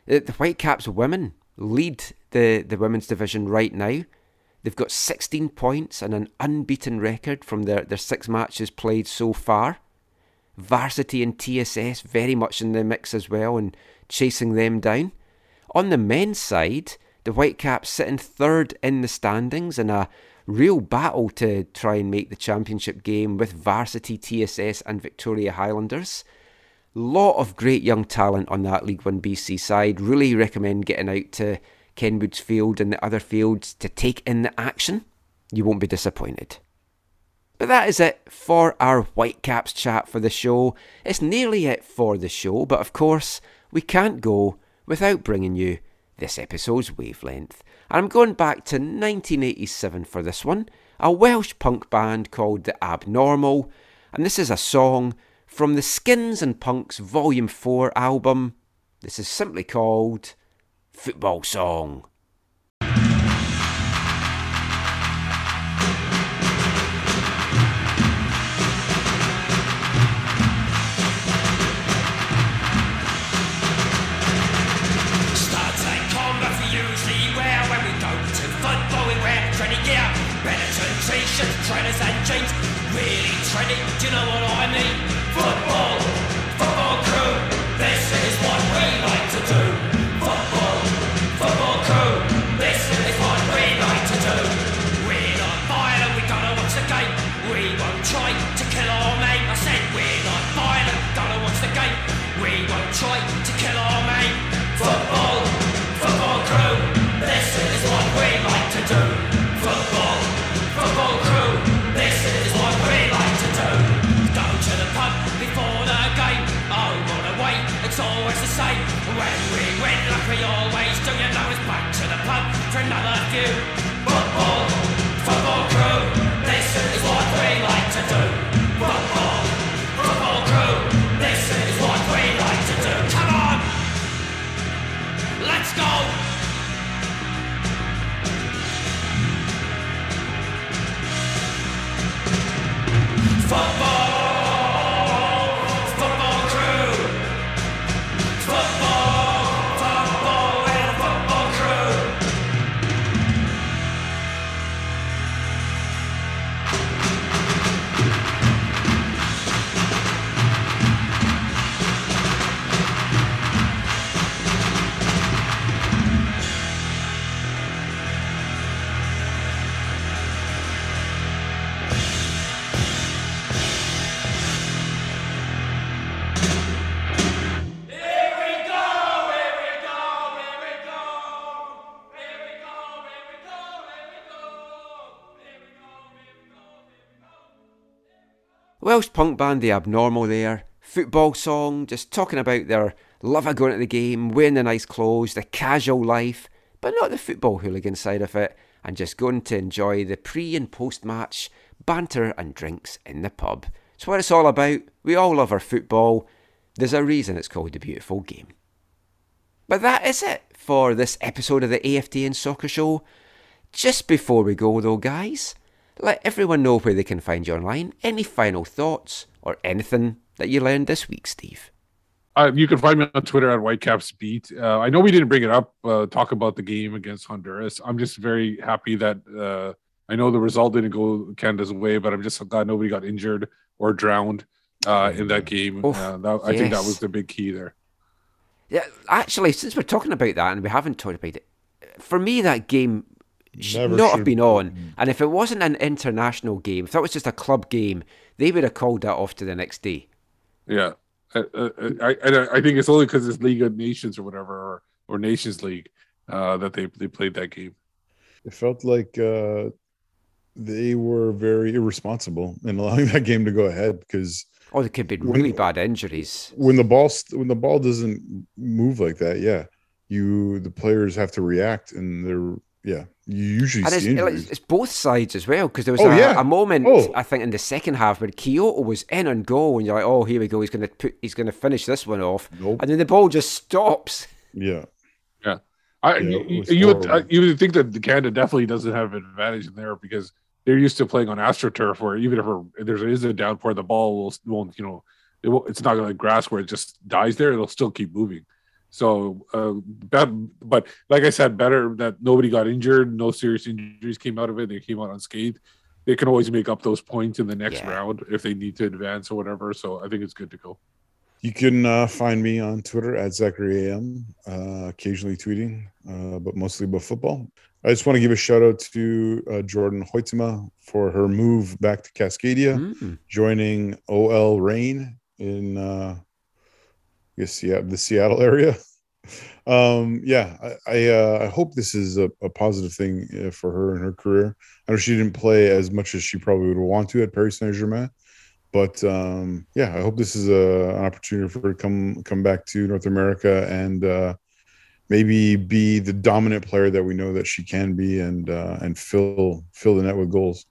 uh, the Whitecaps women lead the, the women's division right now. They've got 16 points and an unbeaten record from their, their six matches played so far. Varsity and TSS very much in the mix as well and chasing them down. On the men's side, the Whitecaps sitting third in the standings in a real battle to try and make the championship game with Varsity, TSS, and Victoria Highlanders. Lot of great young talent on that League One BC side. Really recommend getting out to Kenwood's field and the other fields to take in the action. You won't be disappointed. But that is it for our Whitecaps chat for the show. It's nearly it for the show, but of course, we can't go without bringing you this episode's wavelength. And I'm going back to 1987 for this one, a Welsh punk band called The Abnormal, and this is a song from the Skins and Punks Volume 4 album. This is simply called Football Song. Trainers and jeans. Really trendy, do you know what I mean? Football Welsh punk band The Abnormal there. Football song, just talking about their love of going to the game, wearing the nice clothes, the casual life, but not the football hooligan side of it, and just going to enjoy the pre and post match banter and drinks in the pub. It's what it's all about. We all love our football. There's a reason it's called the beautiful game. But that is it for this episode of the AFTN Soccer Show. Just before we go, though, guys, let everyone know where they can find you online. Any final thoughts or anything that you learned this week, Steve? Uh, you can find me on Twitter at Whitecaps Beat. Uh, I know we didn't bring it up, uh, talk about the game against Honduras. I'm just very happy that uh, I know the result didn't go Canada's way, but I'm just glad nobody got injured or drowned uh, in that game. Oof, Uh, that, I think that was the big key there. Yeah, actually, since we're talking about that and we haven't talked about it, for me, that game should Never not have been on. And if it wasn't an international game, if that was just a club game, they would have called that off to the next day. Yeah, uh, I, I I think it's only because it's League of Nations or whatever, or, or Nations League, uh, that they they played that game. It felt like uh, they were very irresponsible in allowing [laughs] that game to go ahead because Oh, there could be When- really bad injuries. when the ball when the ball doesn't move like that, yeah, you the players have to react, and they're yeah, you usually And it's, see injuries. it's, it's both sides as well because there was Oh, a, yeah. a moment Oh. I think in the second half where Kyoto was in and goal, and you're like, "Oh, here we go. He's going to put. He's going to finish this one off." Nope. And then the ball just stops. yeah, Yeah, I, Yeah, you, you would horrible. uh, you would think that Canada definitely doesn't have an advantage in there because they're used to playing on astroturf where even if there is a downpour, the ball will won't you know it won't, it's not like grass where it just dies there; it'll still keep moving. So, uh, that, but like I said, better that nobody got injured, no serious injuries came out of it. They came out unscathed. They can always make up those points in the next Yeah. round if they need to advance or whatever. So I think it's good to go. You can uh, find me on Twitter at Zachary AM, uh, occasionally tweeting, uh, but mostly about football. I just want to give a shout out to uh, Jordyn Huitema for her move back to Cascadia, Mm. joining OL Reign in uh, I guess yeah, the Seattle area. Um, yeah, I I, uh, I hope this is a, a positive thing uh, for her in her career. I know she didn't play as much as she probably would want to at Paris Saint Germain, but um, yeah, I hope this is a, an opportunity for her to come come back to North America and uh, maybe be the dominant player that we know that she can be and uh, and fill fill the net with goals.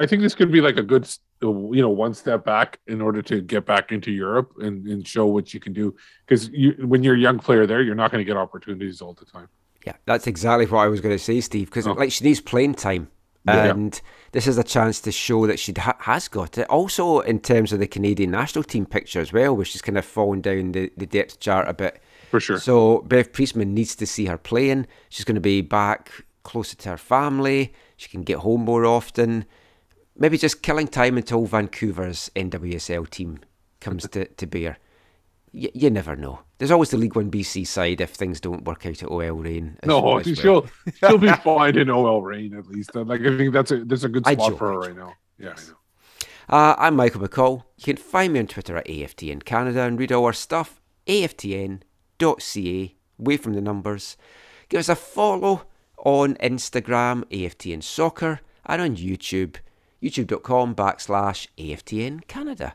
I think this could be like a good, you know, one step back in order to get back into Europe and, and show what you can do. Because you, when you're a young player there, you're not going to get opportunities all the time. Yeah, that's exactly what I was going to say, Steve. Because Oh. like she needs playing time, Yeah. and this is a chance to show that she ha- has got it. Also, in terms of the Canadian national team picture as well, which is kind of fallen down the, the depth chart a bit. For sure. So Bev Priestman needs to see her playing. She's going to be back closer to her family. She can get home more often. Maybe just killing time until Vancouver's NWSL team comes to, to bear. Y- you never know. There's always the League One BC side if things don't work out at OL Reign. as- No, as she'll well. she'll be fine in OL Reign at least. Like I think that's a that's a good spot for her right now. Yeah, I know. Uh, I'm Michael McColl. You can find me on Twitter at AFTN Canada and read all our stuff. AFTN.ca, away from the numbers. Give us a follow on Instagram, AFTN Soccer, and on YouTube, youtube.com backslash AFTN Canada.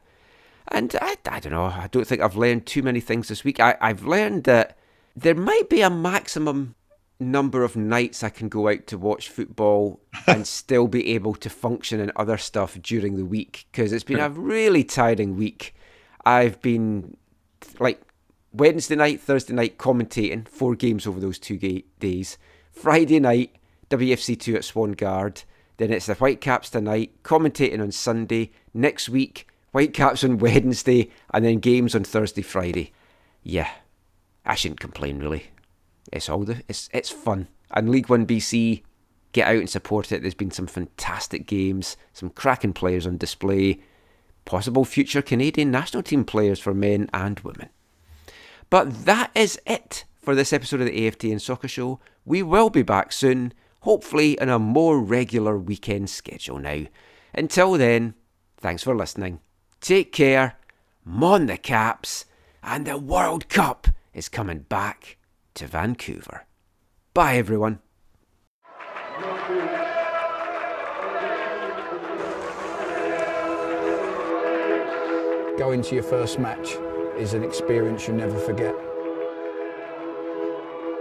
And I, I don't know, I don't think I've learned too many things this week. I, I've learned that there might be a maximum number of nights I can go out to watch football [laughs] and still be able to function in other stuff during the week because it's been a really tiring week. I've been like Wednesday night, Thursday night commentating four games over those two ga- days. Friday night, WFC2 at Swangard. Then it's the Whitecaps tonight, commentating on Sunday. Next week, Whitecaps on [laughs] Wednesday, and then games on Thursday, Friday. Yeah, I shouldn't complain really. It's all the it's it's fun. And League One BC, get out and support it. There's been some fantastic games, some cracking players on display, possible future Canadian national team players for men and women. But that is it for this episode of the AFTN Soccer Show. We will be back soon, hopefully in a more regular weekend schedule now. Until then, thanks for listening. Take care, mon the caps, and the World Cup is coming back to Vancouver. Bye everyone. Going to your first match is an experience you never forget.